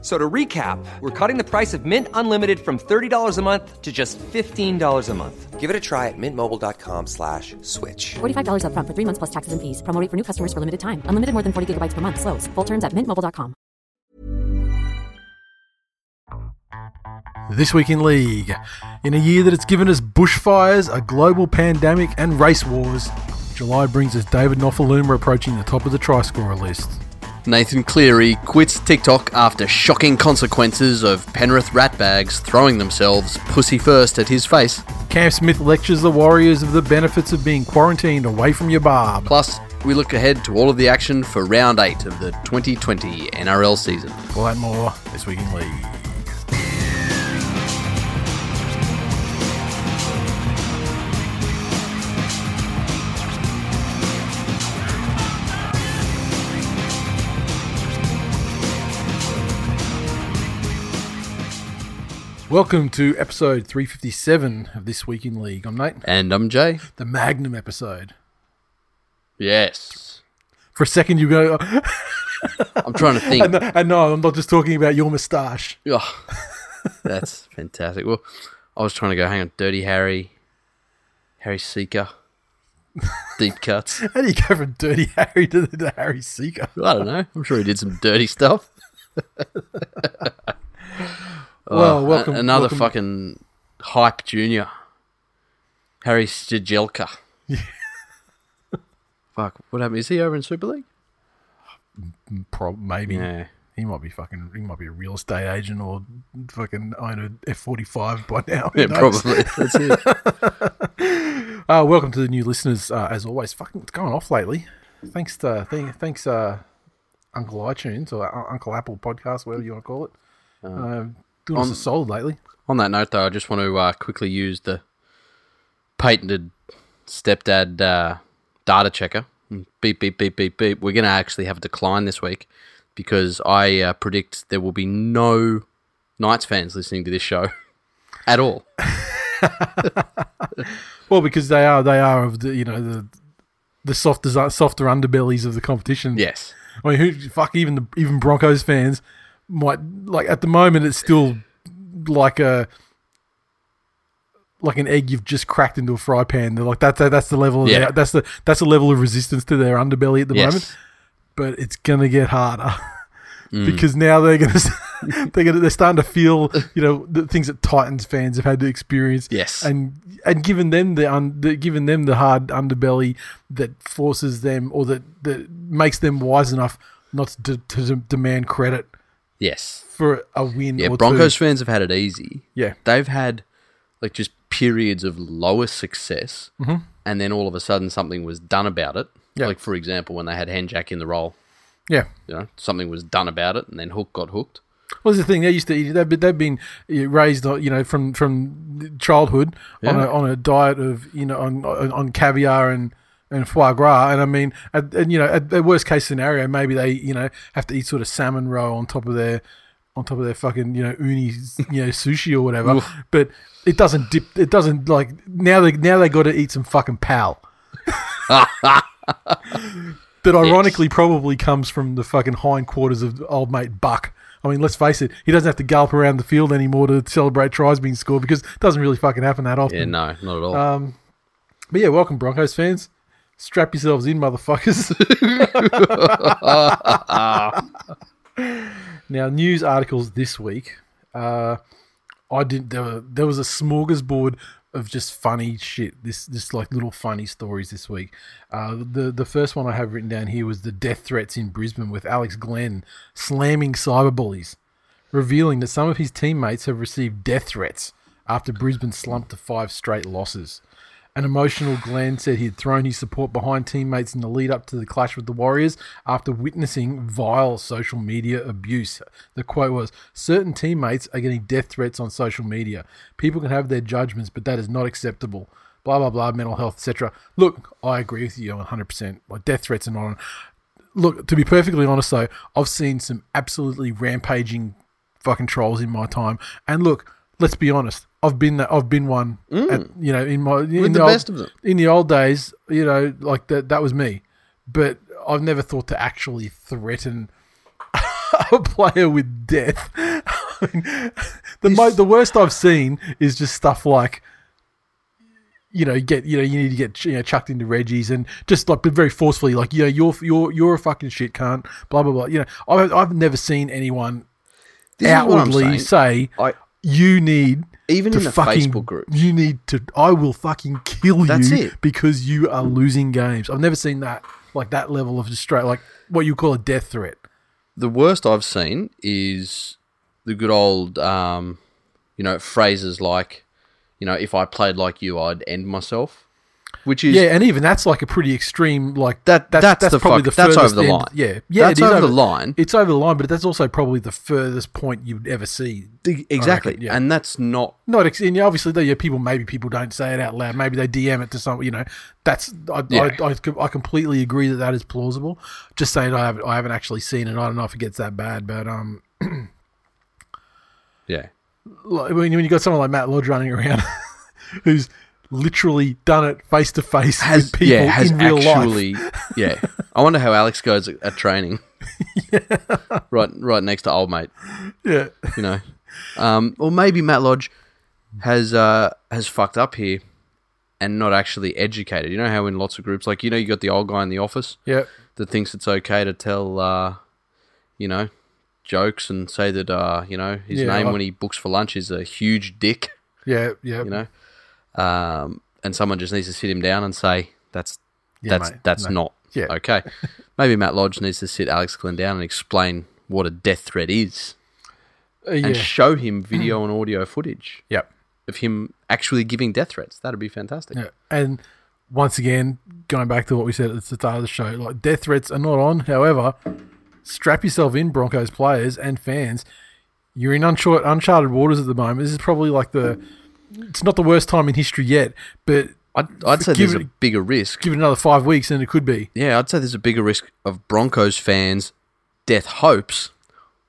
F- So to recap, we're cutting the price of Mint Unlimited from $30 a month to just $15 a month. Give it a try at mintmobile.com slash switch. $45 upfront for three months plus taxes and fees. Promo rate for new customers for limited time. Unlimited more than 40 gigabytes per month. Slows. Full terms at mintmobile.com. This week in League. In a year that has given us bushfires, a global pandemic, and race wars, July brings us David Nofoaluma approaching the top of the try scorer list. Nathan Cleary quits TikTok after shocking consequences of Penrith ratbags throwing themselves pussy first at his face. Cam Smith lectures the Warriors of the benefits of being quarantined away from your barb. Plus, we look ahead to all of the action for round 8 of the 2020 NRL season. All that more this week in League. Welcome to episode 357 of This Week in League. I'm Nate, And I'm Jay. the Magnum episode. Yes. For a second, you go, I'm trying to think. and, and no, I'm not just talking about your moustache. Oh, that's fantastic. Well, I was trying to go, hang on, Dirty Harry, Harry Siejka, Deep Cuts. How do you go from Dirty Harry to the, to Harry Siejka? I don't know. I'm sure he did some dirty stuff. Well, Oh, welcome. a- another welcome- fucking hype junior, Harry Siejka. Fuck, what happened? Is he over in Super League? Prob- maybe Yeah. he might be fucking. He might be a real estate agent or fucking own a F forty five by now. Who Yeah, knows? probably. That's it. Uh, welcome to the new listeners. Uh, as always, fucking it's going off lately. Thanks to th- thanks uh, Uncle iTunes or uh, Uncle Apple Podcast, whatever you want to call it. Uh, doing us on- a solid lately. On that note, though, I just want to uh, quickly use the patented stepdad uh, data checker. Beep, beep, beep, beep, beep. We're going to actually have a decline this week because I uh, predict there will be no Knights fans listening to this show at all. Well, because they are they are of the you know the the softer softer underbellies of the competition. Yes. I mean, who fuck even the even Broncos fans might like at the moment it's still like a like an egg you've just cracked into a fry pan. They're like that's that's the level of Yeah. their, that's the that's the level of resistance to their underbelly at the Yes. moment. But it's gonna get harder Mm. because now they're gonna they're gonna they're starting to feel you know the things that Titans fans have had to experience. Yes. and and given them the, un, the given them the hard underbelly that forces them or that that makes them wise enough not to, to, to demand credit Yes. for a win. Yeah, Broncos two. fans have had it easy. Yeah, They've had like just periods of lower success, and then all of a sudden something was done about it. Yeah. Like for example, when they had Henjack in the role, yeah. you know, something was done about it, and then Hook got hooked. Well, that's the thing. They used to eat. They've been, they've been raised, uh, you know, from from childhood on a on a diet of you know on, on caviar and. And foie gras, and I mean, at, and you know, at the worst case scenario, maybe they, you know, have to eat sort of salmon roe on top of their, on top of their fucking, you know, uni, you know, sushi or whatever. But it doesn't dip. It doesn't like now they now they got to eat some fucking pal. that ironically probably comes from the fucking hindquarters of old mate Buck. I mean, let's face it, he doesn't have to gallop around the field anymore to celebrate tries being scored because it doesn't really fucking happen that often. Yeah, no, not at all. Um, but yeah, welcome Broncos fans. Strap yourselves in, motherfuckers. now, news articles this week. Uh, I did. There, were, there was a smorgasbord of just funny shit. This, this like little funny stories this week. Uh, the the first one I have written down here was the death threats in Brisbane with Alex Glenn slamming cyberbullies, revealing that some of his teammates have received death threats after Brisbane slumped to five straight losses. An emotional Glenn said he had thrown his support behind teammates in the lead up to the clash with the Warriors after witnessing vile social media abuse. The quote was Certain teammates are getting death threats on social media. People can have their judgments, but that is not acceptable. Blah, blah, blah, mental health, etc. Look, I agree with you 100%. Like, death threats are not. look, to be perfectly honest though, I've seen some absolutely rampaging fucking trolls in my time. And look, let's be honest, I've been that. I've been one. At, you know, in my in Mm. With the old, best of them. in the old days. You know, like that. That was me. But I've never thought to actually threaten a player with death. I mean, the mo- the worst I've seen is just stuff like you know, get you know, you need to get you know chucked into Reggie's and just like, but very forcefully, like you know, you're you're you're a fucking shit cunt, blah blah blah. You know, I've I've never seen anyone This is what I'm outwardly say I you need even to in the fucking, Facebook groups. You need to. I will fucking kill you. That's you it. because you are losing games. I've never seen that like that level of straight like what you call a death threat. the worst I've seen is the good old, um, you know, phrases like, you know, if I played like you, I'd end myself, which is Yeah, and even that's like a pretty extreme. Like That- that's the probably fuck- that's furthest over the end- line. Yeah, yeah, That's it is over the line. It's over the line, but that's also probably the furthest point you'd ever see. exactly, reckon, yeah. and that's not Not ex- and obviously though, yeah, people maybe people don't say it out loud. Maybe they DM it to some. You know, that's I, Yeah. I, I, I completely agree that that is plausible. Just saying, I haven't I haven't actually seen it. I don't know if it gets that bad, but um, yeah. like, when, when you got someone like Matt Lodge running around, who's literally done it face to face with people yeah has in real life. actually yeah. I wonder how Alex goes at, training. Right, right next to old mate. Yeah, you know. Um, or maybe Matt Lodge has uh, has fucked up here and not actually educated. You know how in lots of groups, like you know, you got the old guy in the office yeah, that thinks it's okay to tell, uh, you know, jokes and say that uh, you know his Yeah, name I- when he books for lunch is a huge dick. yeah, yeah. You know, um, and someone just needs to sit him down and say that's Yeah, that's mate, that's no. not Yeah. okay. Maybe Matt Lodge needs to sit Alex Glenn down and explain what a death threat is Uh, yeah, and show him video and audio footage yep. of him actually giving death threats. That'd be fantastic. Yeah. And once again, going back to what we said at the start of the show, like death threats are not on. However, strap yourself in, Broncos players and fans. You're in unchar- uncharted waters at the moment. This is probably like the. It's not the worst time in history yet, but I'd, I'd say there's it- a bigger risk. give it another five weeks and it could be. Yeah, I'd say there's a bigger risk of Broncos fans' death hopes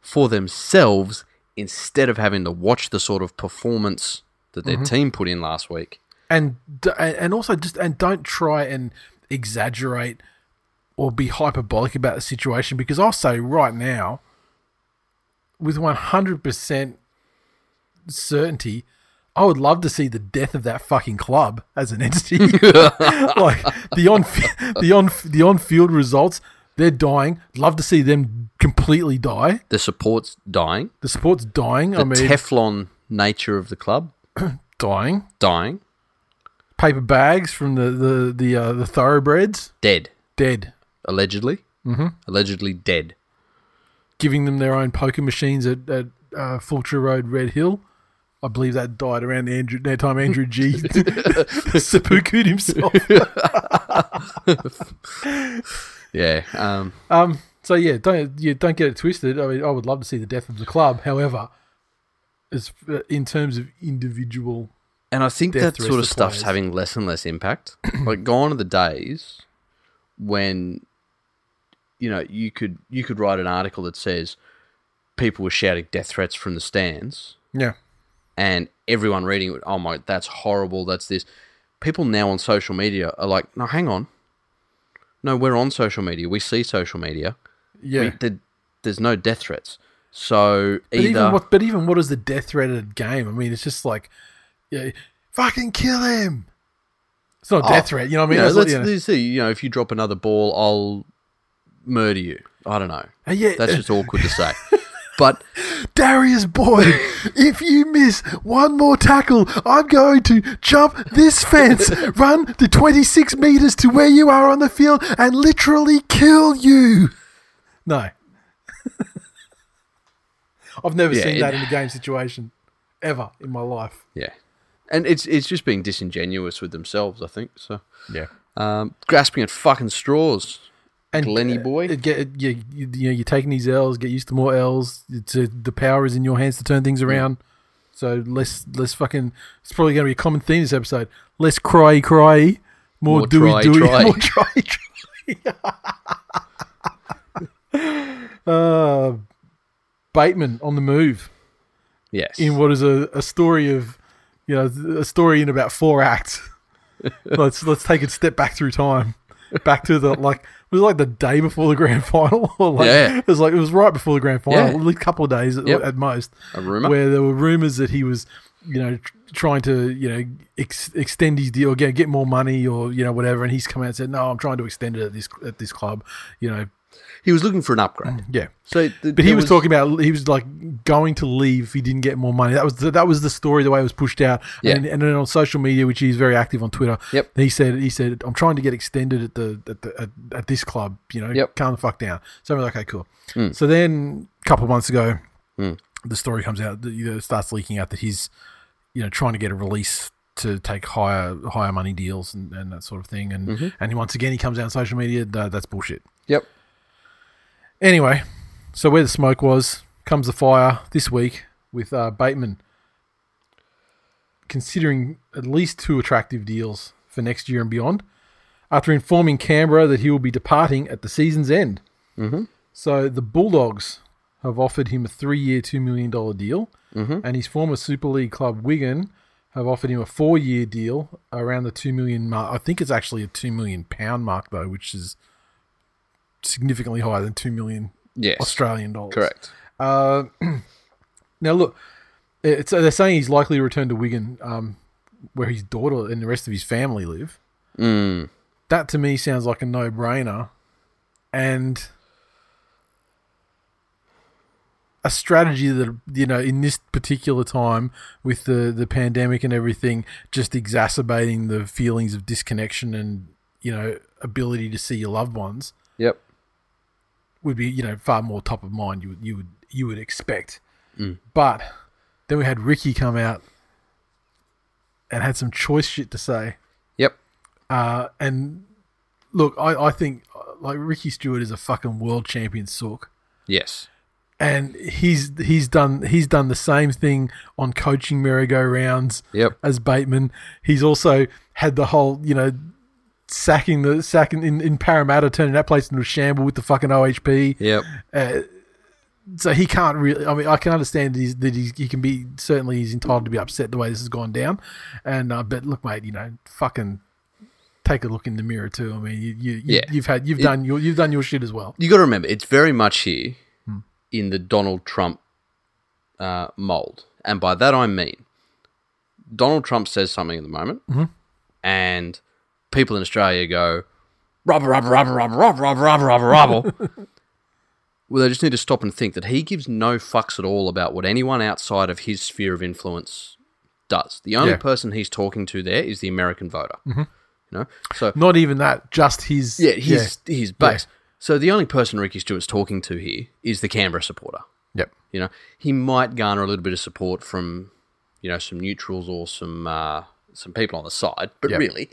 for themselves instead of having to watch the sort of performance that Mm-hmm. their team put in last week. and and also just and don't try and exaggerate or be hyperbolic about the situation because I'll say right now, with one hundred percent certainty, I would love to see the death of that fucking club as an entity. like the on the on the on field results, they're dying. Love to see them completely die. The support's dying. The support's dying. The I mean, Teflon nature of the club dying. dying. Paper bags from the the the uh, the thoroughbreds Dead. dead. Allegedly. Mm-hmm. Allegedly dead. giving them their own poker machines at, at uh, Fulcher Road, Red Hill. I believe that died around Andrew, that time Andrew G seppuku'd himself. Yeah. Um, Um, so yeah, don't yeah, don't get it twisted. I mean, I would love to see the death of the club. However, as uh, in terms of individual, And I think that sort of stuff's players. having less and less impact. like gone are the days when you know you could you could write an article that says people were shouting death threats from the stands yeah, and everyone reading it, oh my, that's horrible, that's this. People now on social media are like, no, hang on. No, we're on social media. We see social media. yeah. We, there- there's no death threats. So but either even what, but even what is the death threat at a game? I mean, it's just like, yeah, fucking kill him. It's not a death threat, you know what I mean? Oh, You know, let's, you know. let's see. You know, if you drop another ball, I'll murder you. I don't know. Uh, yeah, That's just awkward to say. But Darius Boyd, if you miss one more tackle, I'm going to jump this fence, run the 26 meters to where you are on the field, and literally kill you. No. I've never Yeah, seen it- that in a game situation ever in my life. yeah, and it's it's just being disingenuous with themselves. I think so. Yeah. Um, grasping at fucking straws. And Glenny uh, boy. it get, you, you, you know, you're taking these L's, get used to more L's. It's, uh, the power is in your hands to turn things around. So less, less fucking. It's probably going to be a common theme this episode. Less cry, cry, more, More doey, try, doey, try. more try, try. Uh, Bateman on the move Yes. in what is a, a story of, you know, a story in about four acts. let's let's take a step back through time, back to the like was like the day before the grand final, or like, Yeah. it was like it was right before the grand final, Yeah. a couple of days at, Yep. at most. A rumour. where there were rumors that he was, you know, trying to you know ex- extend his deal, get get more money, or you know whatever, and he's come out and said, no, I'm trying to extend it at this at this club, you know, he was looking for an upgrade. yeah. So, th- But he there was, talking about he was like going to leave if he didn't get more money. That was the, that was the story, the way it was pushed out. Yeah. And, and then on social media, which he's very active on Twitter. Yep. He said he said I'm trying to get extended at the at the at, at this club. You know, Yep. calm the fuck down. So I'm like, okay, cool. So then a couple of months ago, Mm. the story comes out. That, you know, starts leaking out that he's you know trying to get a release to take higher higher money deals and, and that sort of thing. And Mm-hmm. and once again, he comes out on social media. That's bullshit. Yep. Anyway, so where the smoke was, comes the fire this week with uh, Bateman considering at least two attractive deals for next year and beyond after informing Canberra that he will be departing at the season's end. Mm-hmm. So the Bulldogs have offered him a three year, $2 million deal, mm-hmm. and his former Super League club, Wigan, have offered him a four year deal around the 2 million mark. I think it's actually a 2 million pound mark, though, which is significantly higher than 2 million Yes. Australian dollars. Correct. Uh, now look, it's they're saying he's likely to return to Wigan, um, where his daughter and the rest of his family live. Mm. That to me sounds like a no-brainer, and a strategy that you know in this particular time with the the pandemic and everything, just exacerbating the feelings of disconnection and you know ability to see your loved ones. Would be you know far more top of mind you would you would you would expect. But then we had Ricky come out and had some choice shit to say. Yep. Uh, and look, I, I think like Ricky Stuart is a fucking world champion sook. Yes. And he's he's done he's done the same thing on coaching merry-go-rounds Yep. as Bateman. He's also had the whole, you know, sacking the sacking in, in Parramatta, turning that place into a shamble with the fucking OHP. Yep. Uh, so he can't really. I mean, I can understand that, he's, that he's, he can be certainly he's entitled to be upset the way this has gone down. And uh, but look, mate, you know, fucking take a look in the mirror too. I mean, you, you, you Yeah. you've had you've It- done your you've done your shit as well. You got to remember, it's very much here Hmm. in the Donald Trump uh, mold, and by that I mean Donald Trump says something at the moment, Mm-hmm. and people in Australia go rubber, rubber, rubber, rubber, rubber, rubber, rubber, rubber, rubber. well, they just need to stop and think that he gives no fucks at all about what anyone outside of his sphere of influence does. The only Yeah. person he's talking to there is the American voter. Mm-hmm. You know, so Not even that, just his yeah, his his base. Yeah. So the only person Ricky Stuart's talking to here is the Canberra supporter. Yep. You know, he might garner a little bit of support from, you know, some neutrals or some uh, some people on the side, but Yep. really,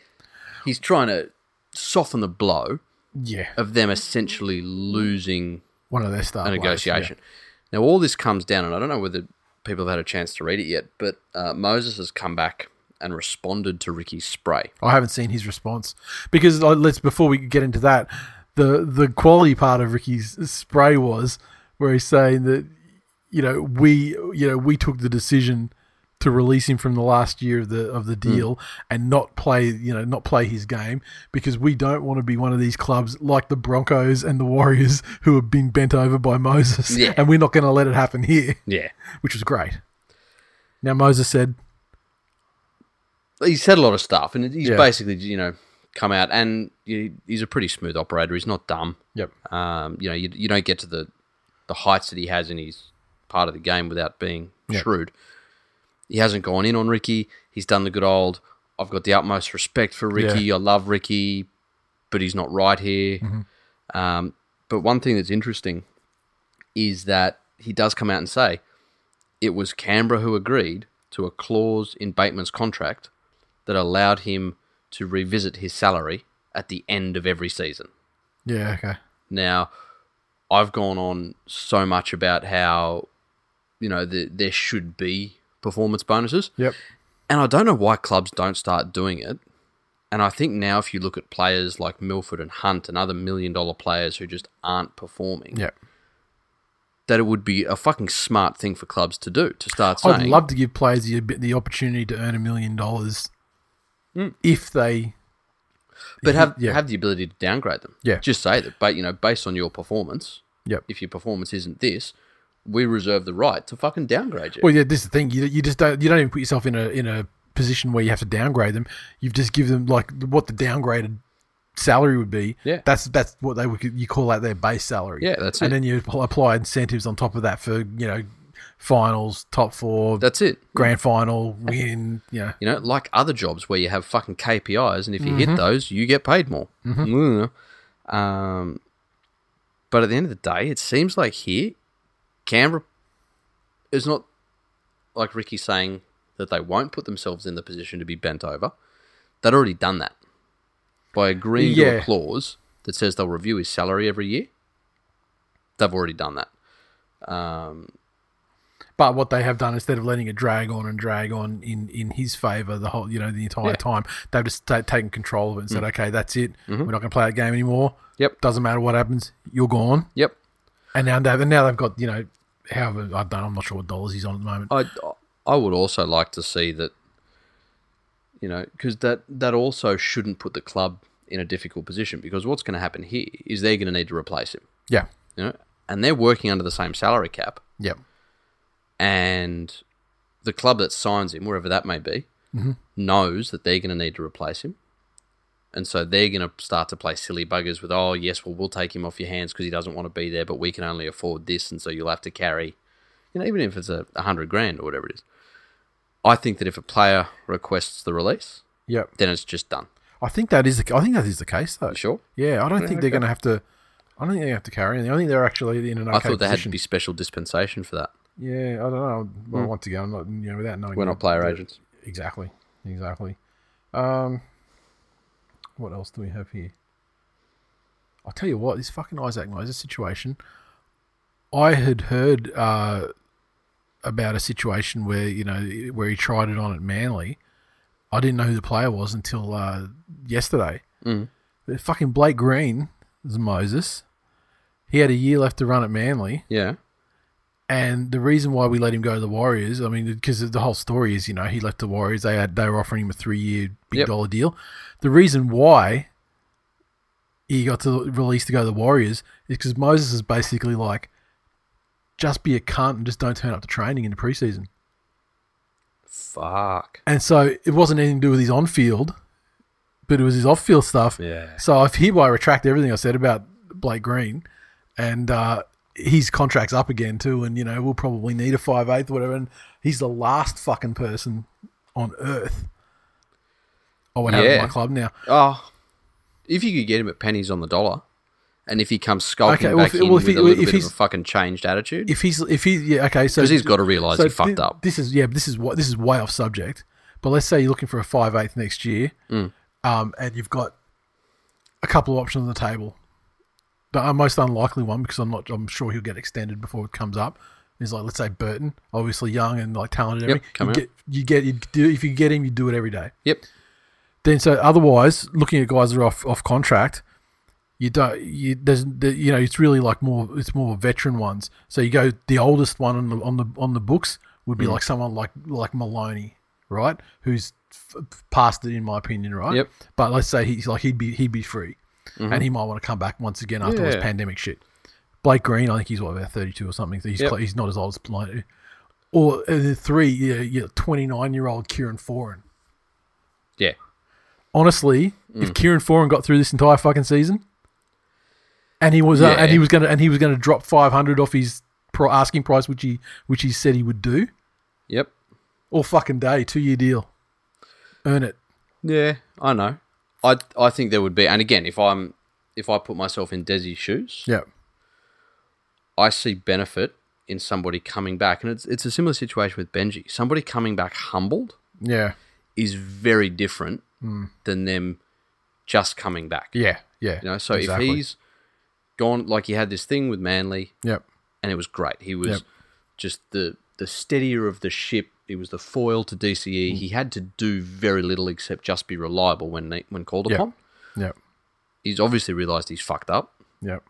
he's trying to soften the blow Yeah, of them essentially losing one of their star a players, negotiation. Now, all this comes down, and I don't know whether people have had a chance to read it yet, but uh, Moses has come back and responded to Ricky's spray. I haven't seen his response because let's before we get into that, the the quality part of Ricky's spray was where he's saying that you know we you know we took the decision to release him from the last year of the of the deal and not play you know not play his game because we don't want to be one of these clubs like the Broncos and the Warriors who have been bent over by Moses Yeah. and we're not going to let it happen here Yeah. which was great. Now Moses said He said a lot of stuff, and he's Yeah. basically, you know, come out, and he's a pretty smooth operator. He's not dumb. Yep. Um, you know, you, you don't get to the the heights that he has in his part of the game without being Yep. shrewd. He hasn't gone in on Ricky. He's done the good old. I've got the utmost respect for Ricky. I love Ricky, but he's not right here. Mm-hmm. Um, but one thing that's interesting is that he does come out and say it was Canberra who agreed to a clause in Bateman's contract that allowed him to revisit his salary at the end of every season. yeah okay Now, I've gone on so much about how, you know, the, there should be performance bonuses. yep And I don't know why clubs don't start doing it. And I think now, if you look at players like Milford and Hunt and other million dollar players who just aren't performing, Yeah. that it would be a fucking smart thing for clubs to do to start saying, I'd love to give players the, the opportunity to earn a million dollars hmm. if they. but have yeah. have the ability to downgrade them. Yeah. just say that, but you know, based on your performance, Yep. if your performance isn't this, we reserve the right to fucking downgrade you. Well, yeah, this is the thing. You, you just don't. You don't even put yourself in a in a position where you have to downgrade them. You've just give them like what the downgraded salary would be. Yeah. That's that's what they would you call that their base salary. Yeah, that's and it. And then you apply incentives on top of that for you know finals, top four, That's it. grand final, win. Know. You know, like other jobs where you have fucking KPIs, and if you Mm-hmm. hit those, you get paid more. Mm. Um, but at the end of the day, it seems like here, Canberra is not like Ricky saying that they won't put themselves in the position to be bent over. They'd already done that by agreeing to a clause that says they'll review his salary every year. They've already done that. Um, But what they have done instead of letting it drag on and drag on in, in his favour the whole you know the entire Yeah. Mm. time, they've just ta- taken control of it and said, okay, that's it. We're not going to play that game anymore. Mm-hmm. Yep. Doesn't matter what happens, you're gone. yep. And now they've and now they've got you know, however I don't I'm not sure what dollars he's on at the moment. I I would also like to see that, you know, because that that also shouldn't put the club in a difficult position because what's going to happen here is they're going to need to replace him, yeah. you know, and they're working under the same salary cap, Yep. and the club that signs him, wherever that may be, mm-hmm. knows that they're going to need to replace him. And so they're going to start to play silly buggers with, oh, yes, well, we'll take him off your hands because he doesn't want to be there, but we can only afford this. And so you'll have to carry, you know, even if it's a, a hundred grand or whatever it is. I think that if a player requests the release, Yep. then it's just done. I think that is the I think that is the case though. You sure? Yeah, I don't think they're going to have to. I don't think they have to carry anything. I think they're actually in an okay I thought there had to be special dispensation for that. Yeah, I don't know. Well, once again, I'm not you know without knowing. We're not player agents. Exactly. Exactly. Um, what else do we have here? I'll tell you what, this fucking Isaac Moses situation. I had heard uh, about a situation where you know where he tried it on at Manly. I didn't know who the player was until uh, yesterday. Mm. The fucking Blake Green is Moses. He had a year left to run at Manly. Yeah. And the reason why we let him go to the Warriors, I mean, because the whole story is, you know, he left the Warriors. They had they were offering him a three year big Yep. dollar deal. The reason why he got to release to go to the Warriors is because Moses is basically like, just be a cunt and just don't turn up to training in the preseason. Fuck. And so it wasn't anything to do with his on field, but it was his off field stuff. Yeah. So I hereby retract everything I said about Blake Green, and uh, his contract's up again too. And you know we'll probably need a five eighth or whatever. And he's the last fucking person on earth. I would have Yeah. my club now. Oh, if you could get him at pennies on the dollar, and if he comes skulking Okay, well, back if- in well, if with he- a little bit of a fucking changed attitude, If he's if he yeah okay so 'Cause he's gotta realise he fucked up. This is yeah this is what this is way off subject. But let's say you're looking for a five eighth next year, Mm. um, and you've got a couple of options on the table. The most unlikely one because I'm not I'm sure he'll get extended before it comes up. Is like let's say Burton, obviously young and like talented. Yep, come you get you get you do if you get him, you do it every day. yep, Then so otherwise, looking at guys that are off off contract, you don't you there's the, you know it's really like more it's more veteran ones. So you go the oldest one on the on the on the books would be mm. like someone like like Maloney, right? Who's f- past it in my opinion, right? Yep. But let's say he's like he'd be he'd be free, and he might want to come back once again after all this Yeah. pandemic shit. Blake Green, I think he's what about thirty two or something. So he's Yep. he's not as old as Maloney. Or uh, the three, yeah, yeah, twenty nine year old Kieran Foran. yeah, honestly, Mm. if Kieran Foran got through this entire fucking season, and he was uh, and he was gonna and he was gonna drop five hundred off his pro asking price, which he which he said he would do, yep, all fucking day, two year deal, earn it. yeah. I know. I I think there would be, and again, if I'm if I put myself in Desi's shoes, Yeah, I see benefit in somebody coming back, and it's it's a similar situation with Benji. Somebody coming back humbled yeah, is very different hmm. than them just coming back. yeah, yeah. You know, so exactly. if he's gone, like he had this thing with Manly, yep, and it was great. He was Yep. just the the steadier of the ship. He was the foil to DCE. Mm. He had to do very little except just be reliable when they, when called Yeah. upon. Yep. He's obviously realised he's fucked up. Yep.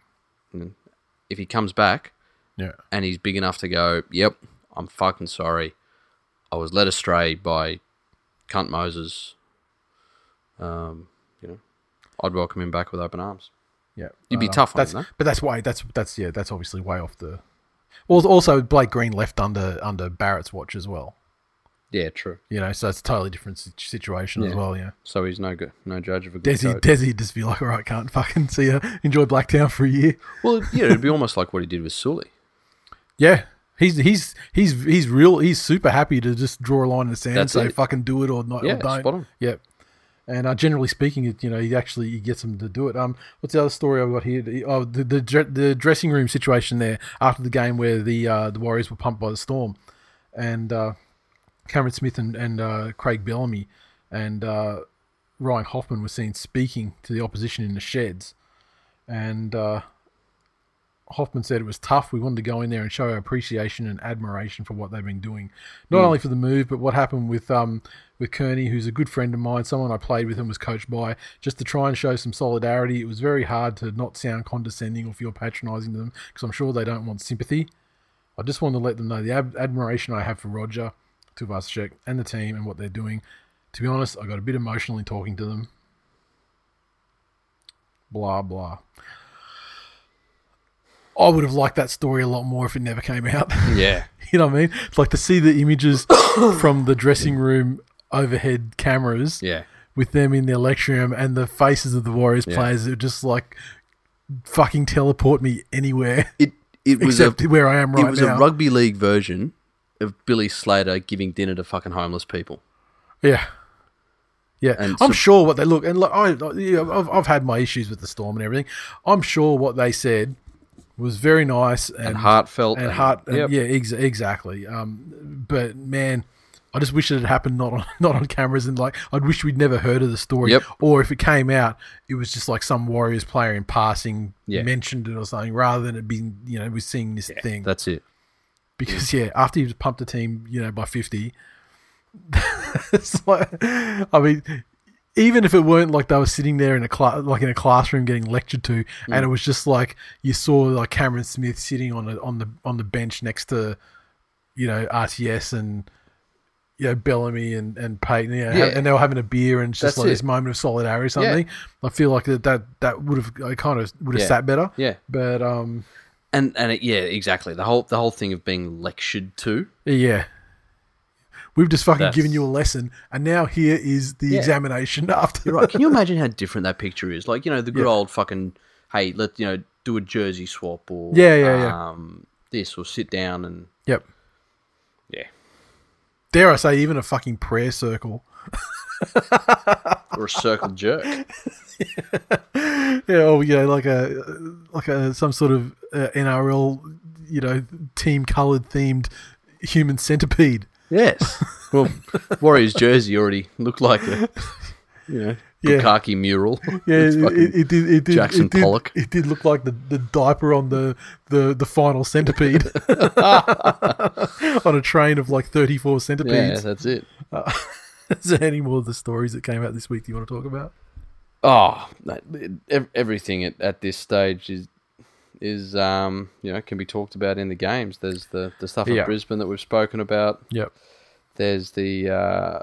If he comes back Yeah. and he's big enough to go, "Yep, I'm fucking sorry. I was led astray by cunt Moses." Um, you know, I'd welcome him back with open arms. Yeah, You'd be Uh, tough on that's, him, but that's why that's that's yeah that's obviously way off the. Well, also Blake Green left under under Barrett's watch as well. Yeah, true. You know, so it's a totally different si- situation as well. Yeah, So he's no good, no judge of a good Desi coach. Desi just be like, all right, can't fucking see ya. Enjoy Blacktown for a year. Well, yeah, it'd be almost like what he did with Sully. Yeah. He's he's he's he's real. He's super happy to just draw a line in the sand, That's say it. fucking do it or not. Yeah, or don't. spot on. Yep. And uh, generally speaking, it you know he actually he gets them to do it. Um, what's the other story I've got here? The- Oh, the the, the dressing room situation there after the game where the uh, the Warriors were pumped by the Storm, and uh, Cameron Smith and and uh, Craig Bellamy and uh, Ryan Hoffman were seen speaking to the opposition in the sheds, and uh, Hoffman said it was tough. We wanted to go in there and show our appreciation and admiration for what they've been doing, not only for the move, but what happened with um with Kearney, who's a good friend of mine, someone I played with and was coached by, just to try and show some solidarity. It was very hard to not sound condescending or feel patronising to them because I'm sure they don't want sympathy. I just wanted to let them know the ab- admiration I have for Roger, Tuivasa-Sheck, and the team and what they're doing. To be honest, I got a bit emotional in talking to them. Blah blah. I would have liked that story a lot more if it never came out. Yeah. you know what I mean? It's like to see the images from the dressing room overhead cameras Yeah. with them in their lecture room and the faces of the Warriors Yeah. players it just like fucking teleport me anywhere It it was a where I am right now. it was now. a rugby league version of Billy Slater giving dinner to fucking homeless people. Yeah. Yeah, And I'm so- sure what they look and look. I, know, I've, I've had my issues with the storm and everything. I'm sure what they said was very nice and, And heartfelt and and- heart. and- yep. yeah, ex- exactly. Um, but man, I just wish it had happened not on not on cameras and like I'd wish we'd never heard of the story. Yep. Or if it came out, it was just like some Warriors player in passing Yeah. mentioned it or something, rather than it being you know we're seeing this thing That's it. Because yeah, after you've pumped the team, you know, by fifty, it's like, I mean, even if it weren't like they were sitting there in a class, like in a classroom getting lectured to, and it was just like you saw like Cameron Smith sitting on a, on the on the bench next to, you know, RTS and. You know, Bellamy and, and Peyton, you know, Yeah. and they were having a beer and just That's like this moment of solidarity or something. I feel like that that, that would have I kind of would have Yeah. sat better. Yeah. But um And and it, yeah, exactly. The whole the whole thing of being lectured to. Yeah. We've just fucking That's- given you a lesson, and now here is the Yeah. examination after. Right. Can you imagine how different that picture is? Like, you know, the good Yeah. old fucking hey, let you know, do a jersey swap or Yeah, yeah, yeah. um this or sit down and Yep. yeah. Dare I say, even a fucking prayer circle. Or a circle jerk. Yeah, or you know, like a like a some sort of uh, NRL, you know, team coloured themed human centipede. Yes. Well, Warriors jersey already looked like a you know Yeah. Bukaki mural. Yeah, it, it, it did. It did. Jackson it did, Pollock. It did look like the, the diaper on the, the, the final centipede on a train of like thirty four centipedes. yeah, that's it. Is there any more of the stories that came out this week? Do you want to talk about? Oh, everything at, at this stage is is um you know can be talked about in the games. There's the the stuff Yeah. at Brisbane that we've spoken about. Yep. There's the uh,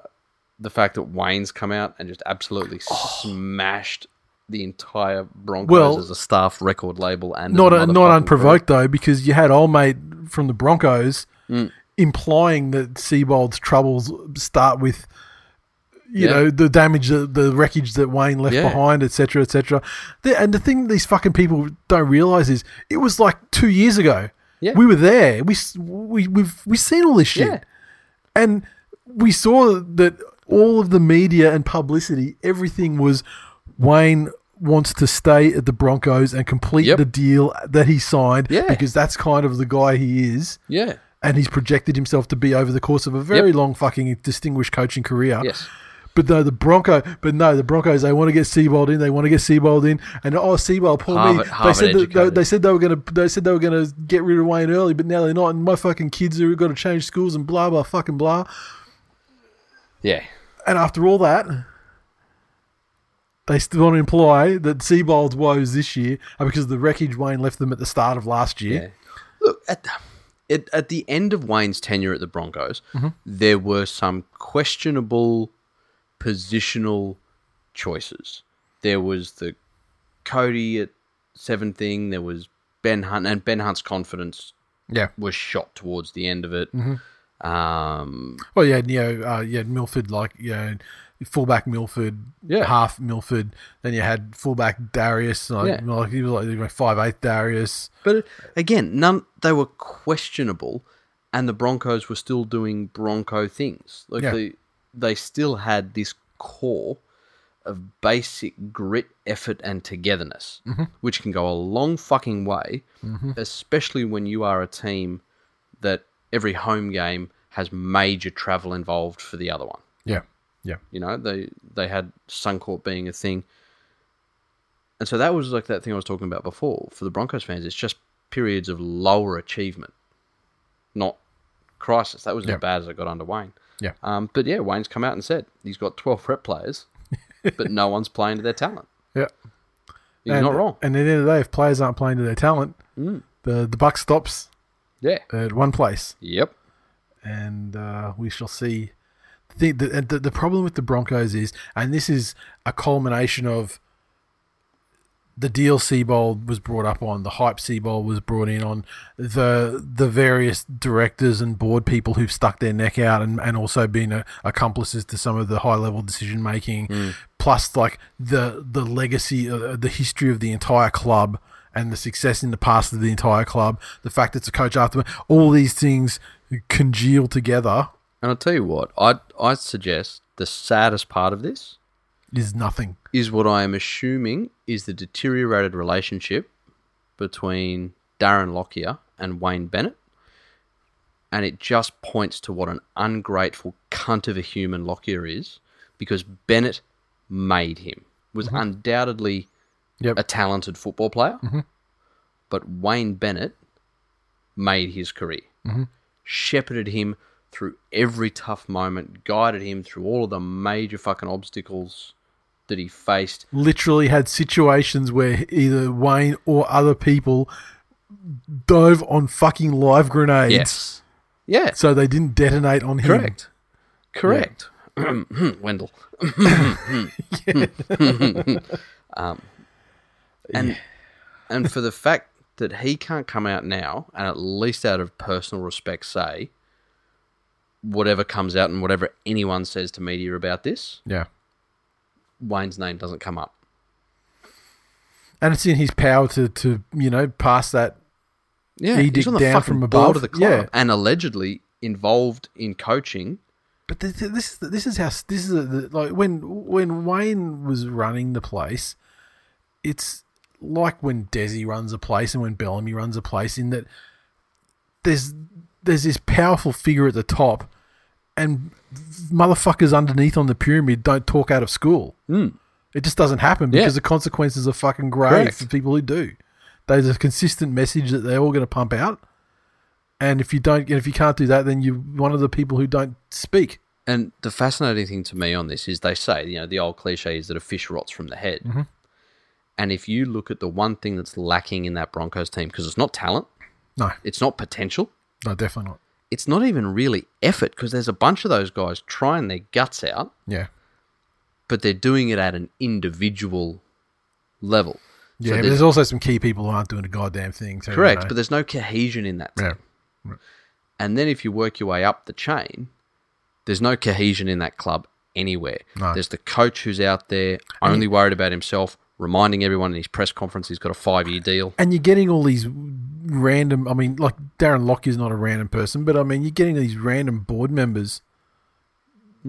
the fact that Wayne's come out and just absolutely Oh. smashed the entire Broncos Well- as a staff record label and not a not unprovoked though, because you had old mate from the Broncos Mm. implying that Seibold's troubles start with, you Yeah. know, the damage, the, the wreckage that Wayne left Yeah. behind, etc., etc. And the thing these fucking people don't realize is it was like two years ago. Yeah. We were there. We we we've we seen all this shit, Yeah. and we saw that all of the media and publicity, everything was Wayne wants to stay at the Broncos and complete Yep. the deal that he signed because that's kind of the guy he is. Yeah. And he's projected himself to be over the course of a very Yep. long fucking distinguished coaching career. Yes. But no, the Bronco. But no, the Broncos. They want to get Seibold in. They want to get Seibold in. And oh, Seibold, poor Harvard- me. Harvard they said that, they, they said they were gonna. They said they were gonna get rid of Wayne early, but now they're not. And my fucking kids are got to change schools and blah blah fucking blah. Yeah. And after all that, they still want to imply that Seibold's woes this year are because of the wreckage Wayne left them at the start of last year. Yeah. Look, at, at, at the end of Wayne's tenure at the Broncos, mm-hmm. there were some questionable positional choices. There was the Cody at seven thing, there was Ben Hunt, and Ben Hunt's confidence Yeah. was shot towards the end of it. Um, Well, yeah, you know, uh, you had Milford, like, you know, fullback Milford, Yeah. half Milford. Then you had fullback Darius, like, Yeah. like he was like five eight Darius. But again, none they were questionable, and the Broncos were still doing Bronco things. Like Yeah. they they still had this core of basic grit, effort, and togetherness, mm-hmm. which can go a long fucking way, mm-hmm. especially when you are a team that every home game has major travel involved for the other one. Yeah, yeah, You know, they they had Suncorp being a thing, and so that was like that thing I was talking about before. For the Broncos fans, it's just periods of lower achievement, not crisis. That was Yeah. as bad as it got under Wayne. Yeah. Um, but yeah, Wayne's come out and said he's got twelve prep players, but no one's playing to their talent. yeah. He's and, not wrong. And at the end of the day, if players aren't playing to their talent, the the buck stops Yeah. at one place. Yep. and uh, we shall see. The, the, the the problem with the Broncos is, and this is a culmination of the deal Seibold was brought up on, the hype C Seibold was brought in on, the the various directors and board people who've stuck their neck out and, and also been uh accomplices to some of the high level decision making, plus like the the legacy, uh, the history of the entire club and the success in the past of the entire club, the fact it's a coach after all these things congeal together. And I'll tell you what, I I suggest the saddest part of this is nothing. is what I am assuming is the deteriorated relationship between Darren Lockyer and Wayne Bennett. And it just points to what an ungrateful cunt of a human Lockyer is because Bennett made him, was mm-hmm. undoubtedly Yep. a talented football player, mm-hmm. but Wayne Bennett made his career, mm-hmm. shepherded him through every tough moment, guided him through all of the major fucking obstacles that he faced. Literally had situations where either Wayne or other people dove on fucking live grenades Yes. Yeah. so they didn't detonate on him. Correct. Correct. Wendell. um, and and for the fact that he can't come out now and at least out of personal respect say whatever comes out and whatever anyone says to media about this, Yeah. Wayne's name doesn't come up. And it's in his power to, to you know, pass that. Yeah, Edict he's on the down fucking from above. of the club Yeah. and allegedly involved in coaching. But this, this, this is how this is the, like when when Wayne was running the place, it's like when Desi runs a place and when Bellamy runs a place. In that there's there's this powerful figure at the top, and motherfuckers underneath on the pyramid don't talk out of school. It just doesn't happen Hmm. Yeah. because the consequences are fucking grave Correct. for people who do. There's a consistent message that they're all going to pump out, and if you don't, and if you can't do that, then you're one of the people who don't speak. And the fascinating thing to me on this is they say, you know, the old cliche is that a fish rots from the head. Mm-hmm. And if you look at the one thing that's lacking in that Broncos team, because it's not talent, No, it's not potential, no, definitely not. It's not even really effort, because there's a bunch of those guys trying their guts out, Yeah. but they're doing it at an individual level. Yeah, So but there's- there's also some key people who aren't doing a goddamn thing. So, you correct, know. but there's no cohesion in that team. yeah, And then if you work your way up the chain, there's no cohesion in that club anywhere. No. There's the coach who's out there only worried about himself, reminding everyone in his press conference he's got a five year deal. and you're getting all these random. I mean, like Darren Lockyer is not a random person, but I mean, you're getting these random board members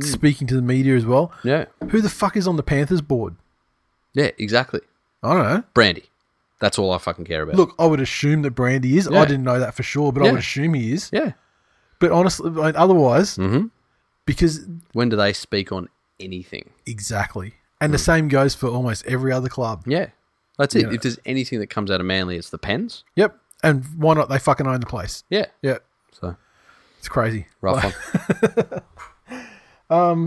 speaking to the media as well. Yeah. Who the fuck is on the Panthers board? Yeah, exactly. I don't know. Brandy. That's all I fucking care about. Look, I would assume that Brandy is. Yeah. I didn't know that for sure, but I would assume he is. Yeah. But honestly, otherwise, Mhm. because When do they speak on anything. Exactly. And the same goes for almost every other club. Yeah, that's it. Yeah. If there's anything that comes out of Manly, it's the Penns. Yep. And why not? They fucking own the place. Yeah, Yeah. so It's crazy. rough one.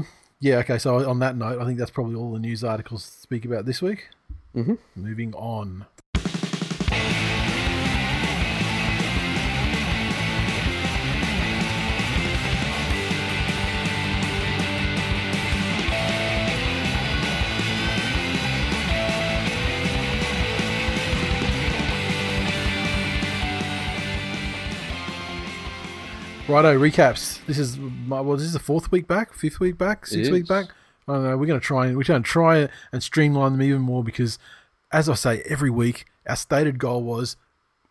Yeah, okay. So on that note, I think that's probably all the news articles to speak about this week. Mm-hmm. Moving on. Righto, recaps. This is my, well, this is the fourth week back, fifth week back, sixth week back. I don't know. We're going to try and we're going to try and streamline them even more because, as I say every week, our stated goal was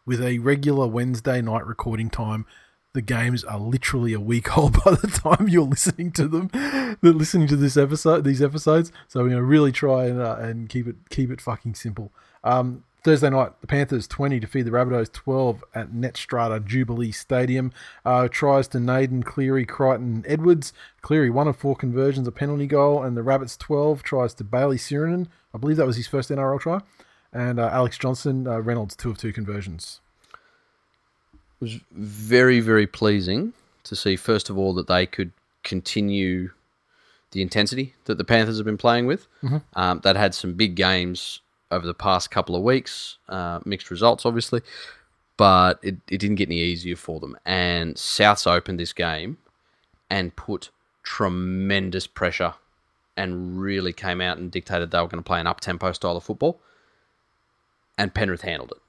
with a regular Wednesday night recording time. The games are literally a week old by the time you're listening to them. They're listening to this episode, these episodes. So we're going to really try and uh, and keep it keep it fucking simple. Um, Thursday night, the Panthers 20 to feed the Rabbitohs 12 at Netstrata Jubilee Stadium. Uh, tries to Naden, Cleary, Crichton, Edwards. Cleary, one of four conversions, a penalty goal, and the Rabbits 12 tries to Bayley Sironen. I believe that was his first NRL try. And uh, Alex Johnson, uh, Reynolds, two of two conversions. It was very, very pleasing to see, first of all, that they could continue the intensity that the Panthers have been playing with. Um, they'd had some big games over the past couple of weeks, uh, mixed results, obviously, but it, it didn't get any easier for them. And Souths opened this game and put tremendous pressure and really came out and dictated they were going to play an up tempo style of football. And Penrith handled it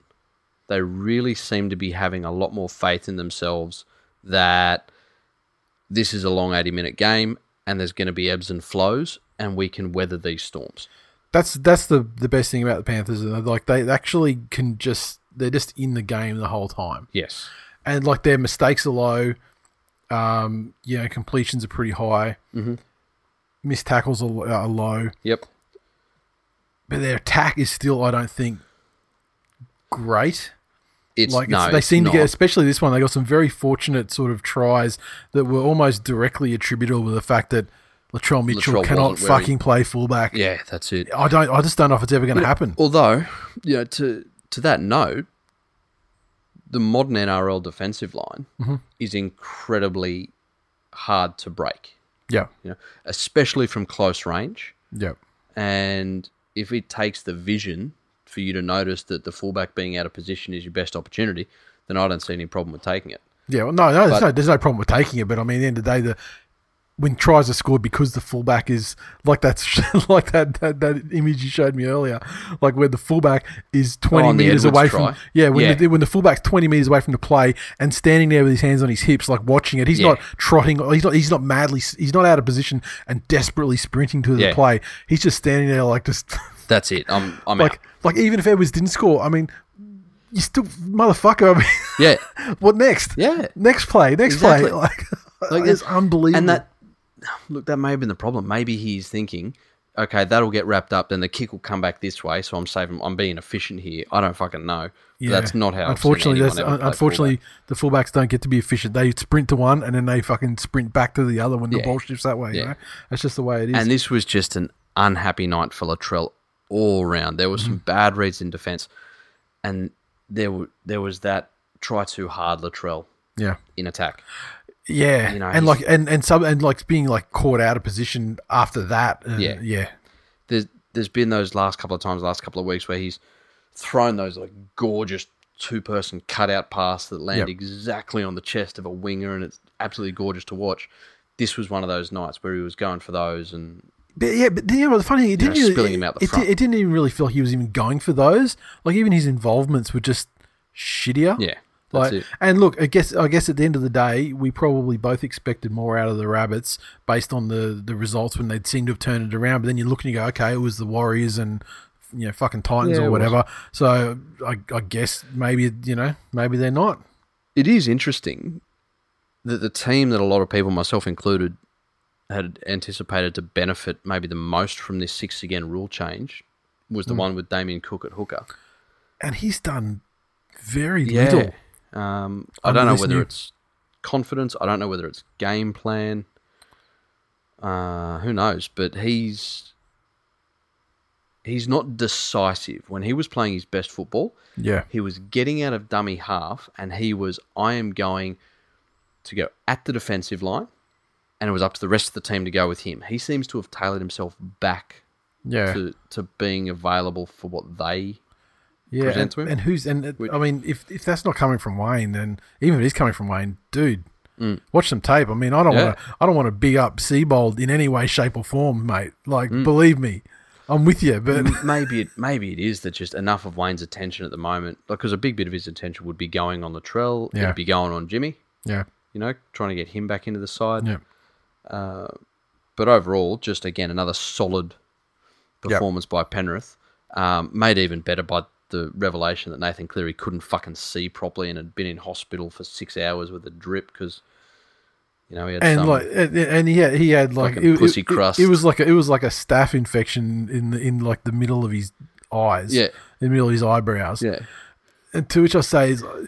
they really seem to be having a lot more faith in themselves that this is a long 80 minute game and there's going to be ebbs and flows and we can weather these storms. That's that's the the best thing about the Panthers. and Like they actually can just they're just in the game the whole time. Yes. and like their mistakes are low. Um, you know, completions are pretty high. Mm-hmm. Missed tackles are, are low, Yep. but their attack is still, I don't think, great. It's like no, they seem to get, especially this one, they got some very fortunate sort of tries that were almost directly attributable to the fact that Latrell Mitchell Latrell cannot wasn't he- fucking play fullback. Yeah, that's it. I don't. I just don't know if it's ever going to happen. Although, you know, to to that note, the modern NRL defensive line Mm-hmm. is incredibly hard to break. Yeah, You know, especially from close range. yeah, And if it takes the vision for you to notice that the fullback being out of position is your best opportunity, then I don't see any problem with taking it. yeah. Well, no, no, there's no, there's no problem with taking it. But I mean, at the end of the day, the when tries are scored because the fullback is like that's like that, that that image you showed me earlier, like where the fullback is twenty Oh, meters away try? from yeah when Yeah. The, when the fullback's twenty meters away from the play and standing there with his hands on his hips like watching it. He's Yeah. not trotting. He's not. He's not madly. He's not out of position and desperately sprinting to the Yeah. play. He's just standing there like just That's it. I'm I'm like out. like even if Edwards didn't score, I mean. You still, motherfucker. I mean, Yeah. what next? Yeah. Next play. Next Exactly. play. Like, Like, it's unbelievable. And that look, that may have been the problem. Maybe he's thinking, okay, that'll get wrapped up, then the kick will come back this way, so I'm saving I'm being efficient here. I don't fucking know. But that's not how Unfortunately, that's play unfortunately the fullbacks don't get to be efficient. They sprint to one and then they fucking sprint back to the other when the ball shifts that way. You Yeah. know? That's just the way it is. And this was just an unhappy night for Latrell all round. There were Mm-hmm. some bad reads in defence, and there were there was that try too hard Latrell yeah, in attack. Yeah, You know, and like and and some and like being like caught out of position after that. uh, Yeah. yeah, There's there's been those last couple of times, last couple of weeks where he's thrown those like gorgeous two person cutout pass that land Yep. exactly on the chest of a winger, and it's absolutely gorgeous to watch. This was one of those nights where he was going for those, and But yeah, but you know, the funny thing, it didn't really, spilling him out the it, front. It, didn't even really feel like he was even going for those. Like even his involvements were just shittier. yeah, Like, and look, I guess I guess at the end of the day, we probably both expected more out of the Rabbits based on the the results when they'd seemed to have turned it around. But then you look and you go, okay, it was the Warriors and you know fucking Titans Yeah, or whatever. So I, I guess maybe you know maybe they're not. It is interesting that the team that a lot of people, myself included, had anticipated to benefit maybe the most from this six again rule change was the hmm. one with Damien Cook at hooker. And he's done very little. Um, I don't know whether it's confidence. I don't know whether it's game plan. Uh, who knows? But he's he's not decisive. When he was playing his best football, Yeah. he was getting out of dummy half, and he was I am going to go at the defensive line, and it was up to the rest of the team to go with him. He seems to have tailored himself back Yeah. to, to being available for what they yeah. present and, to him. and who's and Which- I mean, if if that's not coming from Wayne, then even if it is coming from Wayne, dude, Mm. watch some tape. I mean, I don't Yeah. want to I don't want to big up Seibold in any way, shape, or form, mate. Like, Mm. believe me, I'm with you. But maybe it maybe it is that just enough of Wayne's attention at the moment, because a big bit of his attention would be going on the trail, Yeah. it'd be going on Jimmy, yeah, you know, trying to get him back into the side. yeah, But overall, just again another solid performance by Penrith, um, made even better by the revelation that Nathan Cleary couldn't fucking see properly and had been in hospital for six hours with a drip because. You know, he had and some, like and, and he had he had like it, pussy it- crust. It, was like a, it was like a staph infection in the, in like the middle of his eyes. Yeah. in the middle of his eyebrows. yeah, And to which I say is, uh,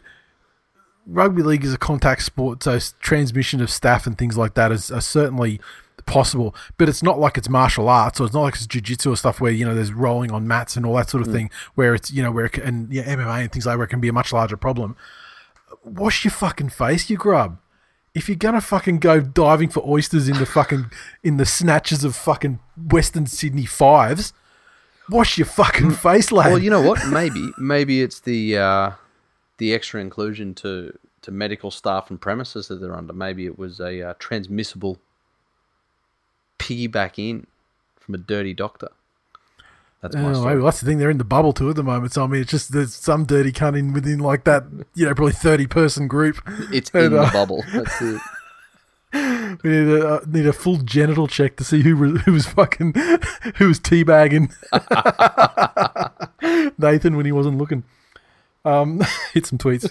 rugby league is a contact sport, so transmission of staph and things like that is certainly possible. But it's not like it's martial arts, or it's not like it's jiu-jitsu or stuff where you know there's rolling on mats and all that sort of thing, where it's you know where it can, and yeah, MMA and things like where it can be a much larger problem. Wash your fucking face, you grub. If you're gonna fucking go diving for oysters in the fucking in the snatches of fucking Western Sydney fives, wash your fucking face, lad. Well, you know what? Maybe maybe it's the uh, the extra inclusion to to medical staff and premises that they're under. Maybe it was a uh, transmissible piggyback in from a dirty doctor. That's my Oh, story. well, that's the thing. They're in the bubble too at the moment. So I mean, it's just there's some dirty cunt in within like that, you know, probably thirty person group. It's And, in the uh, bubble. That's it. We need a uh, need a full genital check to see who was- who was fucking who was teabagging Nathan when he wasn't looking. Um, hit some tweets.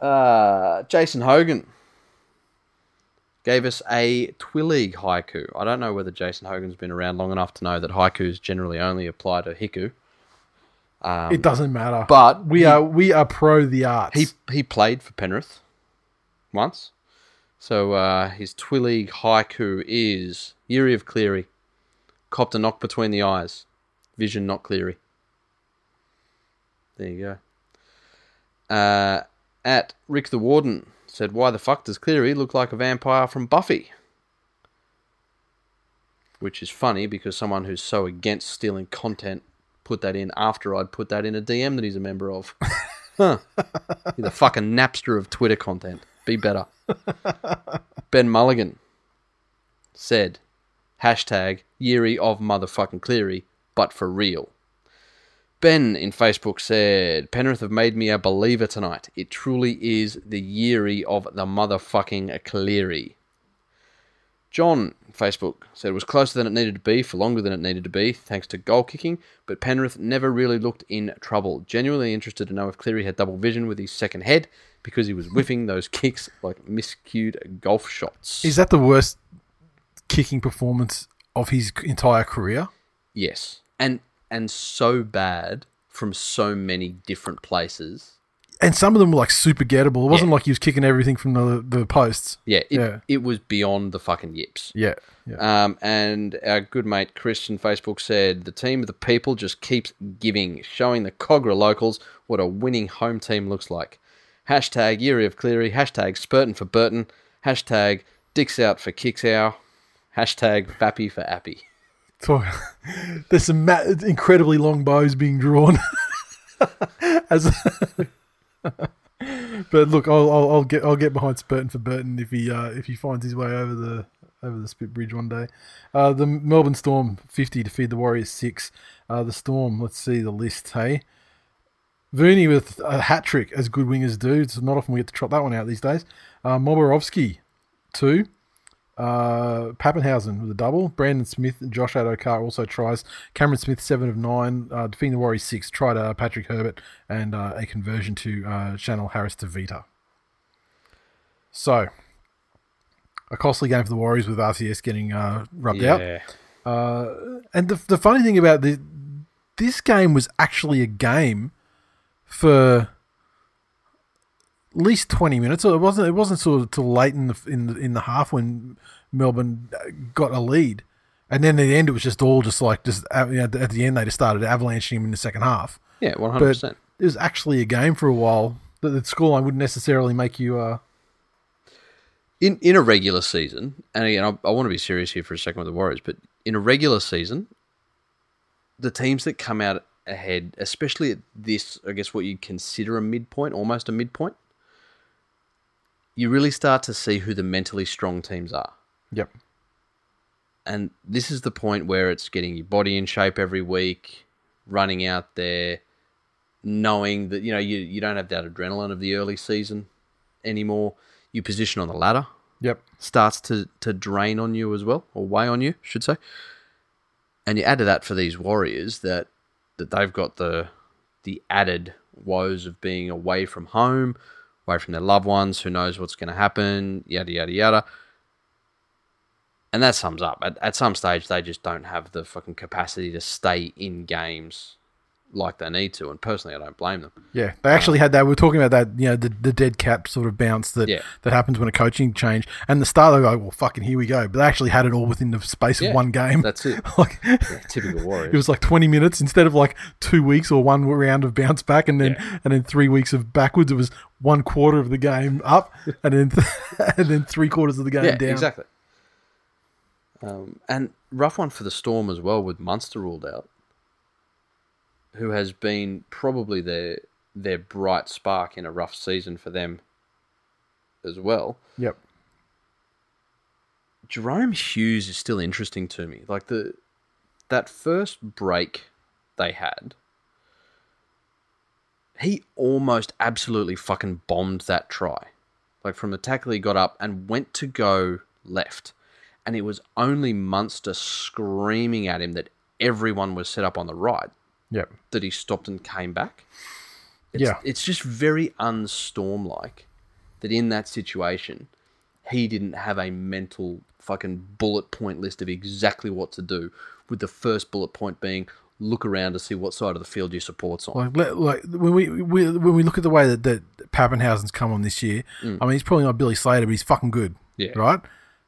Uh, Jason Hogan gave us a Twileague haiku. I don't know whether Jason Hogan's been around long enough to know that haikus generally only apply to hiku. it doesn't matter. Um, but we he- are we are pro the arts. He he played for Penrith once. So uh, his Twileague haiku is Yuri of Cleary. Copped a knock between the eyes. Vision not Cleary. There you go. Uh, at Rick the Warden said, Why the fuck does Cleary look like a vampire from Buffy? Which is funny because someone who's so against stealing content put that in after I'd put that in a DM that he's a member of. Huh. You're the fucking Napster of Twitter content. Be better. ben Mulligan said, hashtag Yeary of motherfucking Cleary, but for real. Ben in Facebook said, Penrith have made me a believer tonight. It truly is the Yeary of the motherfucking Cleary. John Facebook said it was closer than it needed to be for longer than it needed to be, thanks to goal kicking, but Penrith never really looked in trouble. Genuinely interested to know if Cleary had double vision with his second head because he was whiffing those kicks like miscued golf shots. Is that the worst kicking performance of his entire career? yes. And and so bad from so many different places. And some of them were like super gettable. It wasn't Yeah. like he was kicking everything from the the posts. Yeah, it, Yeah. it was beyond the fucking yips. Yeah, yeah. Um, and our good mate Christian Facebook said the team of the people just keeps giving, showing the Kogarah locals what a winning home team looks like. Hashtag Erie of Cleary, hashtag Spurton for Burton, hashtag Dicks out for Kicks out, hashtag Fappy for Appy. There's some ma- incredibly long bows being drawn. As, but look, I'll, I'll, I'll get I'll get behind Spurton for Burton if he uh, if he finds his way over the over the Spit Bridge one day. Uh, the Melbourne Storm 50 to feed the Warriors six. Uh, the Storm, let's see the list. Hey, Verney with a hat trick, as good wingers do. It's not often we get to trot that one out these days. Uh, Momirovski two. Uh, Papenhuyzen with a double. Brandon Smith and Josh Addo-Carr also tries. Cameron Smith, seven of nine. Uh, defeating the Warriors, six. Tried uh, Patrick Herbert and uh, a conversion to uh, Chanel Harris-Tavita. So, a costly game for the Warriors with RTS getting uh, rubbed out. And the, the funny thing about the, this game was actually a game for least twenty minutes. It wasn't. It wasn't sort of till late in the in the in the half when Melbourne got a lead, and then at the end it was just all just like just uh, you know, at the end they just started avalanching him in the second half. Yeah, one hundred percent. it was actually a game for a while. That the, the scoreline wouldn't necessarily make you. Uh, in in a regular season, and again, I, I want to be serious here for a second with the Warriors, but in a regular season, the teams that come out ahead, especially at this, I guess what you'd consider a midpoint, almost a midpoint, you really start to see who the mentally strong teams are. yep. And this is the point where it's getting your body in shape every week, running out there, knowing that you know you, you don't have that adrenaline of the early season anymore. You position on the ladder Yep. starts to, to drain on you as well, or weigh on you, should say. And you add to that for these warriors that that they've got the the added woes of being away from home, away from their loved ones, who knows what's going to happen, yada yada yada. And that sums up. At, at some stage, they just don't have the fucking capacity to stay in games like they need to. And personally, I don't blame them. Yeah, they actually had that. We are talking about that, you know, the, the dead cap sort of bounce that Yeah. that happens when a coaching change. And the start, they go, well, fucking here we go. But they actually had it all within the space Yeah, of one game. that's it. like, Typical Warriors. it was like twenty minutes instead of like two weeks or one round of bounce back, and then and then three weeks of backwards. It was one quarter of the game up, and then and then three quarters of the game yeah, down. exactly. Um, and rough one for the Storm as well, with Munster ruled out, who has been probably their their bright spark in a rough season for them as well. Yep. Jahrome Hughes is still interesting to me. Like the that first break they had, he almost absolutely fucking bombed that try. Like from the tackle he got up and went to go left. And it was only Munster screaming at him that everyone was set up on the right Yep. that he stopped and came back. It's, Yeah. It's just very unstorm like that in that situation, he didn't have a mental fucking bullet point list of exactly what to do, with the first bullet point being look around to see what side of the field your support's on. Like, like when we, we when we look at the way that, that Papenhuyzen's come on this year, I mean, he's probably not Billy Slater, but he's fucking good. Mm. Yeah. Right.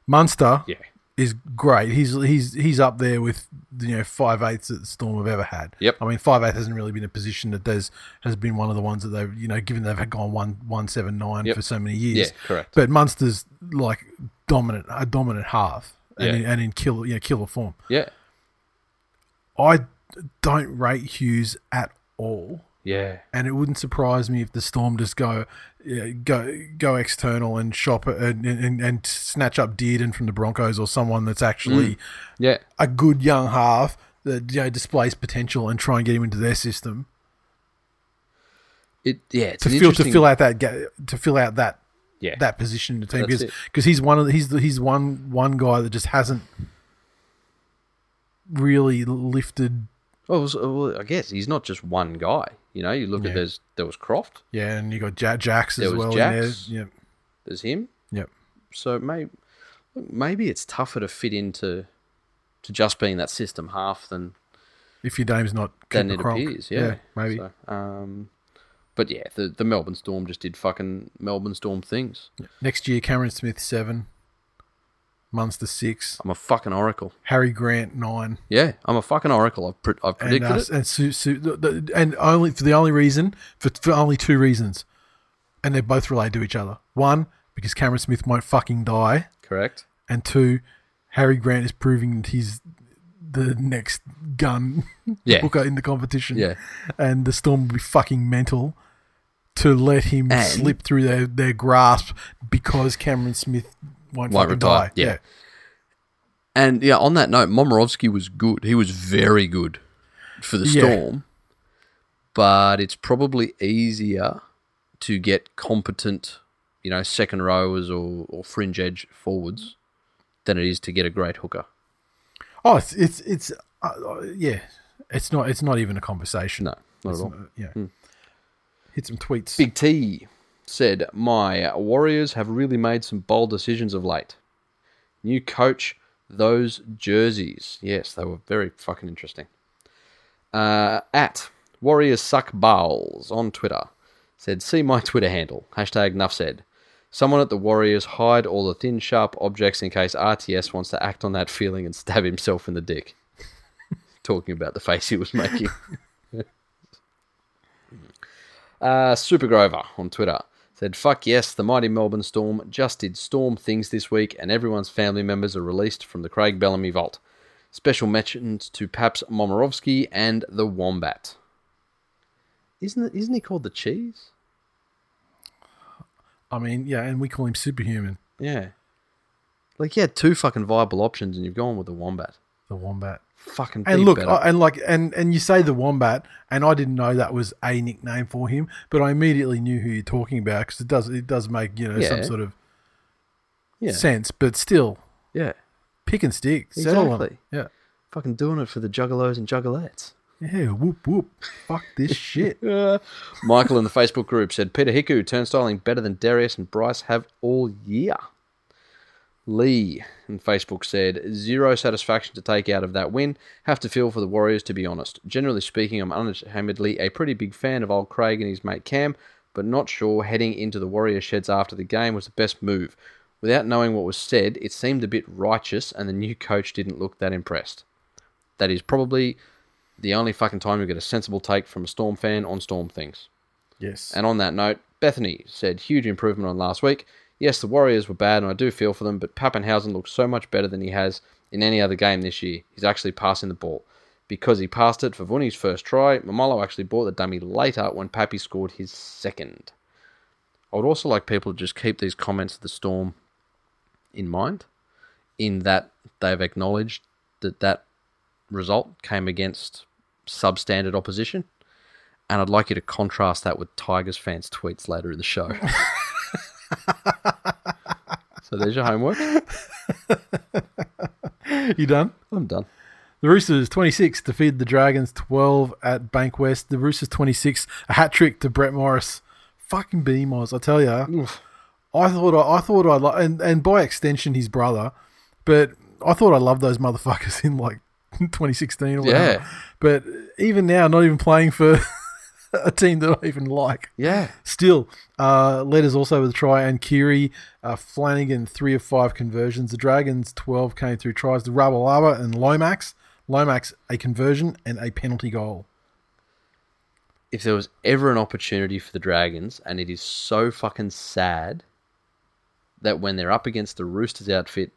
Munster. Yeah. Is great. He's he's he's up there with you know five eighths that the Storm have ever had. Yep. I mean, five eighth hasn't really been a position that does has been one of the ones that they've you know given they've had gone one one seven nine Yep. for so many years. Yeah, correct. But Munster's like dominant a dominant half and Yeah. in, and in killer you know killer form. Yeah. I don't rate Hughes at all Yeah. and it wouldn't surprise me if the Storm just go yeah, go go external and shop uh, and, and, and snatch up Dearden from the Broncos or someone that's actually Yeah. a good young half that you know, displays potential and try and get him into their system It yeah, to fill to fill out that ga- to fill out that yeah. that position in the team because because he's one of the, he's the, he's one one guy that just hasn't really lifted Well, was- well, I guess he's not just one guy. You know, you look Yeah. at there's there was Croft, yeah and you got ja- Jacks There as was well in there there's him. yeah yep So maybe maybe it's tougher to fit into to just being that system half than if your name's not than it Cronk. appears. Yeah, maybe So, um, but yeah, the the Melbourne Storm just did fucking Melbourne Storm things. Next year, Cameron Smith seven, Munster six, I'm a fucking oracle. Harry Grant nine, Yeah, I'm a fucking oracle. I've pre- I've and predicted uh, it. and Su- Su- the, the, and only for the only reason for, for only two reasons, and they're both related to each other. One, because Cameron Smith won't fucking die, Correct. and two, Harry Grant is proving that he's the next gun Yeah. hooker in the competition. Yeah. and the Storm will be fucking mental. To let him And- slip through their, their grasp because Cameron Smith won't, retire, die. yeah. And yeah, on that note, Momirovski was good. He was very good for the Yeah. Storm. But it's probably easier to get competent, you know, second rowers or, or fringe edge forwards than it is to get a great hooker. Oh, it's it's it's uh, yeah. It's not it's not even a conversation. No, not It's at all. not- yeah. Hit some tweets. Big T said, My Warriors have really made some bold decisions of late. New coach, those jerseys. Yes, they were very fucking interesting. Uh, at Warriors Suck Bowls on Twitter said, "See my Twitter handle hashtag Nuff said." Someone at the Warriors hide all the thin, sharp objects in case RTS wants to act on that feeling and stab himself in the dick. Talking about the face he was making. uh, Super Grover on Twitter said, Fuck yes, the mighty Melbourne Storm just did storm things this week, and everyone's family members are released from the Craig Bellamy vault. Special mentions to Paps Momirovski and the Wombat. Isn't it, isn't he called the Cheese? I mean, yeah, and we call him superhuman, Yeah. Like, you had two fucking viable options, and you've gone with the Wombat. The wombat. Fucking And look. I- and like, and and you say the wombat, and I didn't know that was a nickname for him, but I immediately knew who you're talking about because it does it does make you know some sort of yeah. sense, but still, Yeah. pick and stick. Exactly. Yeah, Fucking doing it for the juggalos and juggalettes. yeah, whoop whoop, fuck this shit. Michael in the Facebook group said Peta Hiku turnstiling better than Darius and Bryce have all year. Lee in Facebook said zero satisfaction to take out of that win. Have to feel for the Warriors to be honest. Generally speaking, I'm unashamedly a pretty big fan of old Craig and his mate Cam, but not sure heading into the Warrior sheds after the game was the best move. Without knowing what was said, it seemed a bit righteous, and the new coach didn't look that impressed. That is probably the only fucking time you get a sensible take from a Storm fan on Storm things. Yes, And on that note, Bethany said huge improvement on last week. Yes, the Warriors were bad, and I do feel for them, but Papenhuyzen looks so much better than he has in any other game this year. He's actually passing the ball. Because he passed it for Vuni's first try, Maumalo actually bought the dummy later when Pappy scored his second. I would also like people to just keep these comments of the Storm in mind, in that they've acknowledged that that result came against substandard opposition. And I'd like you to contrast that with Tigers fans' tweets later in the show. so there's your homework. you done? I'm done. The Roosters 26 defeated the Dragons 12 at Bankwest. The Roosters 26 a hat trick to Brett Morris. Fucking BMOS, I tell you. I thought I, I thought I lo- and and by extension his brother, but I thought I loved those motherfuckers in like 2016 or whatever. Yeah. But even now, not even playing for a team that I even like. Yeah. Still, uh, letters also with a try, and Kiri, uh, Flanagan, three of five conversions. The Dragons, 12 came through tries. The Ravalawa and Lomax. Lomax, a conversion and a penalty goal. If there was ever an opportunity for the Dragons, and it is so fucking sad that when they're up against the Roosters outfit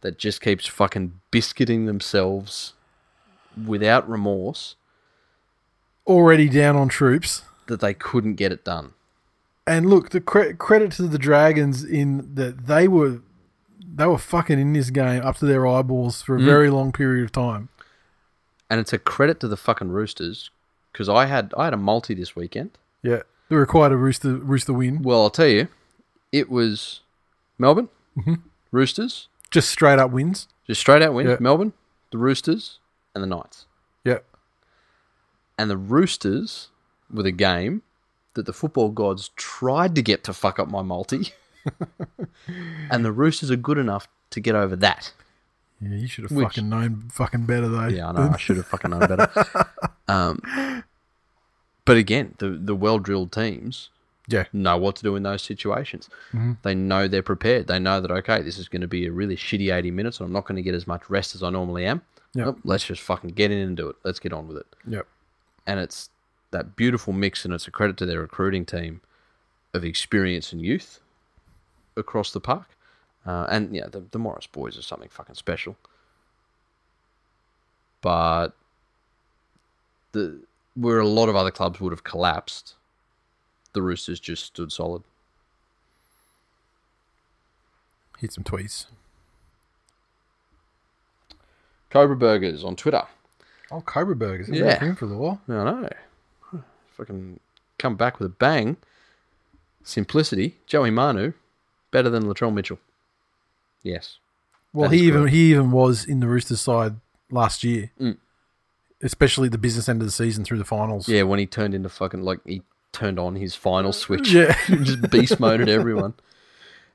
that just keeps fucking biscuiting themselves without remorse, Already down on troops. that they couldn't get it done. And look, the cre- credit to the Dragons in that they were they were fucking in this game up to their eyeballs for a mm. very long period of time. And it's a credit to the fucking Roosters because I had I had a multi this weekend. Yeah, they required a rooster rooster win, Well, I'll tell you, it was Melbourne, mm-hmm. Roosters, just straight up wins. just straight out wins. Yeah. Melbourne, the Roosters, and the Knights. And the Roosters with a game that the football gods tried to get to fuck up my multi. and the Roosters are good enough to get over that. yeah, you should have Which- fucking known fucking better though. Yeah, I know. I should have fucking known better. Um, but again, the the well drilled teams yeah, know what to do in those situations. They know they're prepared. They know that okay, this is going to be a really shitty eighty minutes, and I'm not going to get as much rest as I normally am. Yep. Nope, let's just fucking get in and do it. Let's get on with it. Yep. And it's that beautiful mix, and it's a credit to their recruiting team of experience and youth across the park. Uh, and yeah, the, the Morris boys are something fucking special. But the where a lot of other clubs would have collapsed, the Roosters just stood solid. Hit some tweets. Cobra Burgers on Twitter. Oh, Cobra Burgers. Yeah. Yeah, him for the while. I know. Fucking come back with a bang. Simplicity. Joey Manu, better than Latrell Mitchell. Yes. Well, he even correct. he even was in the Roosters side last year, Mm. especially the business end of the season through the finals. Yeah, when he turned into fucking like he turned on his final switch. Yeah. just beast moded everyone.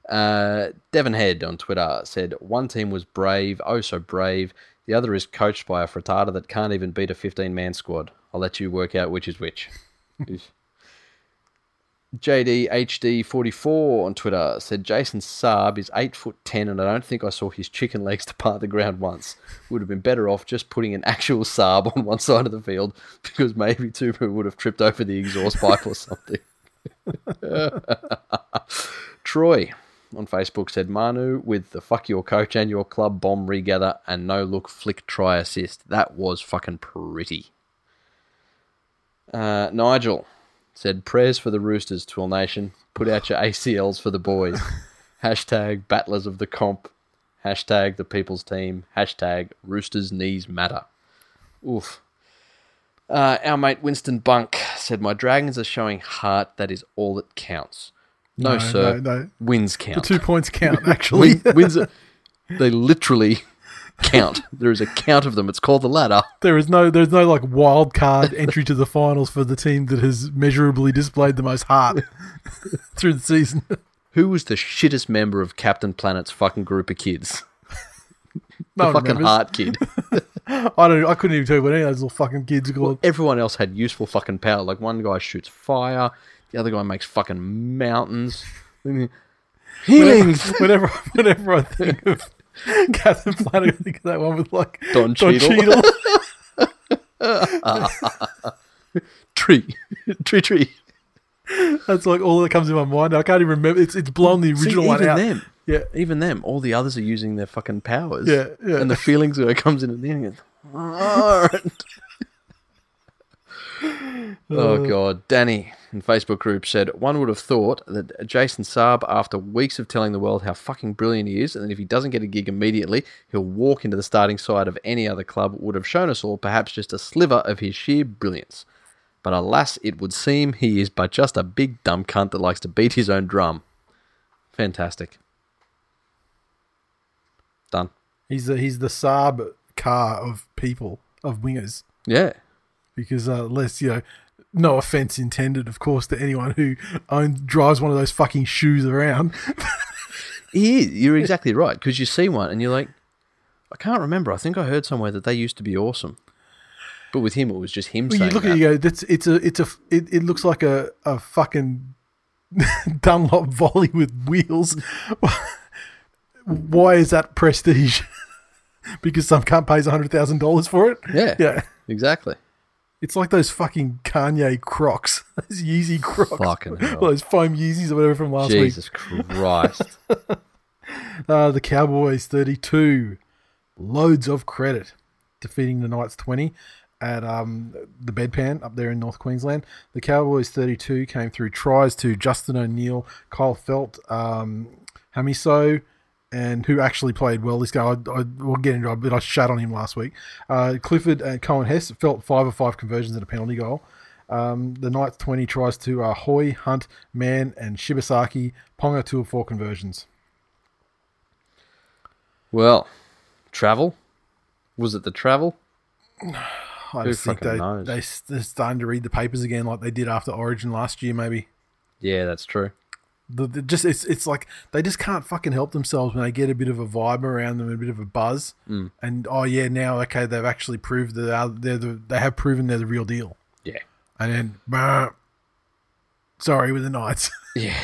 Uh, Devon Head on Twitter said one team was brave, oh so brave. The other is coached by a frittata that can't even beat a 15 man squad. I'll let you work out which is which. Oof. JD HD44 on Twitter said Jason Saab is eight foot ten, and I don't think I saw his chicken legs depart the ground once. Would have been better off just putting an actual Saab on one side of the field because maybe Tupou would have tripped over the exhaust pipe or something. Troy on Facebook said Manu with the fuck your coach and your club bomb regather and no look flick try assist. That was fucking pretty. Uh, Nigel said prayers for the Roosters, Twill Nation. Put out your ACLs for the boys. Hashtag battlers of the comp. Hashtag the people's team. Hashtag Roosters knees matter. Oof. Uh, our mate Winston Bunk said, My Dragons are showing heart. That is all that counts. No, No, sir. no, no. Wins count. The two points count, actually. Win, wins are, they literally count. There is a count of them. It's called the ladder. there is no there's no like wild card entry to the finals for the team that has measurably displayed the most heart through the season. Who was the shittest member of Captain Planet's fucking group of kids? The No one fucking remembers. heart kid. I don't I couldn't even tell you what any of those little fucking kids are called. Everyone else had useful fucking power. Like one guy shoots fire, the other guy makes fucking mountains. Healings. Whenever, whenever I think of Captain Planet, I think of that one with like Don Cheadle. tree, tree, tree. That's like all that comes in my mind. I can't even remember. It's it's blown the original even one out. them, Yeah. even them, all the others are using their fucking powers. Yeah, yeah. And the feelings that comes in at the end. and goes, oh uh, god, Danny in Facebook group said one would have thought that Jason Saab, after weeks of telling the world how fucking brilliant he is, and that if he doesn't get a gig immediately, he'll walk into the starting side of any other club, would have shown us all perhaps just a sliver of his sheer brilliance. But alas, it would seem he is but just a big dumb cunt that likes to beat his own drum. Fantastic. Done. He's the he's the Saab car of people of wingers Yeah. Because uh, less you know. No offense intended, of course, to anyone who owns drives one of those fucking shoes around. You're exactly right because you see one and you're like, I can't remember. I think I heard somewhere that they used to be awesome, but with him it was just him Well, saying you look that. at it, you go, that's it's a it's a it, it looks like a a fucking Dunlop volley with wheels. Why is that prestige? because some cunt pays hundred thousand dollars for it. Yeah, Yeah. exactly. It's like those fucking Kanye Crocs, those Yeezy Crocs, Fucking hell. those foam Yeezys or whatever from last week. Jesus Christ! Uh, the Cowboys 32. Loads of credit. Defeating the Knights 20 at um, the Bedpan up there in North Queensland. The Cowboys 32 came through tries to Justin O'Neill, Kyle Feldt, um, Hamiso, and who actually played well this guy. I, I will get into it, but I shat on him last week. Uh, Clifford and Coen Hess Feldt five of five conversions and a penalty goal. Um, the Knights 20 tries to uh, Hoy, Hunt, Mann, and Shibasaki. Ponga two of four conversions. well, travel was it the travel? I Who just think they, knows? they they're starting to read the papers again, like they did after Origin last year. Maybe Yeah, that's true. The, the- just it's it's like they just can't fucking help themselves when they get a bit of a vibe around them, a bit of a buzz, Mm. and oh yeah, now okay, they've actually proved that they're, they're the they have proven they're the real deal, Yeah, and then bah, sorry with the Knights. yeah.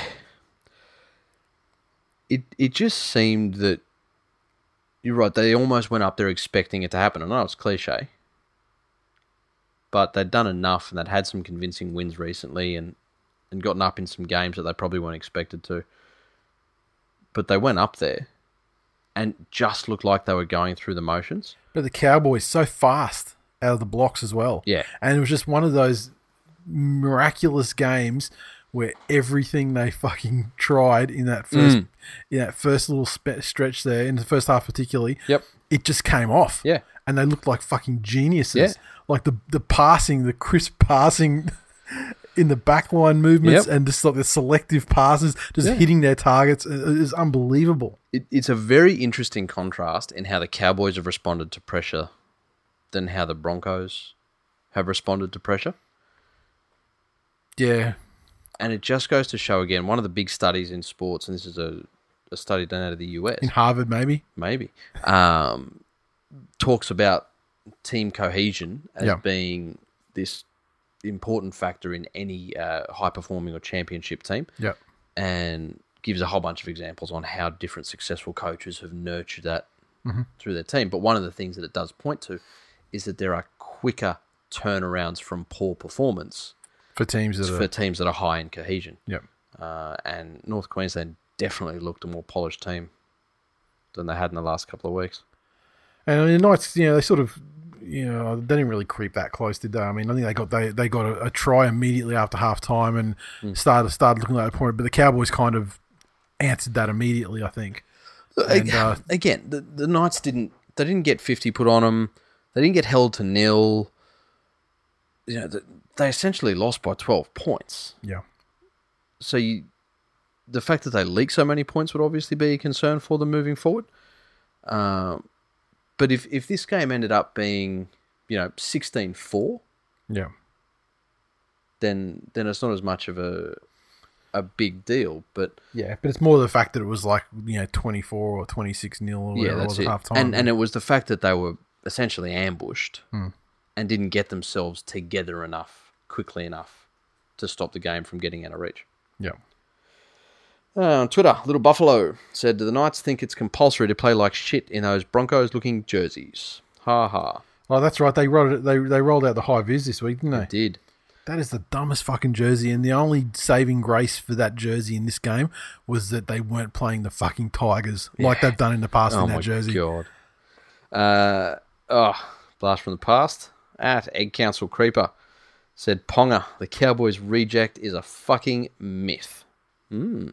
It it just seemed that you're right. They almost went up there expecting it to happen. I know it's cliche, but they'd done enough and they'd had some convincing wins recently and and gotten up in some games that they probably weren't expected to. But they went up there and just looked like they were going through the motions. but the Cowboys so fast out of the blocks as well. Yeah. and it was just one of those miraculous games where everything they fucking tried in that first Mm. in that first little spe- stretch there in the first half particularly Yep. it just came off Yeah. and they looked like fucking geniuses Yeah. like the the passing the crisp passing in the backline movements Yep. and just like the selective passes just Yeah. hitting their targets it it is unbelievable It, it's a very interesting contrast in how the Cowboys have responded to pressure than how the Broncos have responded to pressure. yeah And it just goes to show again one of the big studies in sports, and this is a, a study done out of the US, in Harvard maybe maybe, um, talks about team cohesion as Yeah. being this important factor in any uh, high performing or championship team Yep. and gives a whole bunch of examples on how different successful coaches have nurtured that through their team. But one of the things that it does point to is that there are quicker turnarounds from poor performance For teams that for are. teams that are high in cohesion. Yep. Uh, and North Queensland definitely looked a more polished team than they had in the last couple of weeks. And the Knights, you know, they sort of, you know, they didn't really creep that close, did they? I mean, I think they got they, they got a, a try immediately after half time and Hmm. started started looking like a point, but the Cowboys kind of answered that immediately. I think. And, uh, Again, the, the Knights didn't they didn't get fifty put on them. They didn't get held to nil. You know, the, they essentially lost by twelve points. yeah. So you, the fact that they leak so many points would obviously be a concern for them moving forward. Um, but if if this game ended up being, you know, 16-4, Yeah. then then it's not as much of a a big deal. But Yeah, but it's more the fact that it was like you know twenty four or twenty six nil or yeah, whatever it that's was it. half time. And and it was the fact that they were essentially ambushed Hmm. and didn't get themselves together enough quickly enough to stop the game from getting out of reach. yeah, Uh, on Twitter, Little Buffalo said, "Do the Knights think it's compulsory to play like shit in those Broncos-looking jerseys?" Ha ha. oh that's right. They rolled it. They they rolled out the high vis this week, didn't they? Did That is the dumbest fucking jersey, and the only saving grace for that jersey in this game was that they weren't playing the fucking Tigers like they've done in the past oh in that my jersey. god. Uh, oh, blast from the past. At Egg Council Creeper said, "Ponga, the Cowboys reject is a fucking myth." Hmm.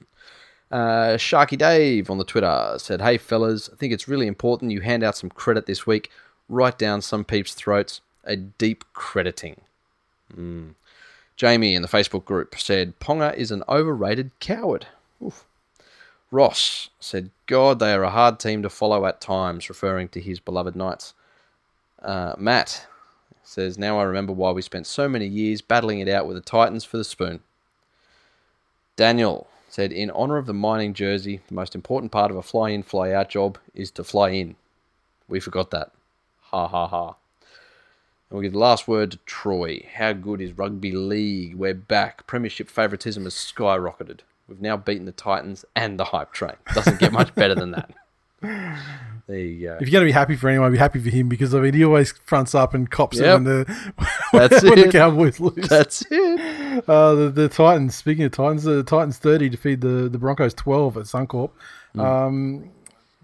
Uh, Sharky Dave on the Twitter said, "Hey fellas, I think it's really important you hand out some credit this week. Write down some peeps' throats. A deep crediting." Hmm. Jamie in the Facebook group said, "Ponga is an overrated coward." Oof. Ross said, "God, they are a hard team to follow at times," referring to his beloved Knights. Uh, Matt says, "Now I remember why we spent so many years battling it out with the Titans for the spoon." Daniel said, "In honor of the mining jersey, the most important part of a fly-in, fly-out job is to fly in." We forgot that. Ha ha ha. And we'll give the last word to Troy. How good is rugby league? We're back. Premiership favouritism has skyrocketed. We've now beaten the Titans and the hype train. Doesn't get much better than that. There you go. If you're going to be happy for anyone, be happy for him because I mean he always fronts up and cops it Yep. when the That's when the it. Cowboys lose. That's it. Uh, the, the Titans. Speaking of Titans, the Titans thirty defeat the the Broncos twelve at Suncorp. Hmm. Um,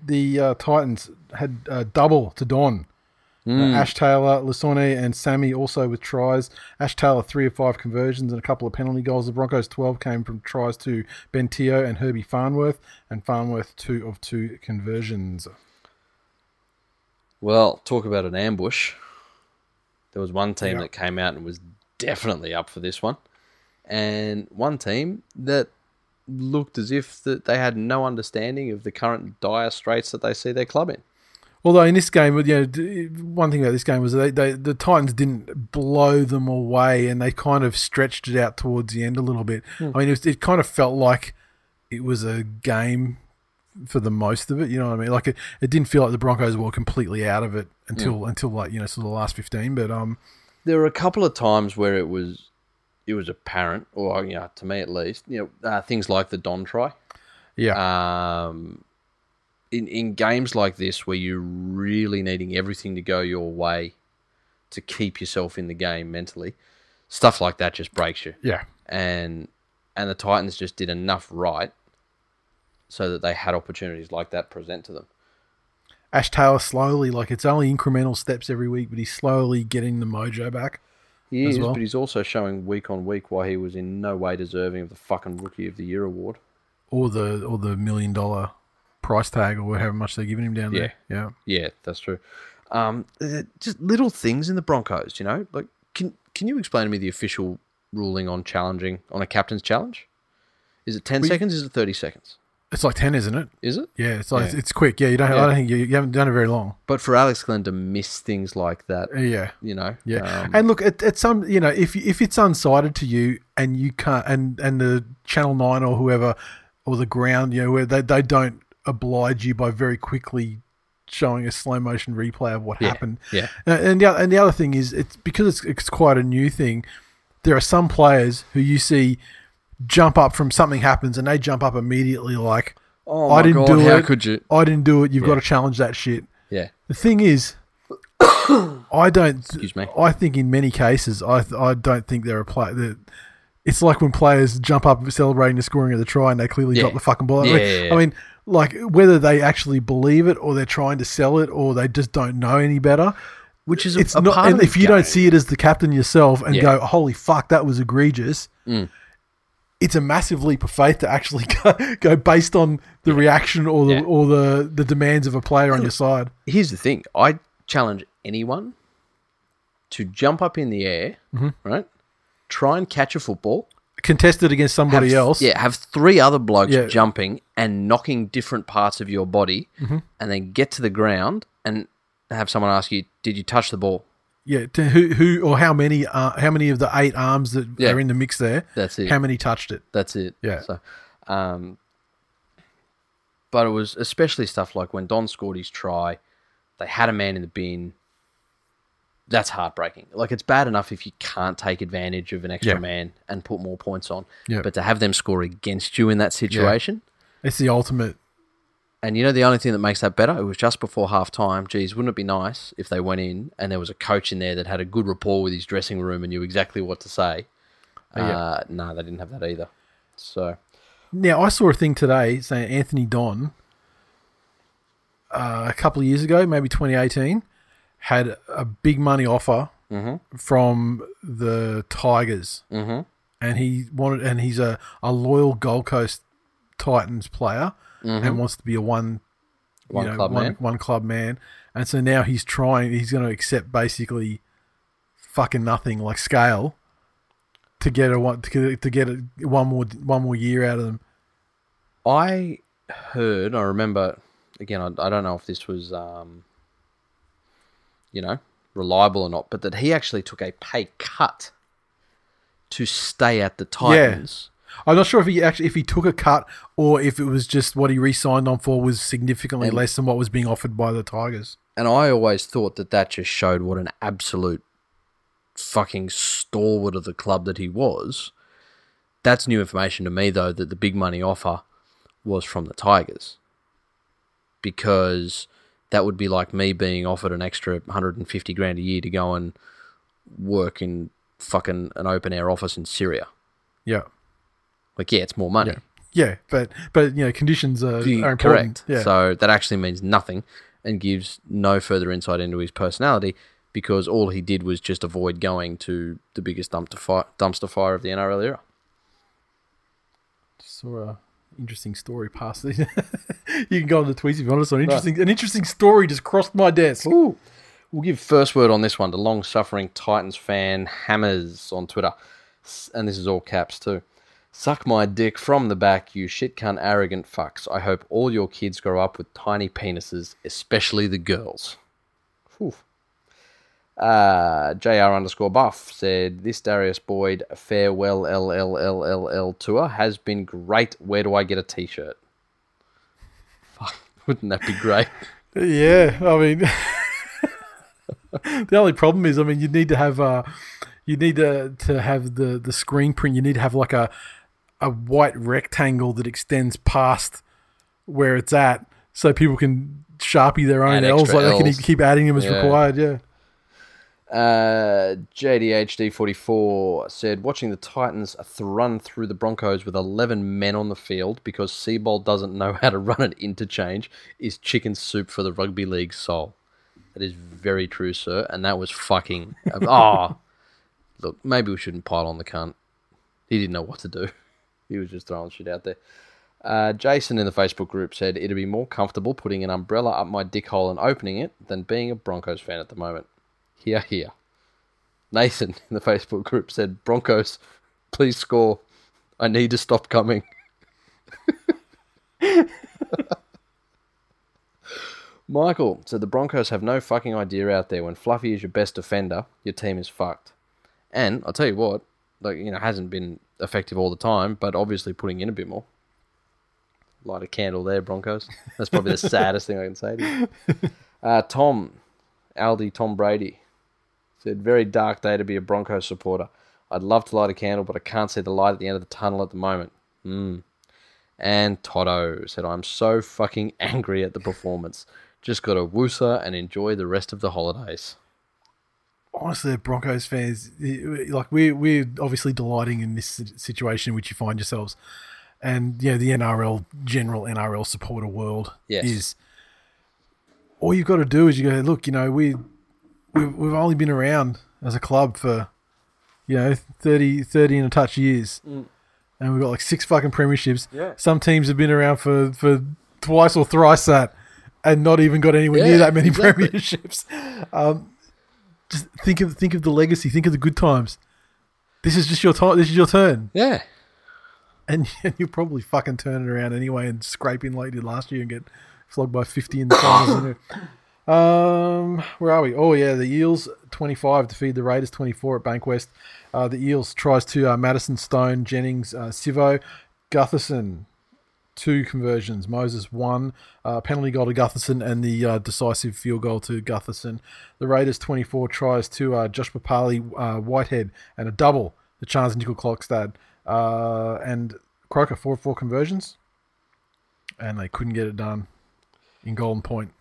the uh, Titans had uh, double to Don. Hmm. Uh, Ash Taylor, Lasone, and Sami also with tries. Ash Taylor three of five conversions and a couple of penalty goals. The Broncos twelve came from tries to Ben Teo and Herbie Farnworth, and Farnworth two of two conversions. Well, talk about an ambush. There was one team Yeah. that came out and was definitely up for this one, and one team that looked as if that they had no understanding of the current dire straits that they see their club in. Although in this game, you know, one thing about this game was they, they the Titans didn't blow them away, and they kind of stretched it out towards the end a little bit. Hmm. I mean, it, was, it kind of felt like it was a game for the most of it. You know what I mean? Like it, it didn't feel like the Broncos were completely out of it until until like you know sort of the last fifteen. But um, There were a couple of times where it was it was apparent, or you know, to me at least, you know, uh, things like the Don try. yeah, um, in in games like this where you're really needing everything to go your way to keep yourself in the game mentally, stuff like that just breaks you. yeah, And and the Titans just did enough right so that they had opportunities like that present to them. Ash Taylor slowly, like it's only incremental steps every week, but he's slowly getting the mojo back. He is, well. but he's also showing week on week why he was in no way deserving of the fucking Rookie of the Year award. Or the or the million dollar price tag or however much they're giving him down there. Yeah. Yeah, that's true. Um, just little things in the Broncos, you know. Like, can can you explain to me the official ruling on challenging on a captain's challenge? Is it ten We- seconds? Is it thirty seconds? It's like ten, isn't it? Is it? Yeah, it's like Yeah. it's quick. Yeah, you don't. Yeah. I don't think you, you haven't done it very long. But for Alex Glenn to miss things like that, Uh, Yeah, you know, yeah. um, and look, at, at some, you know, if if it's unsighted to you and you can't, and and the Channel Nine or whoever or the ground, you know, where they they don't oblige you by very quickly showing a slow motion replay of what Yeah, happened. yeah. Uh, and the oth- and the other thing is, it's because it's it's quite a new thing. there are some players who you see jump up from something happens and they jump up immediately like, Oh I didn't God, do how it. could you? I didn't do it. You've got to challenge that shit. Yeah. The thing is, I don't. Excuse me. I think in many cases, I I don't think they're a play. That it's like when players jump up celebrating the scoring of the try and they clearly Yeah. drop the fucking ball. I Yeah, mean- yeah, yeah. I mean, like whether they actually believe it or they're trying to sell it or they just don't know any better. Which is a, It's a not. part And of the if you don't game. see it as the captain yourself and Yeah. go, "Holy fuck, that was egregious," Mm. It's a massive leap of faith to actually go, go based on the reaction or the Yeah. or the the demands of a player on your side. here's the thing I challenge anyone to jump up in the air, Mm-hmm. right? Try and catch a football. Contested against somebody have, else. Yeah, have three other blokes Yeah. jumping and knocking different parts of your body, Mm-hmm. and then get to the ground and have someone ask you, "Did you touch the ball?" Yeah, to who who or how many uh, how many of the eight arms that Yeah. are in the mix there? That's it. How many touched it? That's it. Yeah. So, um, but it was especially stuff like when Don scored his try, they had a man in the bin. That's heartbreaking. Like it's bad enough if you can't take advantage of an extra Yeah. man and put more points on. Yeah. But to have them score against you in that situation, It's the ultimate. And you know the only thing that makes that better, it was just before half time. Geez, wouldn't it be nice if they went in and there was a coach in there that had a good rapport with his dressing room and knew exactly what to say? Yeah. Uh, no, they didn't have that either. So Now I saw a thing today saying Anthony Don, uh, a couple of years ago, maybe 2018, had a big money offer Mm-hmm. from the Tigers, mm-hmm. and he wanted, and he's a, a loyal Gold Coast Titans player, and wants to be a one Mm-hmm. One know, club one, man. one club man, and so now he's trying. He's going to accept basically fucking nothing like scale to get a one to get, to get a, one more one more year out of them. I heard, I remember, again, I, I don't know if this was, um, you know, reliable or not, but that he actually took a pay cut to stay at the Titans. I'm not sure if he actually if he took a cut or if it was just what he re-signed on for was significantly And- less than what was being offered by the Tigers. And I always thought that that just showed what an absolute fucking stalwart of the club that he was. That's new information to me, though, that the big money offer was from the Tigers. Because that would be like me being offered an extra 150 grand a year to go and work in fucking an open air office in Syria. Yeah, Like, yeah, it's more money. yeah, yeah. But but you know conditions are, important. Correct. Yeah. So that actually means nothing and gives no further insight into his personality because all he did was just avoid going to the biggest dumpster fire, dumpster fire of the NRL era. saw a interesting story past it. you can go on the tweets if you want. It's an interesting an interesting story just crossed my desk. Ooh. We'll give first word on this one to long suffering Titans fan Hammers on Twitter. And this is all caps too. Suck my dick from the back, you shit cunt arrogant fucks. I hope all your kids grow up with tiny penises, especially the girls. Whew. Uh, JR underscore buff said, This Darius Boyd farewell LLLLL tour has been great. Where do I get a t shirt? Fuck, wouldn't that be great? Yeah, I mean, the only problem is, I mean, you need to have uh, you need to to have the the screen print. You need to have like a a white rectangle that extends past where it's at, so people can sharpie their own Add L's. Like they can keep adding them as Yeah. required. Yeah. Uh, JDHD44 said, watching the Titans run through the Broncos with 11 men on the field because Seibold doesn't know how to run an interchange is chicken soup for the rugby league soul. That is very true, sir. And that was fucking. oh, look, maybe we shouldn't pile on the cunt. He didn't know what to do. He was just throwing shit out there. Uh, Jason in the Facebook group said, It'd be more comfortable putting an umbrella up my dick hole and opening it than being a Broncos fan at the moment. Here, here. Nathan in the Facebook group said, Broncos, please score. I need to stop coming. Michael said, The Broncos have no fucking idea out there. When Fluffy is your best defender, your team is fucked. And I'll tell you what, like, you know, hasn't been effective all the time, but obviously putting in a bit more. Light a candle there, Broncos. That's probably the saddest thing I can say to you. Uh, Tom, Aldi Tom Brady, said, Very dark day to be a Broncos supporter. I'd love to light a candle, but I can't see the light at the end of the tunnel at the moment. Mm. And Toto said, I'm so fucking angry at the performance. Just got to woosa and enjoy the rest of the holidays. Honestly, Broncos fans, like we're we're obviously delighting in this situation in which you find yourselves, and you know the NRL general NRL supporter world Yes. is. All you've got to do is you go look. You know we we've, we've only been around as a club for, you know, 30, 30 and a touch years, and we've got like six fucking premierships. Yeah. Some teams have been around for for twice or thrice that, and not even got anywhere Yeah, near that many exactly. premierships. Um, just think of think of the legacy. Think of the good times. This is just your time. This is your turn, Yeah. and, and you'll probably fucking turn it around anyway and scrape in like you did last year and get flogged by fifty in the finals. um, where are we? Oh yeah, the Eels twenty five defeated the Raiders twenty four at Bankwest. Uh, the Eels tries to uh, Matterson, Stone, Jennings, uh, Sivo, Gutherson. Two conversions. Moses one uh, penalty goal to Gutherson and the uh, decisive field goal to Gutherson. The Raiders twenty four tries to uh, Josh Papalii, uh, Whitehead, and a double the chance Nickel Clockstad uh, and Croker four four conversions, and they couldn't get it done in Golden Point.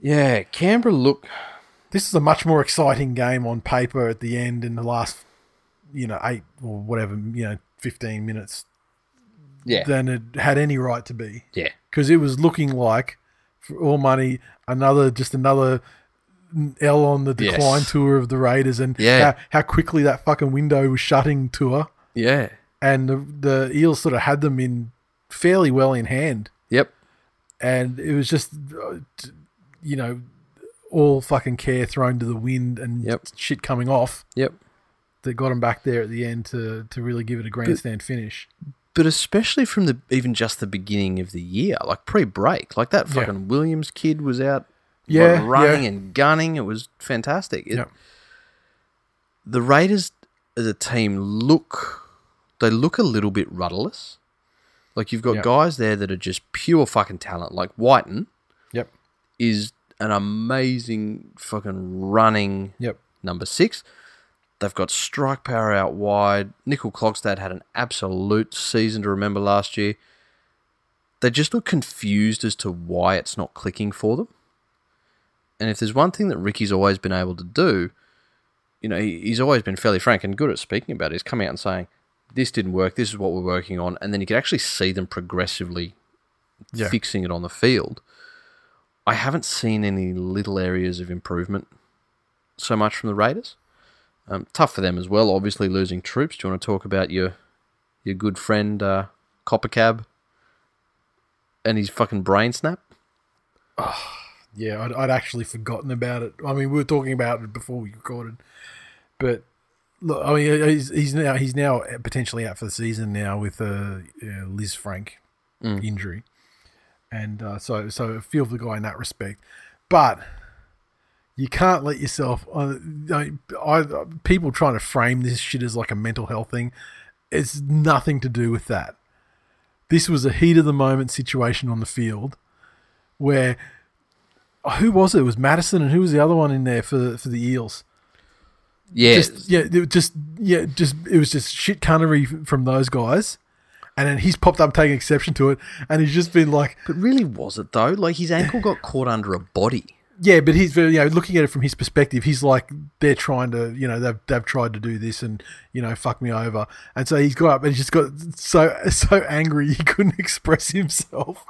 Yeah. Canberra look. This is a much more exciting game on paper at the end in the last, you know, eight or whatever, you know, fifteen minutes Yeah. than it had any right to be. yeah. because it was looking like for all money another just another L on the Yes. decline tour of the Raiders and Yeah. how, how quickly that fucking window was shutting tour Yeah. and the, the Eels sort of had them in fairly well in hand Yep. and it was just you know all fucking care thrown to the wind and Yep. shit coming off Yep. that got them back there at the end to to really give it a grandstand finish. But especially from the even just the beginning of the year, like pre-break, like that Yeah. fucking Williams kid was out, Yeah, running yeah. and gunning. It was fantastic. It- Yep. The Raiders as a team look, they look a little bit rudderless. Like you've got Yep. guys there that are just pure fucking talent. Like Wighton Yep. is an amazing fucking running Yep. number six. They've got strike power out wide. Nickel Clockstad had an absolute season to remember last year. They just look confused as to why it's not clicking for them. And if there's one thing that Ricky's always been able to do, you know, he's always been fairly frank and good at speaking about it. He's coming out and saying, this didn't work, this is what we're working on. And then you can actually see them progressively Yeah. fixing it on the field. I haven't seen any little areas of improvement so much from the Raiders. Um, tough for them as well, obviously losing troops. Do you want to talk about your your good friend uh, Copper Cab and his fucking brain snap? Yeah, I'd, I'd actually forgotten about it. I mean, we were talking about it before we recorded, but look, I mean, he's, he's now he's now potentially out for the season now with a uh, Lisfranc injury, and uh, so so feel for the guy in that respect, but you can't let yourself. Uh, I, I people trying to frame this shit as like a mental health thing. It's nothing to do with that. This was a heat of the moment situation on the field where who was it? It was Matterson, and who was the other one in there for for the Eels? Yeah, Just yeah, just yeah, just it was just shit cunnery from those guys, and then he's popped up taking exception to it, and he's just been like, but really was it though? Like his ankle got caught under a body. Yeah, but he's very you know looking at it from his perspective, he's like they're trying to you know they've they've tried to do this and you know fuck me over, and so he's got up and he's just got so so angry he couldn't express himself,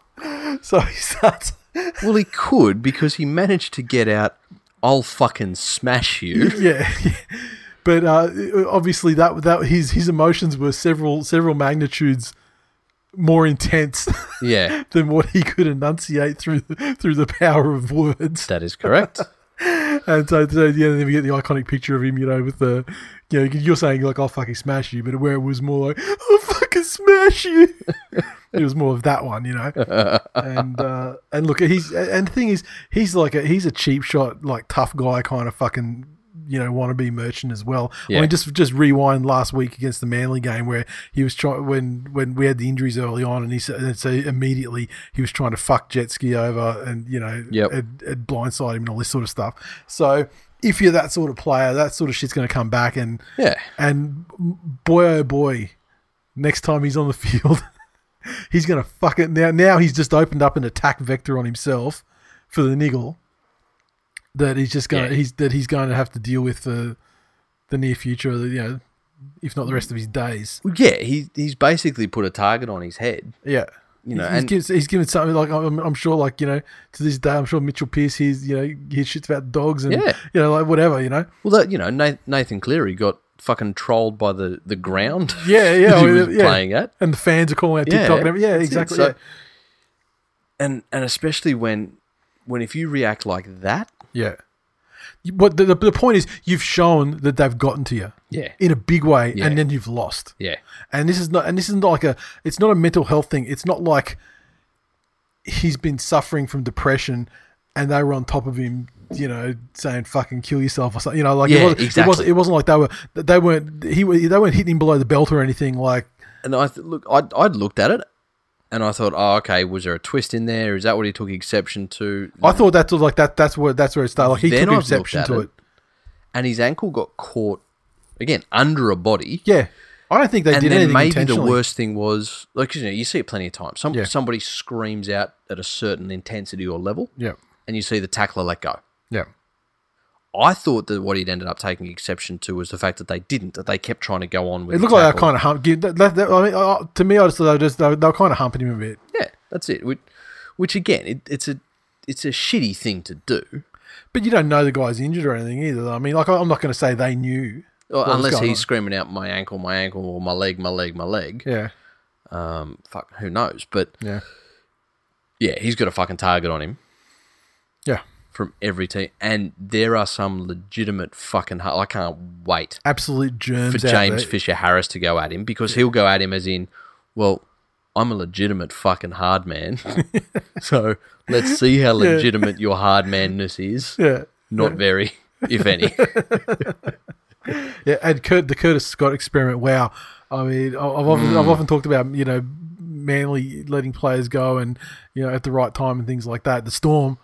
so he starts. Well, he could because he managed to get out. I'll fucking smash you. yeah, yeah. but uh, obviously that that his his emotions were several several magnitudes more intense yeah, than what he could enunciate through the, through the power of words. that is correct. And so, so yeah, then we get the iconic picture of him, you know, with the you know you're saying like I'll fucking smash you, but where it was more like I'll fucking smash you. it was more of that one, you know. And uh, and look, he's and the thing is, he's like a he's a cheap shot, like tough guy kind of fucking you know wannabe merchant as well. I mean, just just rewind last week against the Manly game where he was trying when when we had the injuries early on, and he said and so immediately he was trying to fuck jet ski over and you know Yep. and, and blindside him and all this sort of stuff. So if you're that sort of player, that sort of shit's going to come back. And Yeah. and boy, oh boy, next time he's on the field, he's going to fuck it. Now, now he's just opened up an attack vector on himself for the niggle that he's just going to Yeah. he's that he's going to have to deal with for the near future. You know, if not the rest of his days. Yeah, he he's basically put a target on his head. Yeah. You know, he's, and- given, he's given something like I'm, I'm sure, like you know, to this day, I'm sure Mitchell Pearce, he's you know, he shits about dogs and Yeah. you know, like whatever, you know. Well, that you know, Nathan Cleary got fucking trolled by the the ground. Yeah, yeah, that he was yeah. playing at. and the fans are calling out Yeah, and everything. Yeah, exactly. So- yeah. and and especially when when if you react like that, Yeah. But the, the, the point is, you've shown that they've gotten to you yeah, in a big way, Yeah. and then you've lost. yeah, And this is not, and this is not like a, it's not a mental health thing. It's not like he's been suffering from depression, and they were on top of him, you know, saying "fucking kill yourself" or something. You know, like Yeah, it, wasn't, it exactly. wasn't. It wasn't like they were. They weren't. He. They weren't hitting him below the belt or anything. Like and I th- look, I'd, I'd looked at it, and I thought, oh, okay, was there a twist in there? Is that what he took exception to? I thought that's like that. That's where that's where it started. Like he Then took I've exception to it. it. and his ankle got caught again under a body. Yeah, I don't think they and did then anything maybe the worst thing was like you know you see it plenty of times. Some Yeah. somebody screams out at a certain intensity or level, Yeah, and you see the tackler let go. yeah, I thought that what he'd ended up taking exception to was the fact that they didn't, that they kept trying to go on with. it looked like they were kind of hump. That, that, that- I mean, uh, to me, I just thought they were just they were, they were kind of humping him a bit. yeah, that's it. Which, which again, it, it's a it's a shitty thing to do, But you don't know the guy's injured or anything either. I mean, like I'm not going to say they knew. Unless he's on. screaming out my ankle, my ankle, or my leg, my leg, my leg. Yeah, Um, fuck, who knows? But yeah, yeah, he's got a fucking target on him. yeah. From every team, and there are some legitimate fucking. I can't wait Absolute germs for James. Fisher Harris to go at him because he'll go at him as in, well, I'm a legitimate fucking hard man, so let's see how legitimate your hard manness is. Yeah, Not very, if any. yeah. And Kurt, the Curtis Scott experiment. Wow. I mean, I've often, Mm. I've often talked about you know, Manly letting players go and you know at the right time and things like that. The Storm.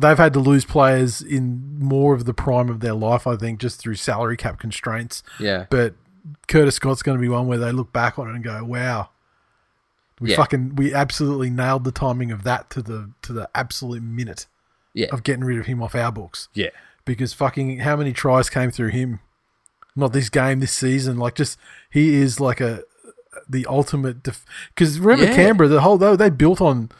They've had to lose players in more of the prime of their life, I think, just through salary cap constraints. Yeah, But Curtis Scott's going to be one where they look back on it and go, "Wow, we Yeah. fucking we absolutely nailed the timing of that to the to the absolute minute yeah, of getting rid of him off our books." yeah, Because fucking how many tries came through him? Not this game, this season. Like just he is like a the ultimate. Because remember Yeah. Canberra, the whole they, they built on.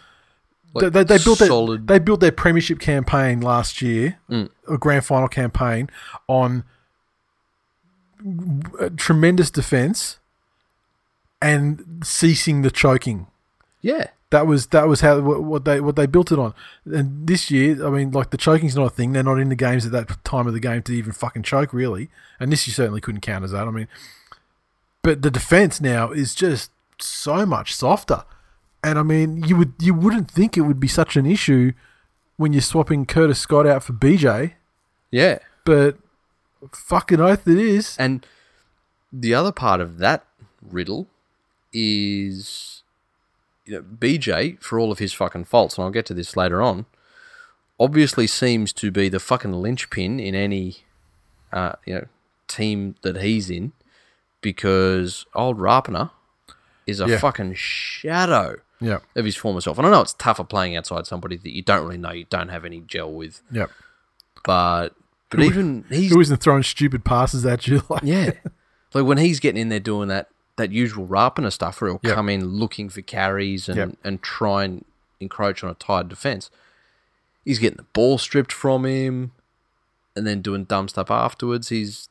Like, they, they built solid. their, they built their premiership campaign last year, Mm. a grand final campaign on tremendous defense and ceasing the choking. yeah, That was that was how what what they what they built it on. And this year, I mean, like the choking's not a thing. They're not in the games at that time of the game to even fucking choke, really. And this you certainly couldn't count as that. I mean, but the defense now is just so much softer. And I mean, you would you wouldn't think it would be such an issue when you're swapping Curtis Scott out for BJ, yeah. but fucking oath it is. And the other part of that riddle is, you know, BJ, for all of his fucking faults, and I'll get to this later on, obviously seems to be the fucking linchpin in any, uh, you know, team that he's in, because old Rapana is a Yeah. fucking shadow Yeah, of his former self. And I know it's tougher playing outside somebody that you don't really know, you don't have any gel with, yeah. but but even he's Who isn't throwing stupid passes at you? Like, yeah. Like when he's getting in there doing that that usual rapping Rapana stuff where he'll Yep. come in looking for carries and, Yep. and try and encroach on a tired defence. He's getting the ball stripped from him and then doing dumb stuff afterwards. He's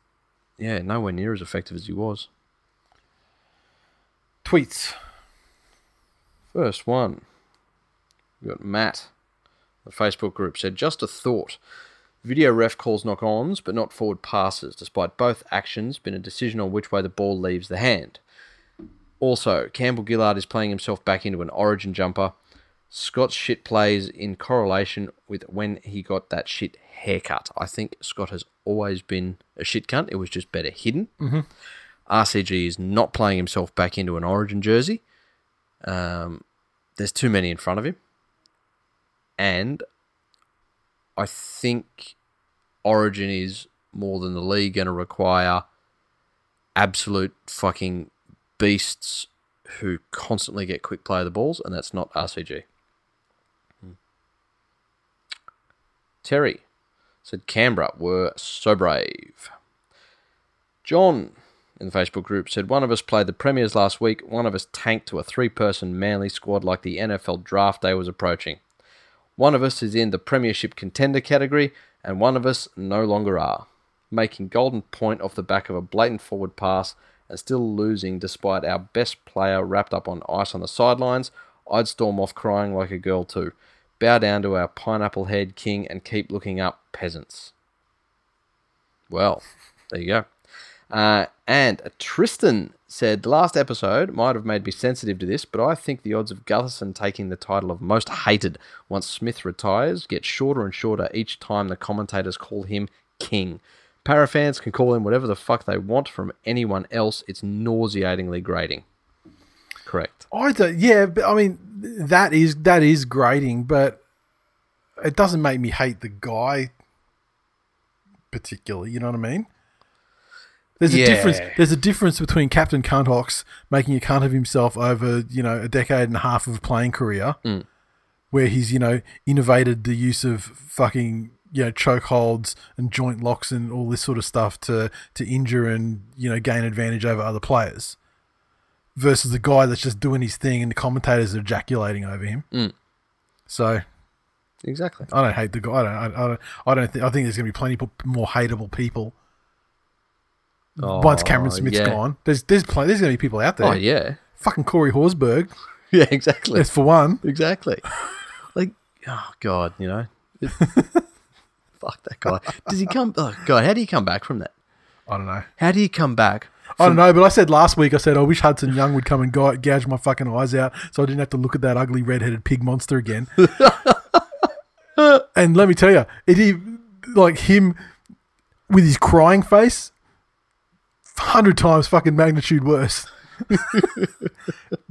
yeah, nowhere near as effective as he was. tweets. First one. We got Matt. The Facebook group said, just a thought. Video ref calls knock ons, but not forward passes, despite both actions being a decision on which way the ball leaves the hand. Also, Campbell Gillard is playing himself back into an origin jumper. Scott's shit plays in correlation with when he got that shit haircut. I think Scott has always been a shit cunt. It was just better hidden. Mm-hmm. RCG is not playing himself back into an origin jersey. Um, there's too many in front of him. And I think Origin is more than the league going to require absolute fucking beasts who constantly get quick play of the balls, and that's not RCG. Hmm. Terry said Canberra were so brave. John in the Facebook group said one of us played the Premiers last week, one of us tanked to a three person manly squad like the NFL draft day was approaching. One of us is in the Premiership contender category, and one of us no longer are, making golden point off the back of a blatant forward pass and still losing despite our best player wrapped up on ice on the sidelines. I'd storm off crying like a girl too. Bow down to our pineapple head king and keep looking up, peasants. Well, there you go. Uh, and Tristan said the last episode might have made me sensitive to this, but I think the odds of Gutherson taking the title of most hated once Smith retires get shorter and shorter each time the commentators call him king. Parra fans can call him whatever the fuck they want from anyone else. It's nauseatingly grating. Correct. I don't. Yeah, but I mean that is that is grating, but it doesn't make me hate the guy particularly. You know what I mean? There's a Yeah. difference. There's a difference between Captain Cuntox making a cunt of himself over you know a decade and a half of a playing career, mm. where he's you know innovated the use of fucking you know chokeholds and joint locks and all this sort of stuff to to injure and you know gain advantage over other players, versus the guy that's just doing his thing and the commentators are ejaculating over him. Mm. So Exactly. I don't hate the guy. I don't. I, I don't. I don't think. I think there's going to be plenty more hateable people once Cameron Oh, Smith's yeah. gone. There's there's plenty, there's going to be people out there. Oh, yeah. Fucking Corey Horsburgh. Yeah, exactly. That's for one. Exactly. like, oh God, you know, It- fuck that guy. Does he come? Oh God, how do you come back from that? I don't know. How do you come back? I don't know, but I said last week, I said I wish Hudson Young would come and gou- gouge my fucking eyes out, so I didn't have to look at that ugly red-headed pig monster again. and let me tell you, it like him with his crying face, hundred times fucking magnitude worse.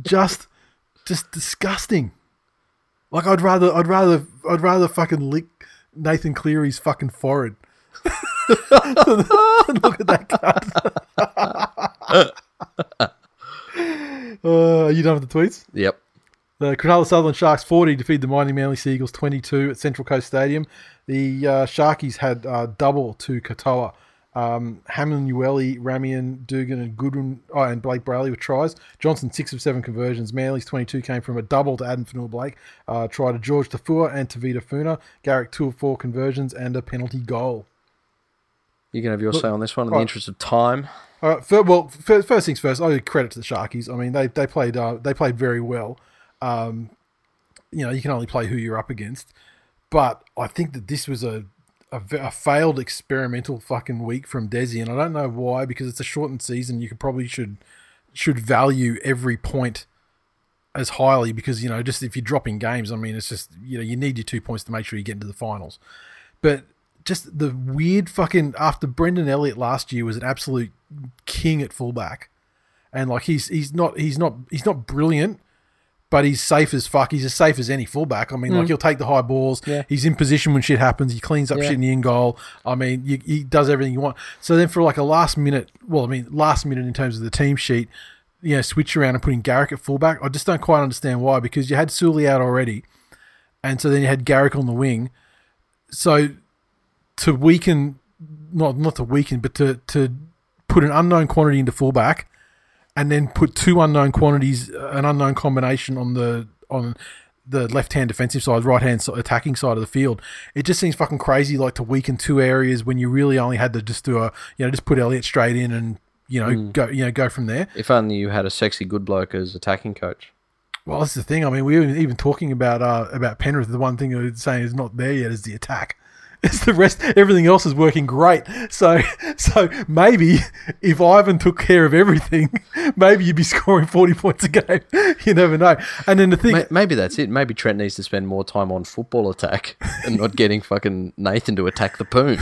just, just disgusting. Like I'd rather, I'd rather, I'd rather fucking lick Nathan Cleary's fucking forehead. Look at that cunt. Uh, are you done with the tweets? Yep. The Cronulla Sutherland Sharks 40 defeated the Mighty Manly Seagulls 22 at Central Coast Stadium. The uh, Sharkies had uh, double to Katoa. Um, Hamlin, Uele, Ramien, Dugan, and Goodwin, oh, and Blayke Brailey with tries. Johnson, six of seven conversions. Manly's 22 came from a double to Addin Fonua Blake. Uh, try to Jorge Taufua and Tevita Funa. Garrick, two of four conversions and a penalty goal. You can have your say on this one in the interest of time. All right. Fir- well, fir- first things first. I give credit to the Sharkies. I mean, they they played uh, they played very well. Um, you know, you can only play who you're up against, but I think that this was a a, a failed experimental fucking week from Desi, and I don't know why because it's a shortened season. You could probably should should value every point as highly because you know just if you're dropping games, I mean, it's just you know you need your two points to make sure you get into the finals. But just the weird fucking after Brendan Elliott last year was an absolute king at fullback, and like he's he's not he's not he's not brilliant, but he's safe as fuck. He's as safe as any fullback. I mean, like mm. he'll take the high balls. Yeah. He's in position when shit happens. He cleans up Yeah. shit in the end goal. I mean, you, he does everything you want. So then for like a last minute, well, I mean, last minute in terms of the team sheet, you know, switch around and putting Garrick at fullback. I just don't quite understand why because you had Sully out already, and so then you had Garrick on the wing. So to weaken, not not to weaken, but to to put an unknown quantity into fullback, and then put two unknown quantities, uh, an unknown combination on the on the left hand defensive side, right hand attacking side of the field. It just seems fucking crazy, like to weaken two areas when you really only had to just do a, you know, just put Elliot straight in and you know go, you know, go from there. If only you had a sexy good bloke as attacking coach. Well, that's the thing. I mean, we were even talking about uh, about Penrith. The one thing I was saying is not there yet is the attack. It's the rest. Everything else is working great. So, so maybe if Ivan took care of everything, maybe you'd be scoring forty points a game. You never know. And then the thing, maybe that's it. Maybe Trent needs to spend more time on football attack and not getting fucking Nathan to attack the poon.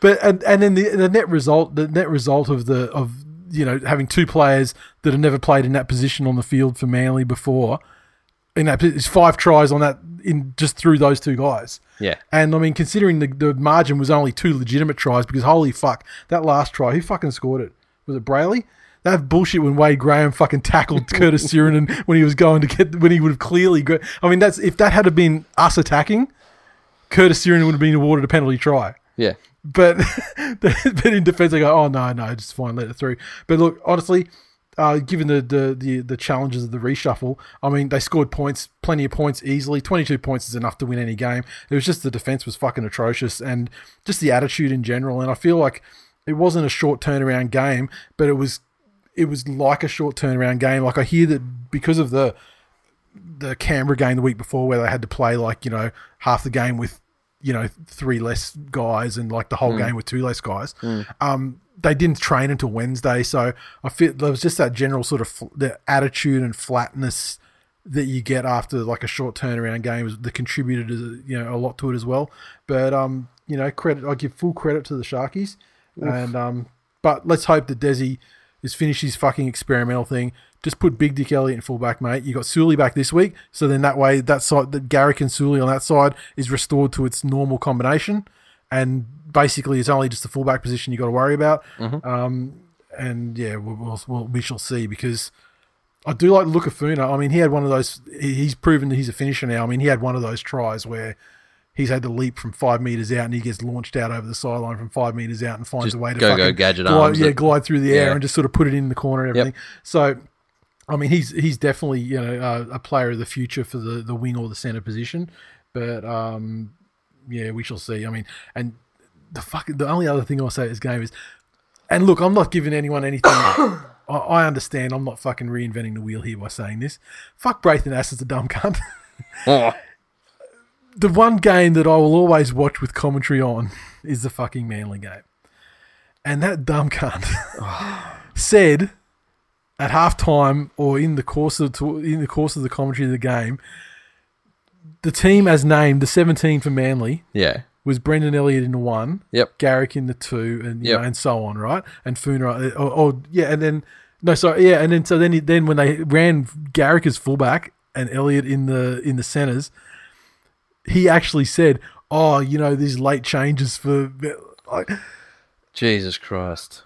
But and, and then the, the net result, the net result of the of you know having two players that have never played in that position on the field for Manly before, in that, it's five tries on that in just through those two guys. Yeah. And I mean, considering the, the margin was only two legitimate tries, because holy fuck, that last try, who fucking scored it? Was it Brailey? That bullshit when Wade Graham fucking tackled Curtis Sironen when he was going to get when he would have clearly. I mean, that's if that had been us attacking, Curtis Sironen would have been awarded a penalty try. Yeah. But but in defence, they go, oh no, no, just fine, let it through. But look, honestly, uh, given the, the the the challenges of the reshuffle, I mean, they scored points, plenty of points easily. Twenty two points is enough to win any game. It was just the defence was fucking atrocious, and just the attitude in general. And I feel like it wasn't a short turnaround game, but it was it was like a short turnaround game. Like I hear that because of the the Canberra game the week before, where they had to play like you know half the game with you know three less guys and like the whole game with two less guys. Um, they didn't train until Wednesday, so I feel there was just that general sort of fl- the attitude and flatness that you get after like a short turnaround game that contributed to, you know a lot to it as well. But um, you know, credit I give full credit to the Sharkies, and um, but let's hope that Desi is finished his fucking experimental thing. Just put Big Dick Elliott in fullback, mate. You got Sully back this week, so then that way that side, that Garrick and Sully on that side is restored to its normal combination, and basically it's only just the fullback position you got to worry about. Um, and yeah, we'll, we'll, we'll, we shall see because I do like Lukafuna. I mean, he had one of those. He's proven that he's a finisher now. I mean, he had one of those tries where he's had to leap from five meters out and he gets launched out over the sideline from five meters out and finds Just a way to go, go, gadget glide, arms yeah, glide through the air Yeah. and just sort of put it in the corner and Yep. everything. So, I mean, he's he's definitely you know uh, a player of the future for the the wing or the center position. But um, yeah, we shall see. I mean, and the fucking the only other thing I'll say at this game is, and look, I'm not giving anyone anything. I, I understand. I'm not fucking reinventing the wheel here by saying this. Fuck Braith Anasta is a dumb cunt. Oh, the one game that I will always watch with commentary on is the fucking Manly game. And that dumb cunt said at halftime or in the course of in the course of the commentary of the game, the team as named, the 17 for Manly, yeah. Was Brendan Elliott in the one, Yep. Garrick in the two, and you Yep. know, and so on, right? And Funa, oh, uh, oh yeah, and then no, sorry, yeah, and then so then he, then when they ran Garrick as fullback and Elliott in the in the centers, he actually said, "Oh, you know, these late changes for like, Jesus Christ.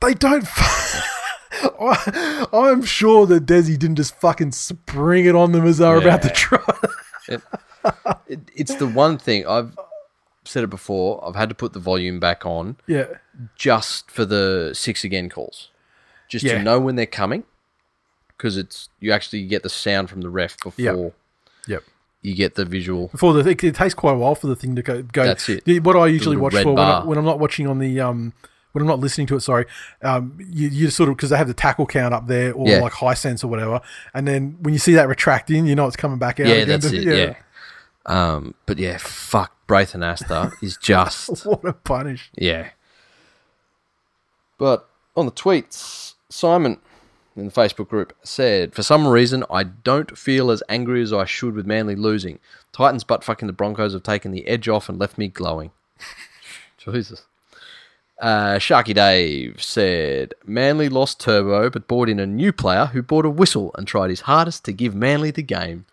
they don't." I, I'm sure that Desi didn't just fucking spring it on them as they were about to Yeah. try. It, it's the one thing I've said it before. I've had to put the volume back on yeah, just for the six again calls, just Yeah. to know when they're coming, because it's you actually get the sound from the ref before yep. you get the visual. Before the it, it takes quite a while for the thing to go. go. That's it. The- What I usually little watch red for when, I, bar. when I'm not watching on the um when I'm not listening to it, sorry, um, you, you sort of because they have the tackle count up there or Yeah. like high sense or whatever, and then when you see that retracting, you know it's coming back out. Yeah, again. that's it. Yeah. Um, but yeah, fuck, Braith Anasta is just What a punish! yeah. But on the tweets, Simon in the Facebook group said, For some reason, I don't feel as angry as I should with Manly losing. Titans butt fucking the Broncos have taken the edge off and left me glowing. Jesus. Uh, Sharky Dave said, Manly lost Turbo but brought in a new player who bought a whistle and tried his hardest to give Manly the game.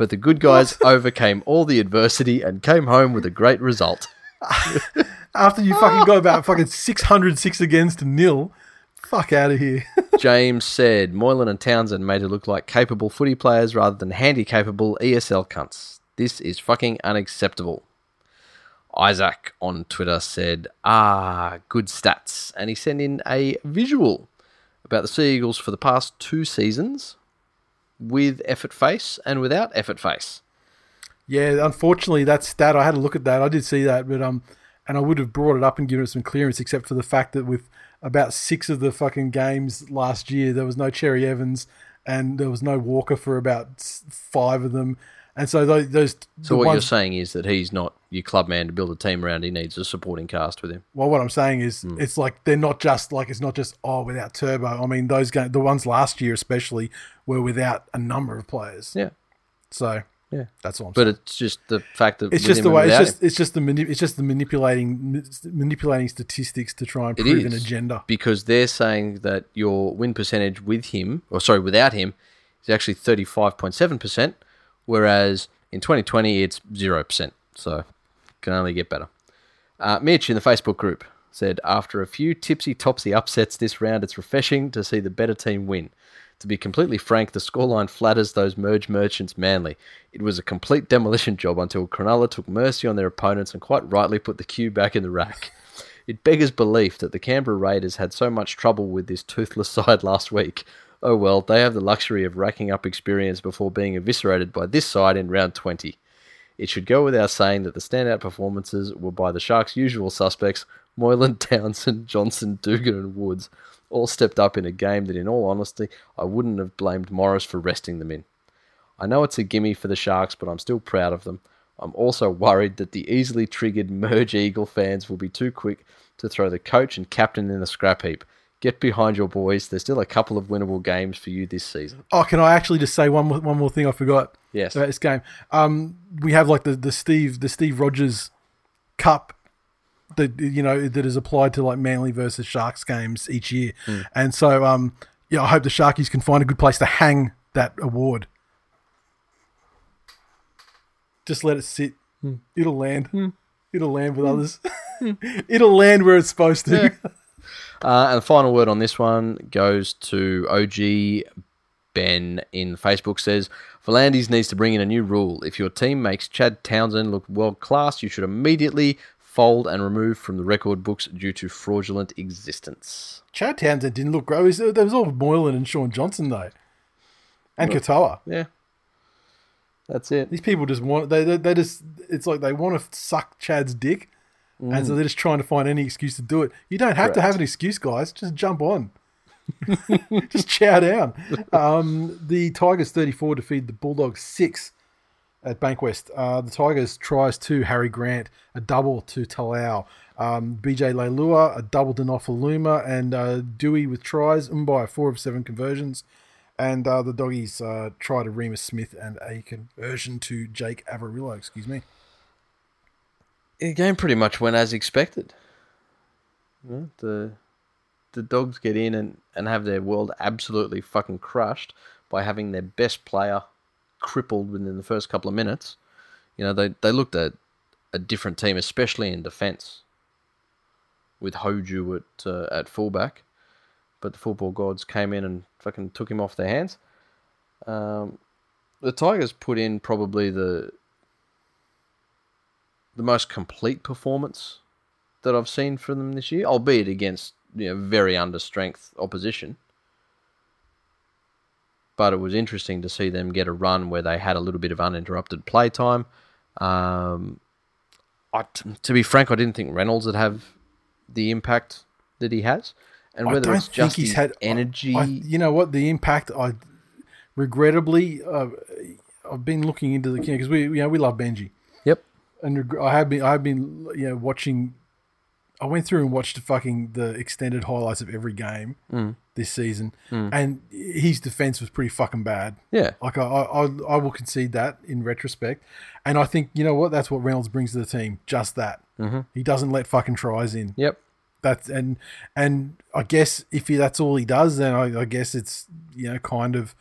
But the good guys overcame all the adversity and came home with a great result. After you fucking got about fucking 606 against nil, fuck out of here. James said Moylan and Townsend made it look like capable footy players rather than handy capable ESL cunts. This is fucking unacceptable. Isaac on Twitter said, Ah, good stats. And he sent in a visual about the Sea Eagles for the past two seasons with effort face and without effort face. Yeah, unfortunately, that's that stat I had a look at that. I did see that, but um, and I would have brought it up and given it some clearance, except for the fact that with about six of the fucking games last year, there was no Cherry Evans and there was no Walker for about five of them, and so those. those So what you're saying is that he's not your club man to build a team around. He needs a supporting cast with him. Well, what I'm saying is, Hmm. it's like they're not just like it's not just oh without Turbo. I mean, those games, the ones last year especially, were without a number of players. Yeah. So Yeah. that's all. I'm But saying. it's just the fact that it's just the way. It's just him- it's just the mani- it's just the manipulating manipulating statistics to try and It prove an agenda. because they're saying that your win percentage with him, or sorry, without him, is actually 35.7%, whereas in 2020 it's 0%. So can only get better. Uh, Mitch in the Facebook group said, After a few tipsy topsy upsets this round, it's refreshing to see the better team win. To be completely frank, the scoreline flatters those merge merchants manly. It was a complete demolition job until Cronulla took mercy on their opponents and quite rightly put the cue back in the rack. It beggars belief that the Canberra Raiders had so much trouble with this toothless side last week. Oh well, they have the luxury of racking up experience before being eviscerated by this side in round 20. It should go without saying that the standout performances were by the Sharks' usual suspects Moylan, Townsend, Johnson, Dugan, and Woods, all stepped up in a game that, in all honesty, I wouldn't have blamed Morris for resting them in. I know it's a gimme for the Sharks, but I'm still proud of them. I'm also worried that the easily triggered Merge Eagle fans will be too quick to throw the coach and captain in the scrap heap. Get behind your boys. There's still a couple of winnable games for you this season. Oh, can I actually just say one more, one more thing I forgot? Yes. About this game. Um, we have like the, the Steve the Steve Rogers Cup that you know that is applied to like Manly versus Sharks games each year, hmm. and so um, yeah, I hope the Sharkies can find a good place to hang that award. Just let it sit. Hmm. It'll land. Hmm. It'll land with others. It'll land where it's supposed to. Uh, and the final word on this one goes to OG Ben in Facebook says V'landys needs to bring in a new rule. If your team makes Chad Townsend look world class, you should immediately fold and remove from the record books due to fraudulent existence. Chad Townsend didn't look great. There was all Moylan and Shaun Johnson though, and Katoa. Yeah. That's it. These people just want they, they they just it's like they want to suck Chad's dick, and so they're just trying to find any excuse to do it. You don't have to have an excuse, guys. Just jump on. just chow down. Um, the Tigers 34 defeat the Bulldogs 6 at Bankwest. Uh, the Tigers tries to Harry Grant, a double to Talau. Um, BJ Leilua, a double to Nofoaluma, and uh, Dewey with tries. Mbye, four of seven conversions. And uh, the doggies uh, try to Reimis Smith and a conversion to Jake Averillo, excuse me. The game pretty much went as expected. The the dogs get in and, and have their world absolutely fucking crushed by having their best player crippled within the first couple of minutes. You know, they, they looked at a different team, especially in defence, with Hoju at uh, at fullback. But the football gods came in and fucking took him off their hands. Um, the Tigers put in probably the the most complete performance that I've seen from them this year, albeit against you know very under strength opposition. But it was interesting to see them get a run where they had a little bit of uninterrupted playtime. Um, I, t- to be frank, I didn't think Reynolds would have the impact that he has, and I whether it's just he's had energy. I, you know what? The impact. I regrettably, uh, I've been looking into the because we you know we love Benji, and I have been I've been you know watching. I went through and watched the fucking the extended highlights of every game Mm. this season, and his defense was pretty fucking bad. Yeah. Like I, I, I- I will concede that in retrospect, and I think you know what that's what Reynolds brings to the team. Just that mm-hmm. he doesn't let fucking tries in. Yep. That's and and I guess if he, that's all he does, then I, I guess it's you know kind of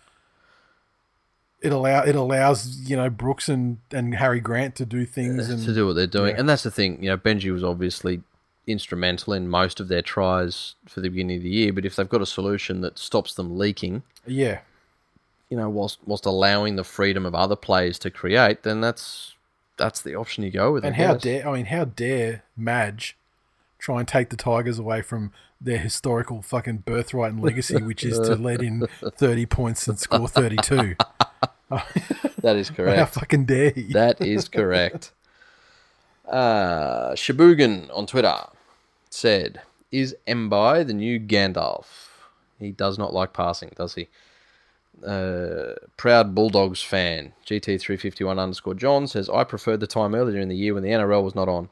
it allow it allows you know Brooks and, and Harry Grant to do things uh, and to do what they're doing. yeah. And that's the thing, you know, Benji was obviously instrumental in most of their tries for the beginning of the year. But if they've got a solution that stops them leaking, yeah. you know, whilst whilst allowing the freedom of other players to create, then that's that's the option you go with. And how dare I mean how dare Madge try and take the Tigers away from their historical fucking birthright and legacy, which is to let in thirty points and score thirty two. that is How correct. fucking dare? That is correct. Uh, Shabugan on Twitter said, "Is Mbye the new Gandalf? He does not like passing, does he?" Uh, proud Bulldogs fan GT351 underscore John says, "I preferred the time earlier in the year when the NRL was not on.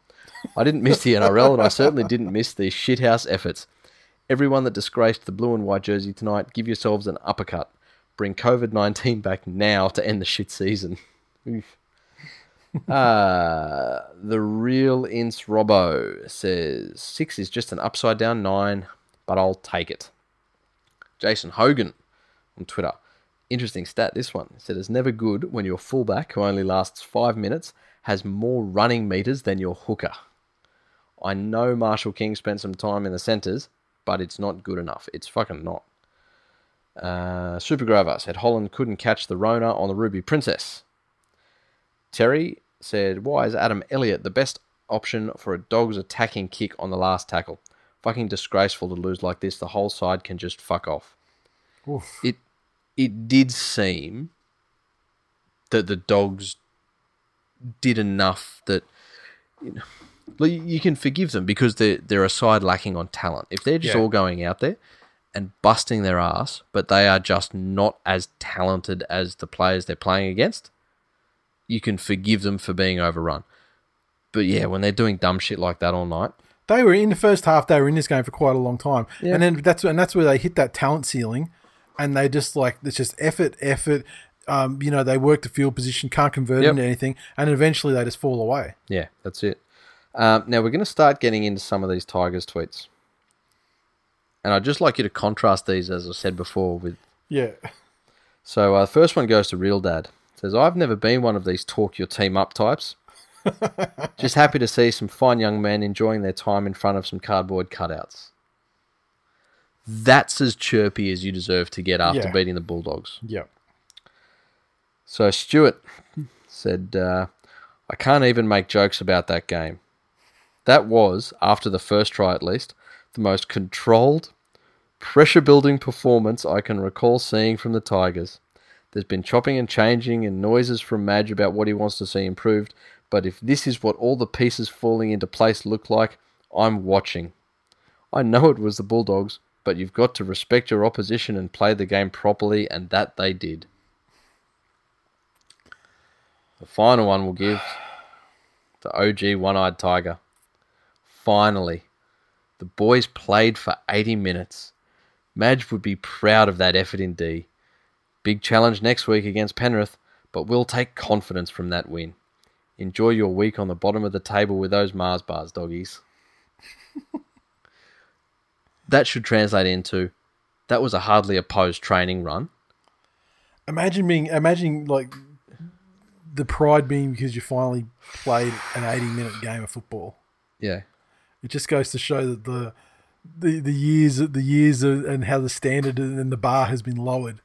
I didn't miss the NRL, and I certainly didn't miss these shithouse efforts. Everyone that disgraced the blue and white jersey tonight, give yourselves an uppercut. Bring COVID 19 back now to end the shit season. Uh, the real Ince Robbo says six is just an upside down nine, but I'll take it. Jason Hogan on Twitter. Interesting stat, this one. It said it's never good when your fullback, who only lasts five minutes, has more running meters than your hooker. I know Marshall King spent some time in the centres, but it's not good enough. It's fucking not. Uh, said Holland couldn't catch the Rona on the Ruby Princess. Terry said, Why is Adam Elliott the best option for a dog's attacking kick on the last tackle? Fucking disgraceful to lose like this. The whole side can just fuck off. Oof. It it did seem that the dogs did enough that you know you can forgive them because they're they're a side lacking on talent. If they're just Yeah. all going out there and busting their ass, but they are just not as talented as the players they're playing against, you can forgive them for being overrun. But yeah, when they're doing dumb shit like that all night, They were in the first half. They were in this game for quite a long time, Yeah. and then that's and that's where they hit that talent ceiling, and they just like it's just effort, effort. Um, you know, they work the field position, can't convert Yep. into anything, and eventually they just fall away. yeah, that's it. Um, now we're going to start getting into some of these Tigers tweets, and I'd just like you to contrast these, as I said before, with Yeah, So uh, the first one goes to Real Dad. Says, I've never been one of these talk your team up types. Just happy to see some fine young men enjoying their time in front of some cardboard cutouts. That's as chirpy as you deserve to get after Yeah. beating the Bulldogs. yeah. So Stuart said, uh, I can't even make jokes about that game. That was, after the first try at least, the most controlled, pressure building performance I can recall seeing from the Tigers. There's been chopping and changing and noises from Madge about what he wants to see improved, but if this is what all the pieces falling into place look like, I'm watching. I know it was the Bulldogs, but you've got to respect your opposition and play the game properly, and that they did. The final one we'll give to OG One Eyed Tiger. Finally, the boys played for 80 minutes. Madge would be proud of that effort in D. Big challenge next week against Penrith, but we'll take confidence from that win. Enjoy your week on the bottom of the table with those Mars bars, doggies. that should translate into that was a hardly opposed training run. Imagine being, imagine like the pride being because you finally played an eighty-minute game of football. Yeah. It just goes to show that the the, the years the years of, and how the standard and the bar has been lowered.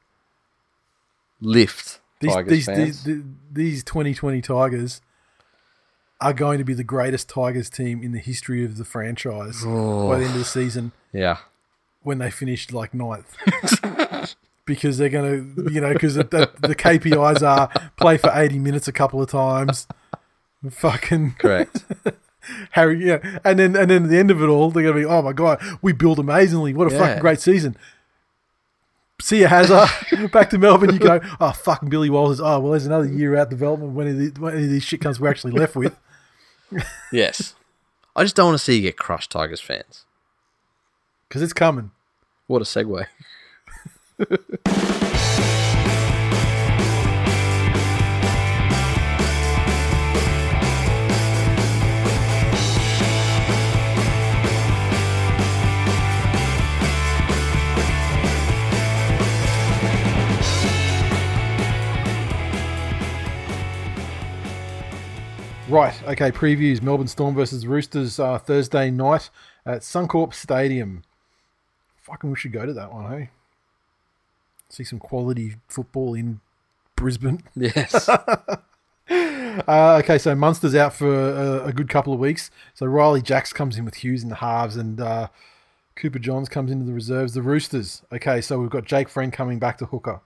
Lift. These these, fans. these these 2020 Tigers are going to be the greatest Tigers team in the history of the franchise by the end of the season yeah. when they finished like ninth. because they're going to, you know, because the, the KPIs are play for 80 minutes a couple of times. Fucking Correct. Harry, yeah, and then and then at the end of it all, they're gonna be, oh my god, we built amazingly. What a Yeah. fucking great season. See you, Hazard. Back to Melbourne. You go, oh fucking Billy Walters. Oh well, there's another year out development when any of, the, when any of these shit comes we're actually left with. yes. I just don't want to see you get crushed, Tigers fans. Because it's coming. What a segue. Right. Okay. Previews: Melbourne Storm versus Roosters uh, Thursday night at Suncorp Stadium. Fucking, we should go to that one, hey? See some quality football in Brisbane. Yes. Uh, okay, so Munster's out for a, a good couple of weeks. So Ryley Jacks comes in with Hughes in the halves, and uh, Cooper Johns comes into the reserves. The Roosters. Okay, so we've got Jake Friend coming back to hooker.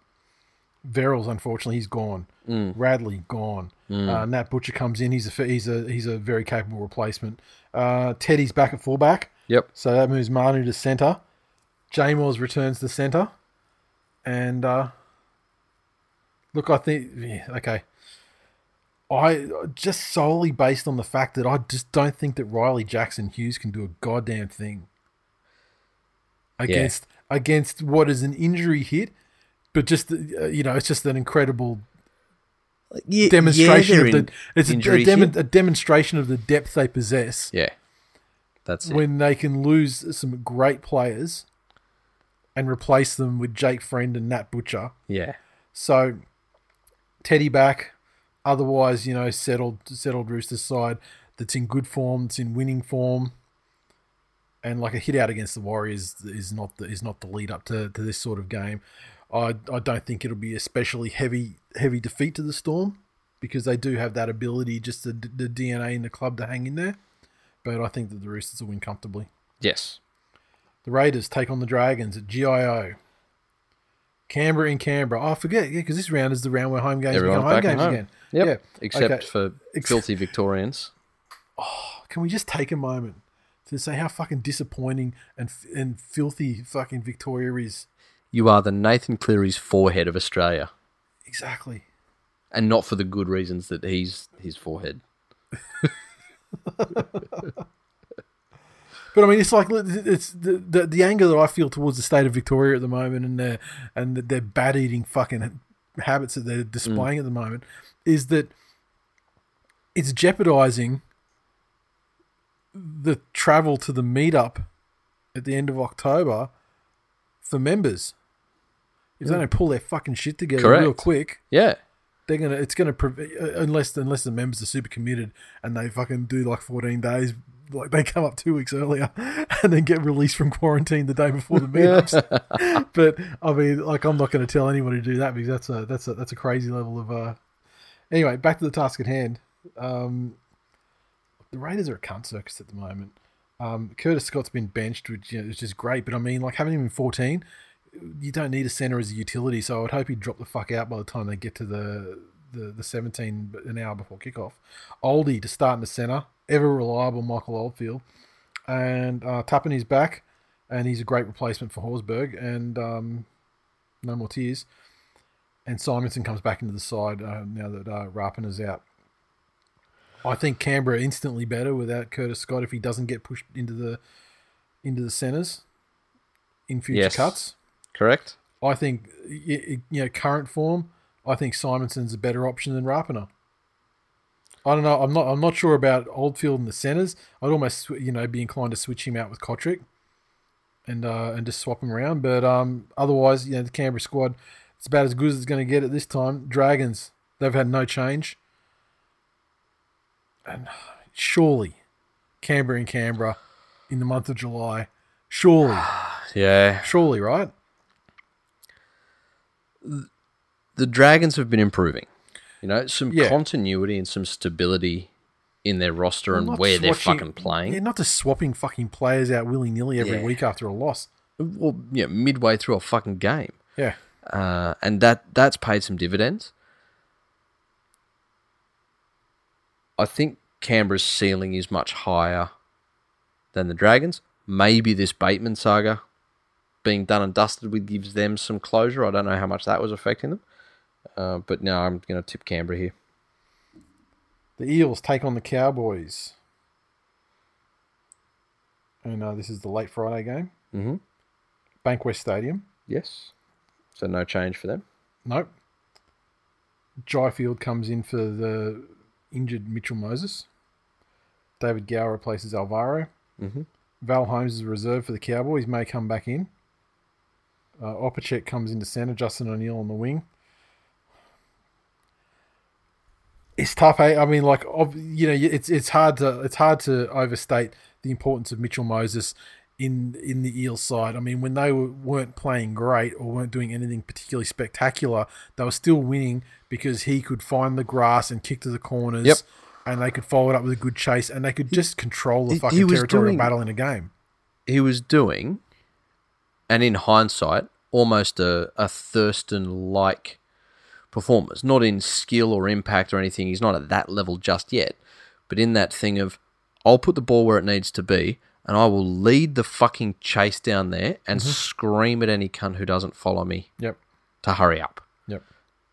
Verrills, unfortunately, he's gone. Radley gone. Uh, Nat Butcher comes in. He's a he's a he's a very capable replacement. Uh, Teddy's back at fullback. yep. So that moves Manu to centre. Jamors returns to centre. And uh, look, I think, yeah, okay. I just solely based on the fact that I just don't think that Ryley Jackson Hughes can do a goddamn thing against against what is an injury hit, but just uh, you know, it's just an incredible Yeah, demonstration yeah, of the it's a, a, injury a demonstration of the depth they possess Yeah. That's it. when they can lose some great players and replace them with Jake Friend and Nat Butcher. yeah. So Teddy back, otherwise, you know, settled settled Roosters side that's in good form, that's in winning form. And like a hit out against the Warriors is not the, is not the lead up to, to this sort of game. I I don't think it'll be especially heavy heavy defeat to the Storm because they do have that ability, just the, the DNA in the club to hang in there. But I think that the Roosters will win comfortably. Yes. The Raiders take on the Dragons at GIO. Canberra in Canberra. Oh, I forget, yeah, because this round is the round where home games Everyone's become home games home. again. Yep. Yeah. Except Okay. for Ex- filthy Victorians. Oh, Can we just take a moment to say how fucking disappointing and and filthy fucking Victoria is? You are the Nathan Cleary's forehead of Australia. Exactly. And not for the good reasons that he's his forehead. But I mean, it's like it's the, the the anger that I feel towards the state of Victoria at the moment, and their and their bat eating fucking habits that they're displaying mm. at the moment, is that it's jeopardizing the travel to the meetup at the end of October for members. If they don't pull their fucking shit together real quick, Yeah. they're gonna it's gonna pre- uh, unless unless the members are super committed and they fucking do like 14 days like they come up two weeks earlier and then get released from quarantine the day before the meetups. But i mean like i'm not going to tell anyone to do that because that's a that's a that's a crazy level of uh anyway back to the task at hand. Um the raiders are a cunt circus at the moment. Um curtis scott's been benched which you know, is just great but i mean like having him in 14 you don't need a center as a utility, so I would hope he'd drop the fuck out by the time they get to the the, the 17 an hour before kickoff. Oldie to start in the center, ever reliable Michael Oldfield, and uh, tapping his back, and he's a great replacement for Horsburgh, and um, no more tears. And Simonsson comes back into the side uh, now that uh, Rapana is out. I think Canberra instantly better without Curtis Scott if he doesn't get pushed into the into the centres in future Yes. cuts. Correct? I think you know current form. I think Simonsson's a better option than Rapana. I don't know. I'm not. I'm not sure about Oldfield and the centers. I'd almost you know be inclined to switch him out with Kotrick, and uh, and just swap him around. But um, otherwise, you know the Canberra squad, it's about as good as it's going to get at this time. Dragons, they've had no change, and surely Canberra and Canberra in the month of July, surely, Yeah. surely, right? The Dragons have been improving. You know, some Yeah. continuity and some stability in their roster and Not where they're fucking playing. Yeah, not just swapping fucking players out willy nilly every Yeah. week after a loss. Well, yeah, midway through a fucking game. Yeah. uh, and that that's paid some dividends. I think Canberra's ceiling is much higher than the Dragons. Maybe this Bateman saga being done and dusted with gives them some closure. I don't know how much that was affecting them, uh, but now I'm going to tip Canberra here. The Eels take on the Cowboys. And uh, this is the late Friday game. Mhm. Bankwest Stadium. Yes, so no change for them. Nope. Jai Field comes in for the injured Mitchell Moses. David Gower replaces Alvaro. Mhm. Val Holmes is a reserve for the Cowboys. May come back in. Uh, Opacek comes into centre. Justin O'Neill on the wing. It's tough, hey. I mean, like, you know, it's it's hard to it's hard to overstate the importance of Mitchell Moses in in the Eels side. I mean, when they were, weren't playing great or weren't doing anything particularly spectacular, they were still winning because he could find the grass and kick to the corners. Yep. And they could follow it up with a good chase, and they could just control the he- fucking he territorial doing- battle in a game. he was doing, and in hindsight, almost a, a Thurston like performance. Not in skill or impact or anything. He's not at that level just yet. But in that thing of, I'll put the ball where it needs to be, and I will lead the fucking chase down there and mm-hmm. scream at any cunt who doesn't follow me Yep. to hurry up. Yep.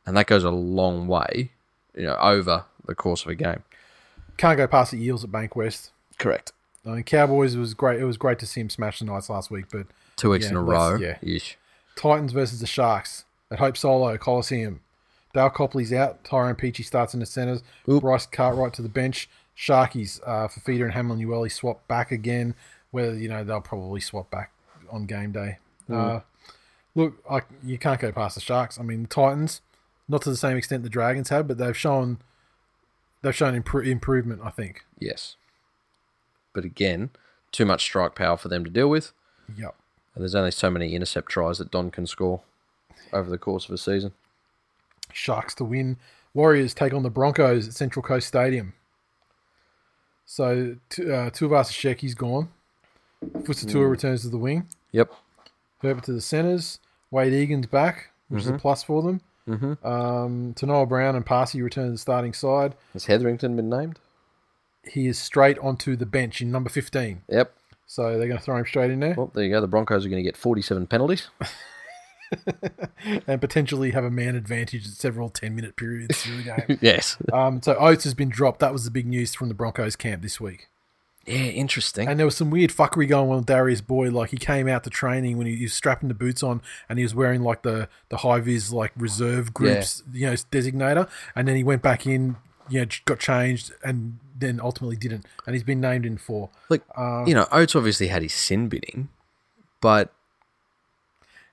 And that goes a long way, you know, over the course of a game. Can't go past the Eels at Bankwest. Correct. I mean, Cowboys was great. It was great to see him smash the Knights last week, but Two weeks Yeah, in a row. yeah. Ish. Titans versus the Sharks at Hope Solo Coliseum. Dale Copley's out. Tyrone Peachey starts in the centres. Bryce Cartwright to the bench. Sharkies uh, for Feeder and Hamlin Uele swap back again. Whether you know they'll probably swap back on game day. Uh, look, I, you can't go past the Sharks. I mean, the Titans. Not to the same extent the Dragons have, but they've shown they've shown impro- improvement. I think. Yes. But again, too much strike power for them to deal with. Yep. And there's only so many intercept tries that Don can score over the course of a season. Sharks to win. Warriors take on the Broncos at Central Coast Stadium. So uh, Tuivasa-Shecky's gone. Fusitu'a returns to the wing. Yep. Herbert to the centres. Wade Egan's back, which is a plus for them. Mm-hmm. Um, Tanoa Brown and Paasi return to the starting side. Has Hetherington been named? He is straight onto the bench in number 15. Yep. So they're going to throw him straight in there Well, there you go. The Broncos are going to get 47 penalties. and potentially have a man advantage at several 10 minute periods through the game. yes. um, so Oates has been dropped. That was the big news from the Broncos camp this week. Yeah, interesting. And there was some weird fuckery going on with Darius Boyd. Like he came out to training when he, he was strapping the boots on, and he was wearing like the the high vis like reserve groups, you know, designator. And then he went back in, you know, got changed, and then ultimately didn't. And he's been named in four. Like, uh, you know, Oates obviously had his sin binning, but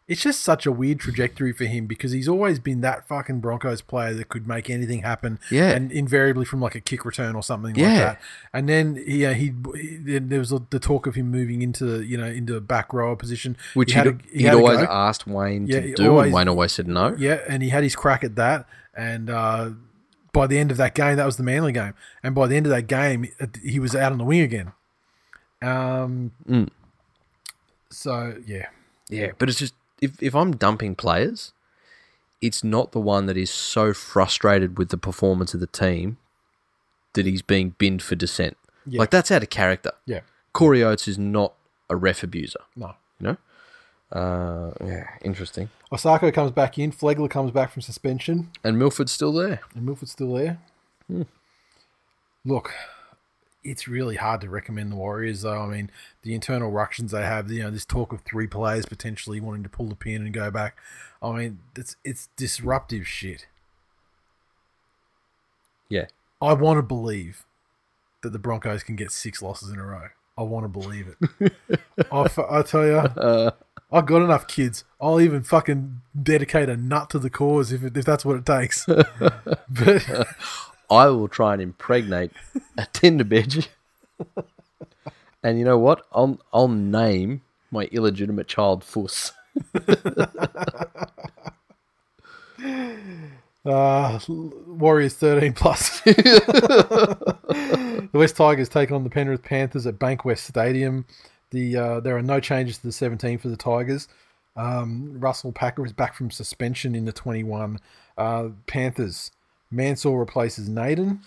It's just such a weird trajectory for him because he's always been that fucking Broncos player that could make anything happen. Yeah. and invariably from like a kick return or something like that. And then yeah, he, he there was the talk of him moving into you know into a back rower position, which He had he'd, a- he had always asked Wayne Yeah, to do, always- and Wayne always said no. Yeah, and he had his crack at that, and uh, by the end of that game, that was the Manly game, and by the end of that game, he was out on the wing again. Um. Mm. So yeah, Yeah, but it's just if if I'm dumping players, it's not the one that is so frustrated with the performance of the team that he's being binned for dissent. Yeah. Like that's out of character. yeah, Corey Oates is not a ref abuser. no. You know. Uh, yeah, interesting. Osako comes back in. Flegler comes back from suspension, And Milford's still there. and Milford's still there. Look, it's really hard to recommend the Warriors, though. I mean, the internal ructions they have, you know, this talk of three players potentially wanting to pull the pin and go back. I mean, it's it's disruptive shit. Yeah. I want to believe that the Broncos can get six losses in a row. I want to believe it. I, f- I tell you, I've got enough kids. I'll even fucking dedicate a nut to the cause if, if that's what it takes. but I will try and impregnate a Tinder bitch. and you know what? I'll I'll name my illegitimate child Fuss. uh, Warriors 13 plus. the West Tigers take on the Penrith Panthers at Bankwest Stadium. The uh, There are no changes to the 17 for the Tigers. Um, Russell Packer is back from suspension in the 21. Uh, Panthers. Mansour replaces Naden,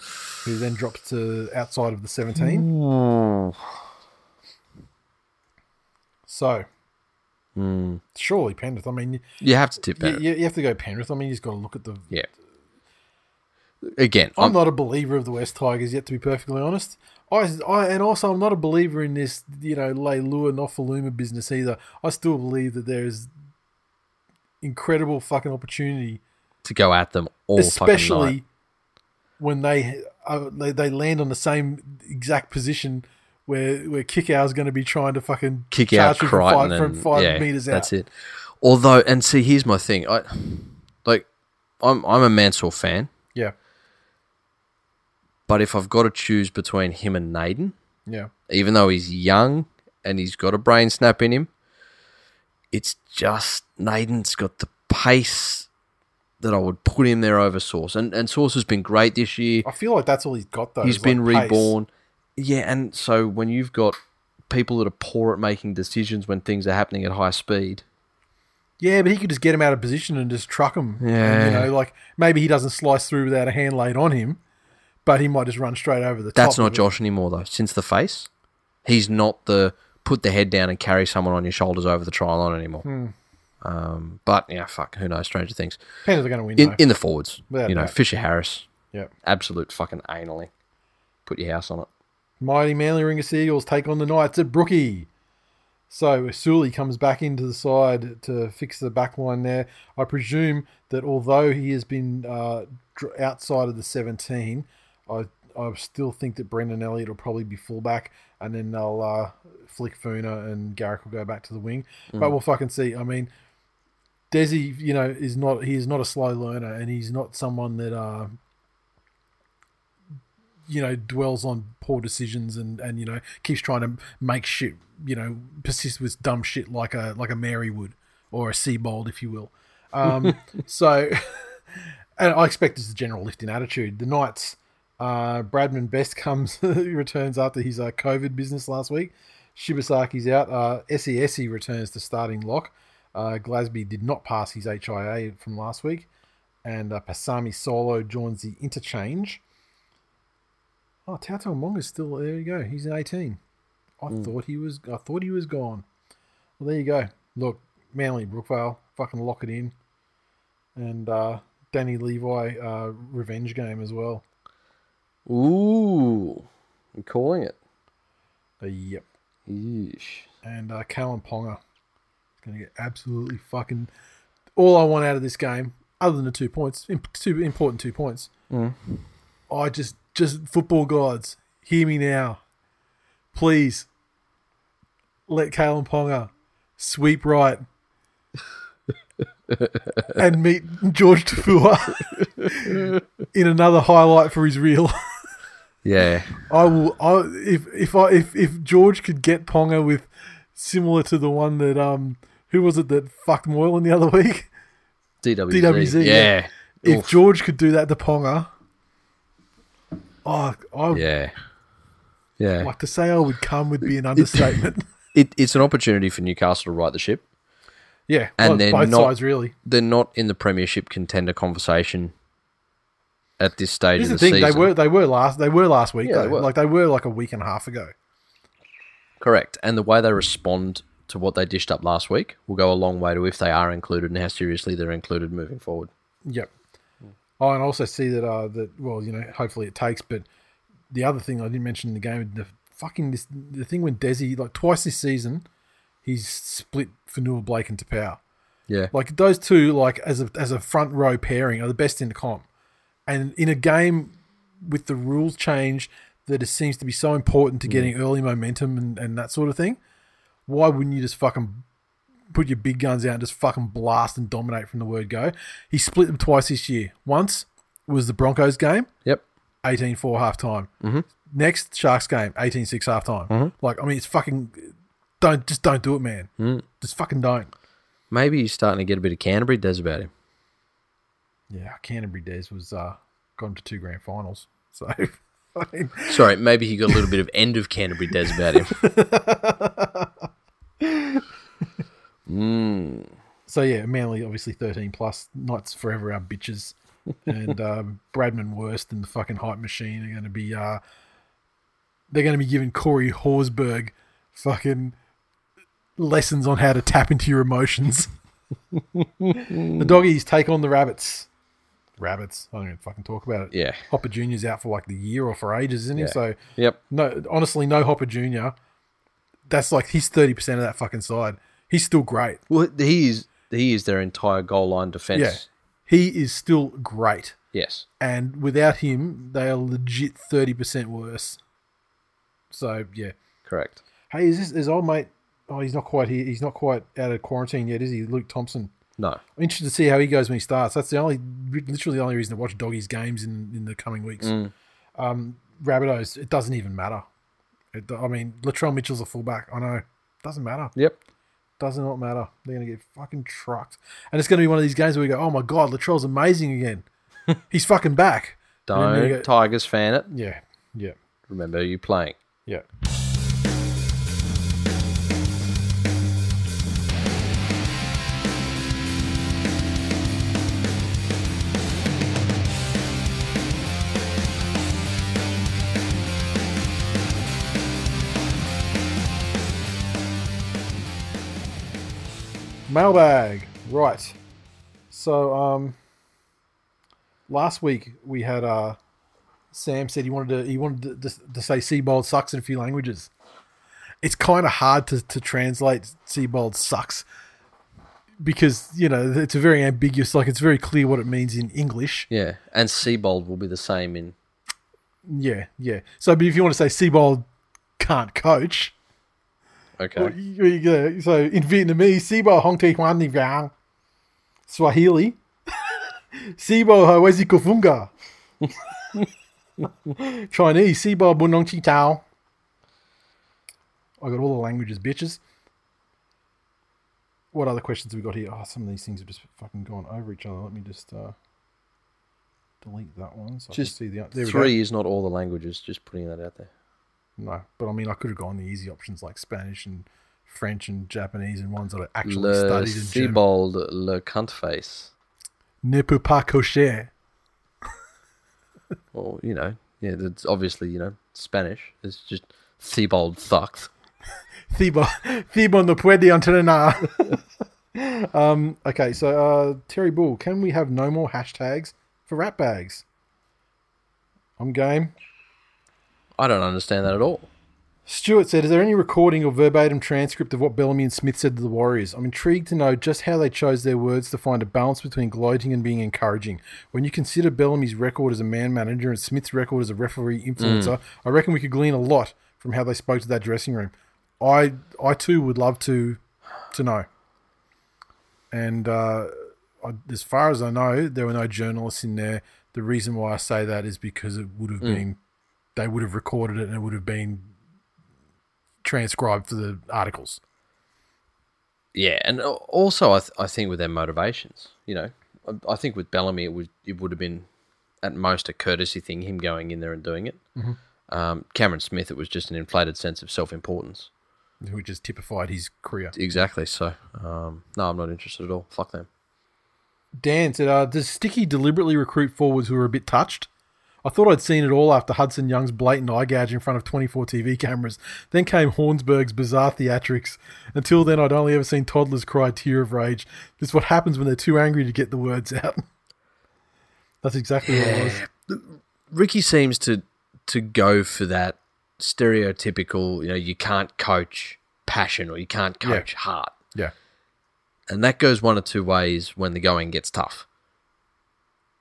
who then drops to outside of the 17. So, surely Penrith. I mean, You have to tip that. you, you have to go Penrith. I mean, you've got to look at the. Yeah. Again, I'm I'm, not a believer of the West Tigers yet, to be perfectly honest. I, I and also I'm not a believer in this, you know, Leilua Nofoaluma business either. I still believe that there is incredible fucking opportunity, to go at them all especially when they, uh, they they land on the same exact position where where Kikau is going to be trying to fucking kick out from Crichton five, and five yeah, meters out. that's it. Although, and see, here's my thing. I like, I'm I'm a Mansour fan, Yeah, but if I've got to choose between him and Naden, yeah. even though he's young and he's got a brain snap in him, it's just Naden's got the pace that I would put him there over Source. And and Source has been great this year. I feel like that's all he's got though. He's been like, pace. reborn. Yeah, and so when you've got people that are poor at making decisions when things are happening at high speed, Yeah, but he could just get him out of position and just truck him. And, Yeah. you know, like maybe he doesn't slice through without a hand laid on him, but he might just run straight over the top. that's not of. Josh anymore though. Since the face, he's not the put the head down and carry someone on your shoulders over the trial line anymore. Hmm. Um, but yeah, fuck, who knows? Stranger things. Panthers are going to win. In though. in the forwards, Without you know, doubt. Fisher Harris, yeah. absolute fucking anally. Put your house on it. Mighty Manly Ringer Seagulls take on the Knights at Brookie. So Sully comes back into the side to fix the back line there. I presume that although he has been uh, outside of the 17, I I still think that Brendan Elliott will probably be fullback, and then they'll uh, flick Funa and Garrick will go back to the wing. But we'll fucking see. I mean, Desi, you know, is not he is not a slow learner, and he's not someone that uh, you know, dwells on poor decisions and and you know keeps trying to make shit, you know, persist with dumb shit like a like a Mary would or a Seibold, if you will. Um, so, and I expect it's a general lift in attitude. The Knights, uh, Bradman Best comes returns after his uh, COVID business last week. Shibasaki's out. Uh, SESE returns to starting lock. Uh, Glasby did not pass his HIA from last week, and uh, Pasami Saulo joins the interchange. Oh, Tautau Moga's still there. You go. He's 18. I thought he was. I thought he was gone. Well, there you go. Look, Manly Brookvale, fucking lock it in, and uh, Danny Levi uh, revenge game as well. Ooh, I'm calling it. Uh, yep. Yeesh. And uh, Kalyn Ponga is going to get absolutely fucking all I want out of this game, other than the two points, two important two points. I just, just football gods, hear me now, please. Let Kalyn Ponga sweep right and meet George Taufua in another highlight for his reel. Yeah. I will. I if if I if if George could get Ponga with similar to the one that um who was it that fucked Moylan the other week? DWZ. DWZ, Yeah. yeah. If. George could do that to Ponga, oh, I Yeah. Yeah. like to say I would come would be an understatement. It, it's an opportunity for Newcastle to right the ship. yeah, And well, they're both not- sides really. They're not in the premiership contender conversation at this stage Here's of the the, thing: they were they were last they were last week Yeah, they though. were. Like they were like a week and a half ago. Correct. And the way they respond to what they dished up last week will go a long way to if they are included and how seriously they're included moving forward. Yep. Oh, and I also see that uh that well, you know, hopefully it takes, but the other thing I didn't mention in the game, the fucking this the thing when Desi like twice this season, he's split Fonua Blake and power. Yeah. Like those two, like as a as a front row pairing, are the best in the comp. And in a game with the rules change that it seems to be so important to mm. getting early momentum and, and that sort of thing, why wouldn't you just fucking put your big guns out and just fucking blast and dominate from the word go? He split them twice this year. Once was the Broncos game, Yep. 18-4 half time. Mm-hmm. Next Sharks game, 18-6 half time. Like, I mean, it's fucking don't just don't do it, man. Mm. Just fucking don't. Maybe he's starting to get a bit of Canterbury Des about him. Yeah, Canterbury Des was uh, gone to two grand finals. So, I mean, Sorry, maybe he got a little bit of end of Canterbury Des about him. so yeah, Manly obviously thirteen plus. Knights forever our bitches, and um, Bradman Worst and the fucking hype machine are going to be. Uh, they're going to be giving Corey Horsburgh fucking lessons on how to tap into your emotions. the doggies take on the rabbits. Rabbits. I don't even fucking talk about it. Yeah. Hopper Junior's out for like the year or for ages, isn't he? Yeah. So Yep. no, honestly, no Hopper Junior. That's like he's thirty percent of that fucking side. He's still great. Well, he is he is their entire goal line defense. Yeah, he is still great. Yes. And without him, they are legit thirty percent worse. So yeah. Correct. Hey, is this is old mate? Oh, he's not quite here. He's not quite out of quarantine yet, is he? Luke Thompson. No. I'm interested to see how he goes when he starts. That's the only, literally the only reason to watch Doggies games in, in the coming weeks. Um, Rabbitohs, it doesn't even matter. It, I mean, Latrell Mitchell's a fullback. I know. Doesn't matter. Yep. Does not matter. They're going to get fucking trucked. And it's going to be one of these games where we go, oh my God, Latrell's amazing again. He's fucking back. Don't go- Tigers fan it. Yeah. Yeah. Remember you playing. Yeah. Mailbag. Right. So um last week we had uh Sam said he wanted to he wanted to, to, to say Seibold sucks in a few languages. It's kind of hard to, to translate Seibold sucks because you know it's a very ambiguous. Like it's very clear what it means in English. Yeah. And Seibold will be the same in Yeah, yeah. So, but if you want to say Seibold can't coach, Okay. you- you go- so in Vietnamese, Seibold Hong Ti Huan Ni Vang. Swahili. Sibo hawezi kufunga. Chinese. Sibo bunong chi tao. I got all the languages, bitches. What other questions have we got here? Oh, some of these things have just fucking gone over each other. Let me just uh, delete that one. So Just I can see the there Three is not all the languages. Just putting that out there. No, but I mean, I could have gone the easy options like Spanish and French and Japanese and ones that I actually Le studied in German. Seibold, le cunt face. Ne peut pas cocher. Or you know, yeah, that's obviously you know Spanish. It's just Seibold thucks. Thibaut, Thibaut ne puede entrenar. um, okay, so uh, Terry Bull, can we have no more hashtags for rat bags? I'm game. I don't understand that at all. Stuart said, Is there any recording or verbatim transcript of what Bellamy and Smith said to the Warriors? I'm intrigued to know just how they chose their words to find a balance between gloating and being encouraging. When you consider Bellamy's record as a man manager and Smith's record as a referee influencer, I reckon we could glean a lot from how they spoke to that dressing room. I I too would love to to know. And uh, I, as far as I know, there were no journalists in there. The reason why I say that is because it would have been they would have recorded it and it would have been transcribed for the articles. Yeah, and also I, th- I think with their motivations, you know, I, I think with Bellamy it would it would have been at most a courtesy thing, him going in there and doing it. Um, Cameron Smith, it was just an inflated sense of self importance. who just typified his career. Exactly. So, um, no, I'm not interested at all. Fuck them. Dan said, uh, "Does Sticky deliberately recruit forwards who are a bit touched?" I thought I'd seen it all after Hudson Young's blatant eye gouge in front of 24 TV cameras. Then came Horsburgh's bizarre theatrics. Until then, I'd only ever seen toddlers cry a tear of rage. This is what happens when they're too angry to get the words out. That's exactly what it was. Ricky seems to to go for that stereotypical, you know, you can't coach passion or you can't Yeah. coach heart. Yeah. And that goes one of two ways when the going gets tough.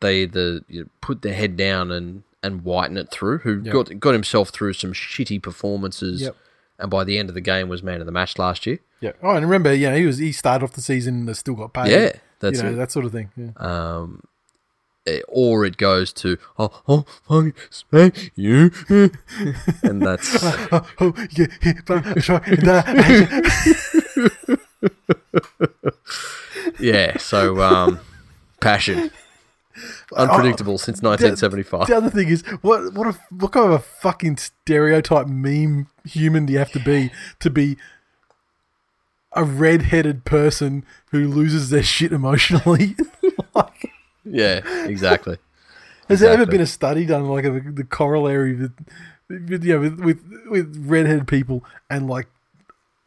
They either you know, put their head down and, and whiten it through, who Yep. got got himself through some shitty performances Yep. and by the end of the game was man of the match last year. Yeah. Oh, and remember, yeah, he was he started off the season and still got paid. Yeah, that's you know, that sort of thing. Yeah. Um, eh, or it goes to, oh, oh fucking smack you. and that's, oh, yeah, yeah, that- yeah, so, um, passion. Unpredictable oh, since 1975. The other thing is, what what a, what kind of a fucking stereotype meme human do you have to be to be a red-headed person who loses their shit emotionally? like, Yeah, exactly. has there ever been a study done like a, the corollary with, with, you know, with with with redheaded people and like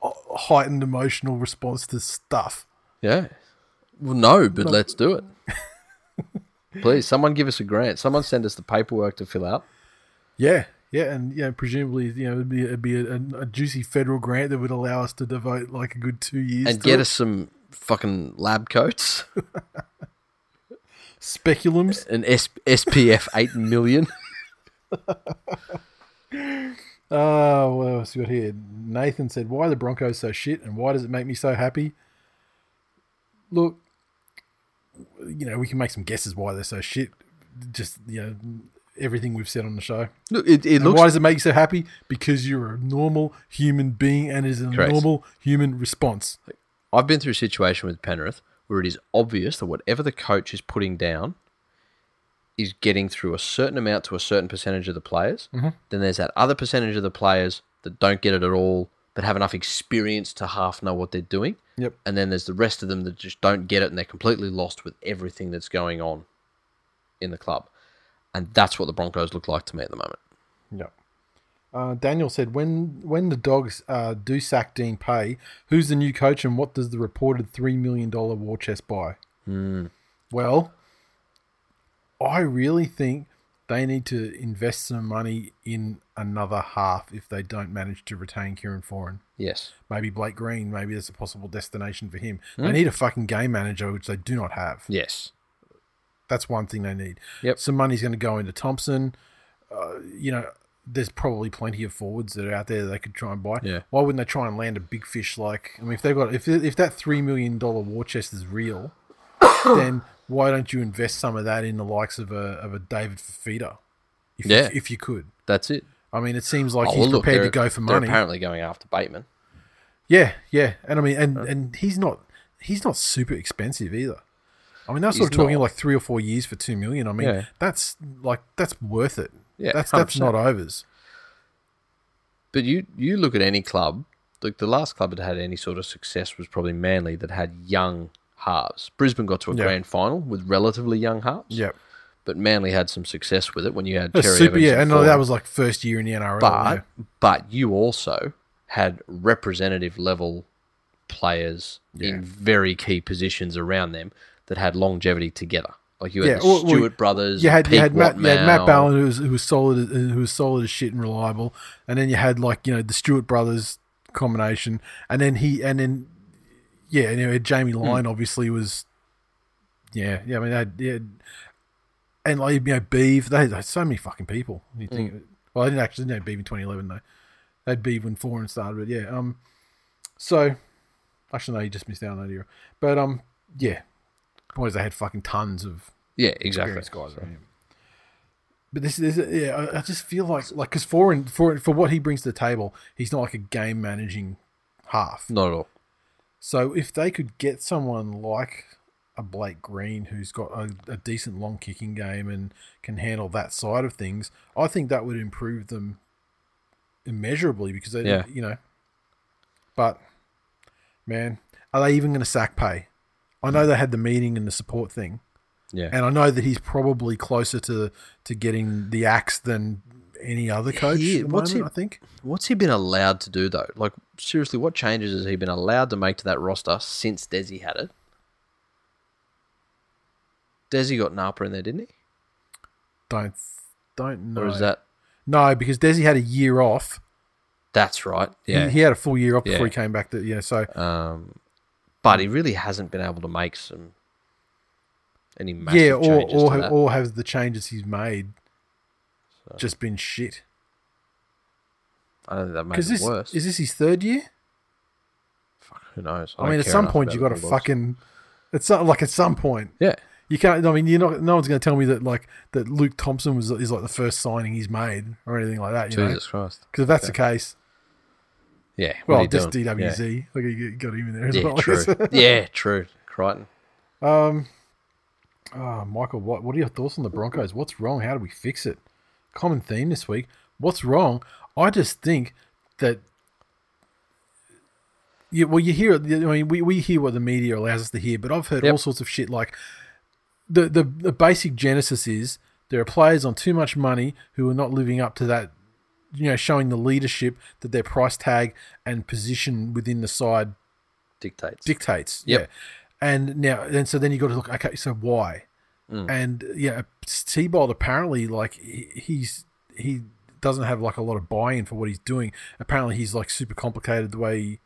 heightened emotional response to stuff? Yeah. Well, no, but let's do it. Please, someone give us a grant. Someone send us the paperwork to fill out. Yeah, yeah, and yeah, presumably, you know, it'd be, it'd be a, a juicy federal grant that would allow us to devote like a good two years And get it. us some fucking lab coats. speculums. An S- SPF 8 million. Uh, what else we got here? Nathan said, "Why are the Broncos so shit, and why does it make me so happy?" Look, you know, we can make some guesses why they're so shit. Just you know, everything we've said on the show. Look, it, it looks why does it make you so happy? Because you're a normal human being, and it is a Correct. normal human response. I've been through a situation with Penrith where it is obvious that whatever the coach is putting down is getting through a certain amount to a certain percentage of the players. Mm-hmm. Then there's that other percentage of the players that don't get it at all, but have enough experience to half know what they're doing. Yep. And then there's the rest of them that just don't get it and they're completely lost with everything that's going on in the club. And that's what the Broncos look like to me at the moment. Yep. Uh, Daniel said, "When when the dogs uh, do sack Dean Pay, who's the new coach, and what does the reported three million dollar war chest buy?" Well, I really think they need to invest some money in another half if they don't manage to retain Kieran Foran. Yes. Maybe Blake Green. Maybe there's a possible destination for him. They need a fucking game manager, which they do not have. Yes. That's one thing they need. Yep. Some money's going to go into Thompson. Uh, you know, there's probably plenty of forwards that are out there that they could try and buy. Yeah. Why wouldn't they try and land a big fish like? I mean, if they've got if if that three million dollar war chest is real, then why don't you invest some of that in the likes of a of a David Fifita? If Yeah. you, if you could. That's it. I mean, it seems like Oh, he's well, look, prepared to go for they're money. apparently going after Bateman. Yeah, yeah, and I mean, and and he's not he's not super expensive either. I mean, that's sort of talking not. like three or four years for two million. I mean, Yeah. that's like that's worth it. Yeah, that's that's 100%. not overs. But you you look at any club, like the last club that had any sort of success was probably Manly that had young halves. Brisbane got to a Yeah. grand final with relatively young halves. Yeah, But Manly had some success with it when you had That's Terry super. Evans Yeah, and Ford. that was like first year in the NRL. but yeah. but you also had representative level players in very key positions around them that had longevity together. Like you had Yeah, the well- well, Stewart brothers, you had you had Matt, you had Matt. Ballin who was who was solid who was solid as shit and reliable, and then you had like you know the Stewart brothers combination, and then he and then yeah, and you know, Jamie Hmm. Lyon obviously was yeah yeah I mean had, yeah, and like you know Beeve they had so many fucking people. You think Hmm. well I didn't actually know Beeve in 2011 though. They had Beeve when Foran started, but yeah um so actually no you just missed out on that era, but um yeah boys they had fucking tons of Yeah, exactly. guys. right? But this is yeah. I, I just feel like like because for for for what he brings to the table, he's not like a game managing half. Not at all. So if they could get someone like a Blake Green who's got a, a decent long kicking game and can handle that side of things, I think that would improve them immeasurably because they, Yeah. you know. But man, are they even going to sack pay? I know they had the meeting and the support thing, Yeah. and I know that he's probably closer to to getting the axe than any other coach. He- what's moment, he- I think. What's he been allowed to do though? Like seriously, what changes has he been allowed to make to that roster since Desi had it? Desi got Napa in there, didn't he? Don't don't know. Or is that no? Because Desi had a year off. that's right? He- Yeah. he, had a full year off before he came back. To, yeah, so um, but he really hasn't been able to make some any massive yeah, or changes or to ha- that. or has the changes he's made just been shit? I don't think that makes it this worse. is this his third year. Fuck, who knows? I, don't mean, at some point you got to fucking. It's not like at some point yeah. you can't. I mean, you're not. No one's going to tell me that like that Luke Thompson was is like the first signing he's made or anything like that. You Jesus Christ. Because if that's the case, Yeah. well, just doing? DWZ. Like you got him in there as Yeah, well. yeah true. yeah, true. Crichton. Um, oh, Michael, what what are your thoughts on the Broncos? What's wrong? How do we fix it? Common theme this week. What's wrong? I just think that. Yeah, well, you hear. I mean, we, we hear what the media allows us to hear, but I've heard Yep. all sorts of shit. Like the, the the basic genesis is there are players on too much money who are not living up to that. You know, showing the leadership that their price tag and position within the side Dictates. dictates. Yep. Yeah. And now, and so then you got to look. Okay, so why? Mm. And yeah, Seibold apparently like he's he doesn't have like a lot of buy-in for what he's doing. Apparently, he's like super complicated the way. He,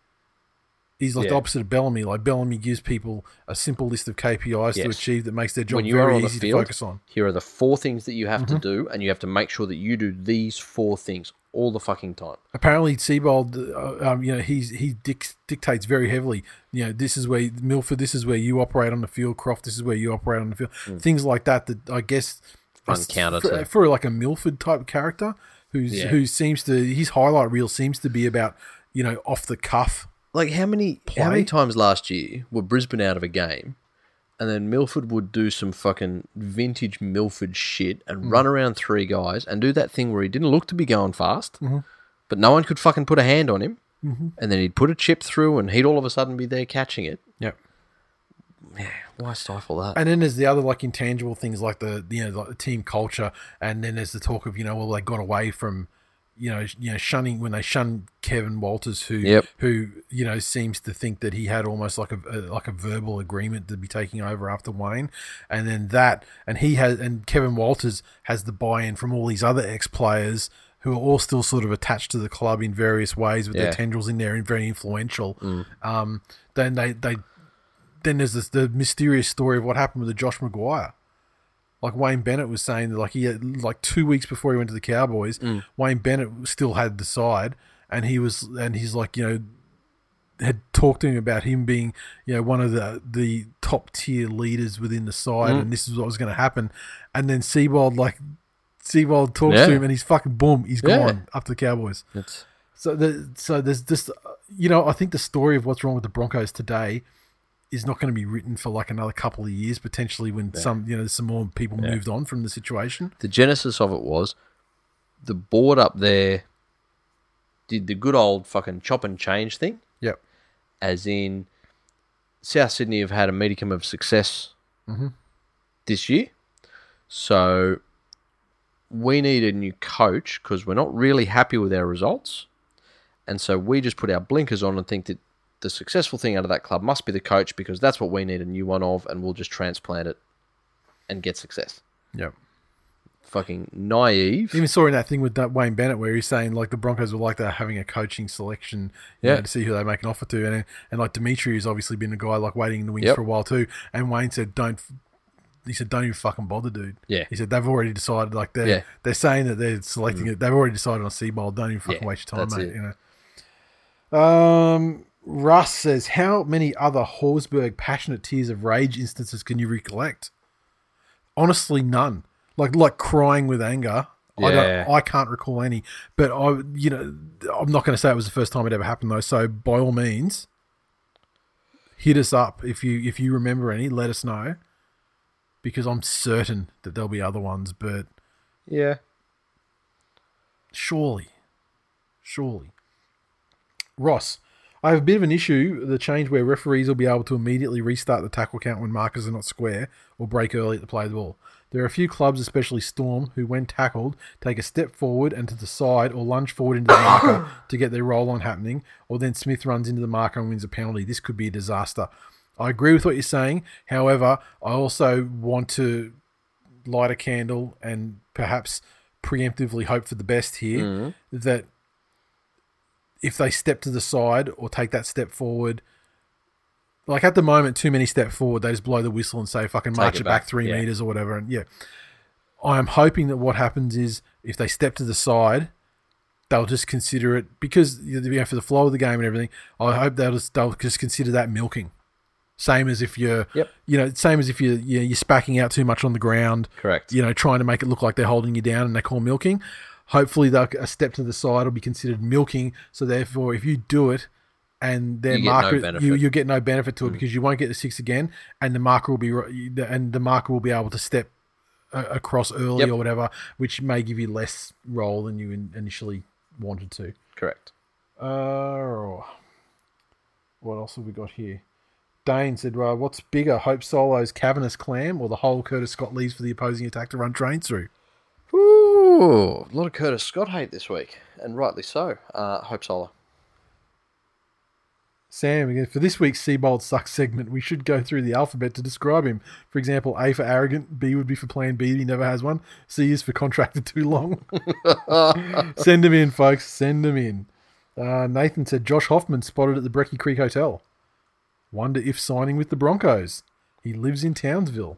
He's like the opposite of Bellamy. Like Bellamy gives people a simple list of KPIs to achieve that makes their job very easy to focus on. here are the four things that you have Mm-hmm. to do, and you have to make sure that you do these four things all the fucking time. apparently Seibold, uh, um, you know, he's he dic- dictates very heavily. You know, this is where Milford, this is where you operate on the field. Croft, this is where you operate on the field. Things like that. That I guess Run counter for, for like a Milford type character, who's Yeah. who seems to his highlight reel seems to be about you know off the cuff. Like how many Play. how many times last year were Brisbane out of a game, and then Milford would do some fucking vintage Milford shit and Mm. run around three guys and do that thing where he didn't look to be going fast, Mm-hmm. but no one could fucking put a hand on him, and then he'd put a chip through, and he'd all of a sudden be there catching it. Yep. Yeah, why stifle that? And then there's the other like intangible things like the you know like the team culture, and then there's the talk of you know well they got away from you know you know shunning when they shun Kevin Walters who Yep. who you know seems to think that he had almost like a, a like a verbal agreement to be taking over after Wayne, and then that and he has and Kevin Walters has the buy-in from all these other ex players who are all still sort of attached to the club in various ways with Yeah. their tendrils in there and very influential. Um, then they they then there's this, the mysterious story of what happened with the Josh McGuire. Like Wayne Bennett was saying that, like he had, like two weeks before he went to the Cowboys, Wayne Bennett still had the side, and he was, and he's like, you know, had talked to him about him being, you know, one of the the top tier leaders within the side, Mm. and this is what was going to happen. And then Seibold like Seibold talks Yeah. to him, and he's fucking boom, he's Yeah. gone up to the Cowboys. It's So the so there's just you know I think the story of what's wrong with the Broncos today is not going to be written for like another couple of years potentially when some you know some more people moved on from the situation. the genesis of it was the board up there did the good old fucking chop and change thing, Yep. as in South Sydney have had a medicum of success mm-hmm. this year. So we need a new coach because we're not really happy with our results. And so we just put our blinkers on and think that the successful thing out of that club must be the coach because that's what we need a new one of, and we'll just transplant it and get success. Yep. Fucking naive. Even saw in that thing with that Wayne Bennett where he's saying like the Broncos were like they're having a coaching selection, you Yeah. know, to see who they make an offer to, and and like Dimitri has obviously been a guy like waiting in the wings Yep. for a while too. And Wayne said, "Don't." He said, "Don't even fucking bother, dude." Yeah. He said they've already decided. Like they're Yeah. they're saying that they're selecting it. They've already decided on Seibold. Don't even fucking Yeah, waste your time, mate. it. You know. Um. Russ says, "How many other Horsburgh passionate tears of rage instances can you recollect?" Honestly, none. Like like crying with anger. I don't. I can't recall any. But I, you know, I'm not going to say it was the first time it ever happened though. So by all means, hit us up if you if you remember any. Let us know because I'm certain that there'll be other ones. But Yeah. surely, surely, Ross. I have a bit of an issue, the change where referees will be able to immediately restart the tackle count when markers are not square or break early at the play of the ball. There are a few clubs, especially Storm, who, when tackled, take a step forward and to the side or lunge forward into the marker to get their roll on happening, or then Smith runs into the marker and wins a penalty. This could be a disaster. I agree with what you're saying. However, I also want to light a candle and perhaps preemptively hope for the best here mm-hmm. that if they step to the side or take that step forward, like at the moment, too many step forward, they just blow the whistle and say fucking march it it back, back, three yeah. meters or whatever. And yeah, I am hoping that what happens is if they step to the side, they'll just consider it because you know for the flow of the game and everything. I hope they'll just they'll just consider that milking. Same as if you're, Yep. you know, same as if you're you're you're spacking out too much on the ground Correct. you know, trying to make it look like they're holding you down and they call milking. Hopefully, they'll, a step to the side will be considered milking. So therefore, if you do it and their You get no marker, you you get no benefit to it because you won't get the six again, and the marker will be and the marker will be able to step uh, across early Yep. or whatever, which may give you less roll than you in, initially wanted to. Correct. Uh, what else have we got here? Dane said, well, what's bigger, Hope Solo's cavernous clam or the hole Curtis Scott leaves for the opposing attack to run trains through? Ooh, a lot of Curtis Scott hate this week, and rightly so. Uh, Hope Solo. Sam, again, for this week's Seibold Sucks segment, we should go through the alphabet to describe him. For example, A for arrogant, B would be for plan B, he never has one, C is for contracted too long. Send them in, folks. Send them in. Uh, Nathan said Josh Hoffman spotted at the Brecky Creek Hotel. Wonder if signing with the Broncos. He lives in Townsville.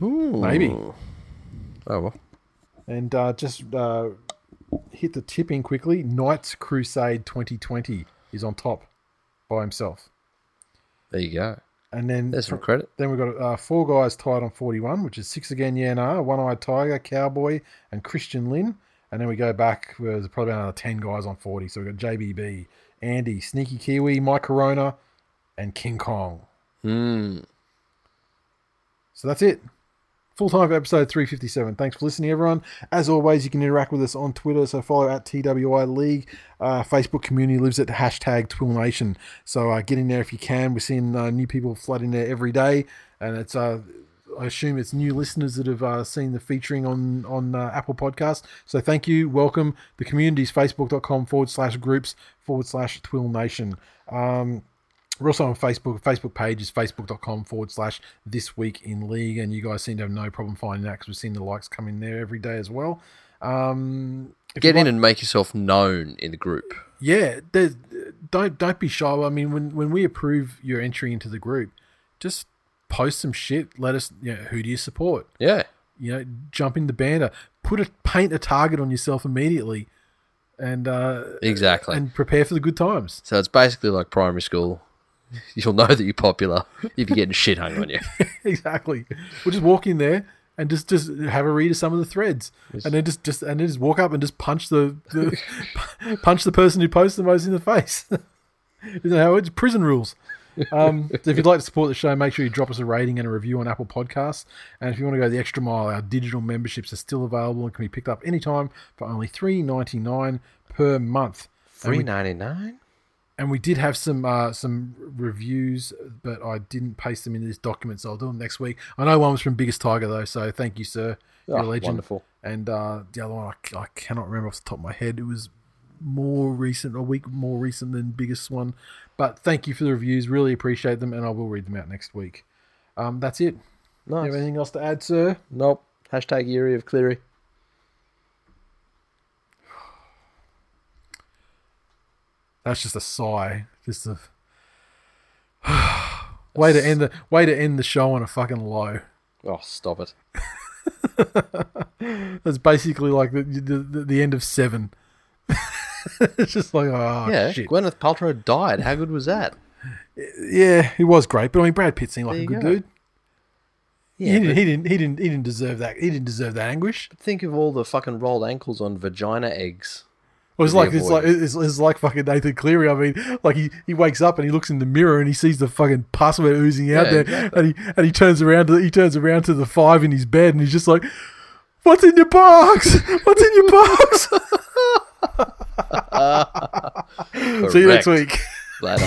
Maybe. Oh well. And uh, just uh, hit the tipping quickly. Knights Crusade 2020 is on top by himself. There you go. And then There's some credit. Then we've got uh, four guys tied on 41, which is six again, Yanar, One Eyed Tiger, Cowboy, and Christian Lin. And then we go back, there's probably another 10 guys on 40. So we've got JBB, Andy, Sneaky Kiwi, Mike Corona, and King Kong. Mm. So that's it. Full time for episode 357. Thanks for listening, everyone. As always, you can interact with us on Twitter, so follow at TWI League. Uh, Facebook community lives at hashtag Twill Nation. So uh, get in there if you can. We're seeing uh, new people flooding there every day, and it's uh, I assume it's new listeners that have uh, seen the featuring on on uh, Apple Podcast. So thank you, welcome. The community is facebook.com forward slash groups forward slash Twill Nation. Um, we're also on Facebook. Facebook page is facebook.com forward slash this week in league. And you guys seem to have no problem finding that because we've seen the likes come in there every day as well. Um, Get in want- and make yourself known in the group. yeah, there's- don't don't be shy. I mean, when when we approve your entry into the group, just post some shit. Let us, you know, who do you support? Yeah. You know, jump in the banner. Put a paint a target on yourself immediately. and uh, Exactly. and prepare for the good times. so it's basically like primary school. You'll know that you're popular if you're getting shit hung on you. exactly. We'll just walk in there and just just have a read of some of the threads, and then just just and then just walk up and just punch the, the punch the person who posts the most in the face. Isn't that how it's prison rules? Um, so if you'd like to support the show, make sure you drop us a rating and a review on Apple Podcasts. And if you want to go the extra mile, our digital memberships are still available and can be picked up anytime for only three ninety nine per month. Three ninety nine. And we did have some uh, some reviews, but I didn't paste them into this document, so I'll do them next week. I know one was from Biggest Tiger though, so thank you, sir. You're a Oh, legend. wonderful. And uh, the other one, I, I cannot remember off the top of my head. It was more recent, a week more recent than Biggest one. But thank you for the reviews. Really appreciate them, and I will read them out next week. Um, that's it. You Nice. have anything else to add, sir? Nope. Hashtag Erie of Cleary. That's just a sigh. Just a way to end the way to end the show on a fucking low. Oh, stop it. That's basically like the the, the end of Seven. it's just like oh yeah, shit. Gwyneth Paltrow died. How good was that? Yeah, he was great, but I mean Brad Pitt seemed like There a good go. dude. Yeah, he, didn't, he didn't. He didn't. He didn't deserve that. He didn't deserve that anguish. think of all the fucking rolled ankles on vagina eggs. It was like it's like it's, it's like fucking Nathan Cleary. I mean, like he, he wakes up and he looks in the mirror and he sees the fucking where oozing out Yeah, there, exactly. and he and he turns around to he turns around to the five in his bed and he's just like, "What's in your box? What's in your box?" See you next week. Later.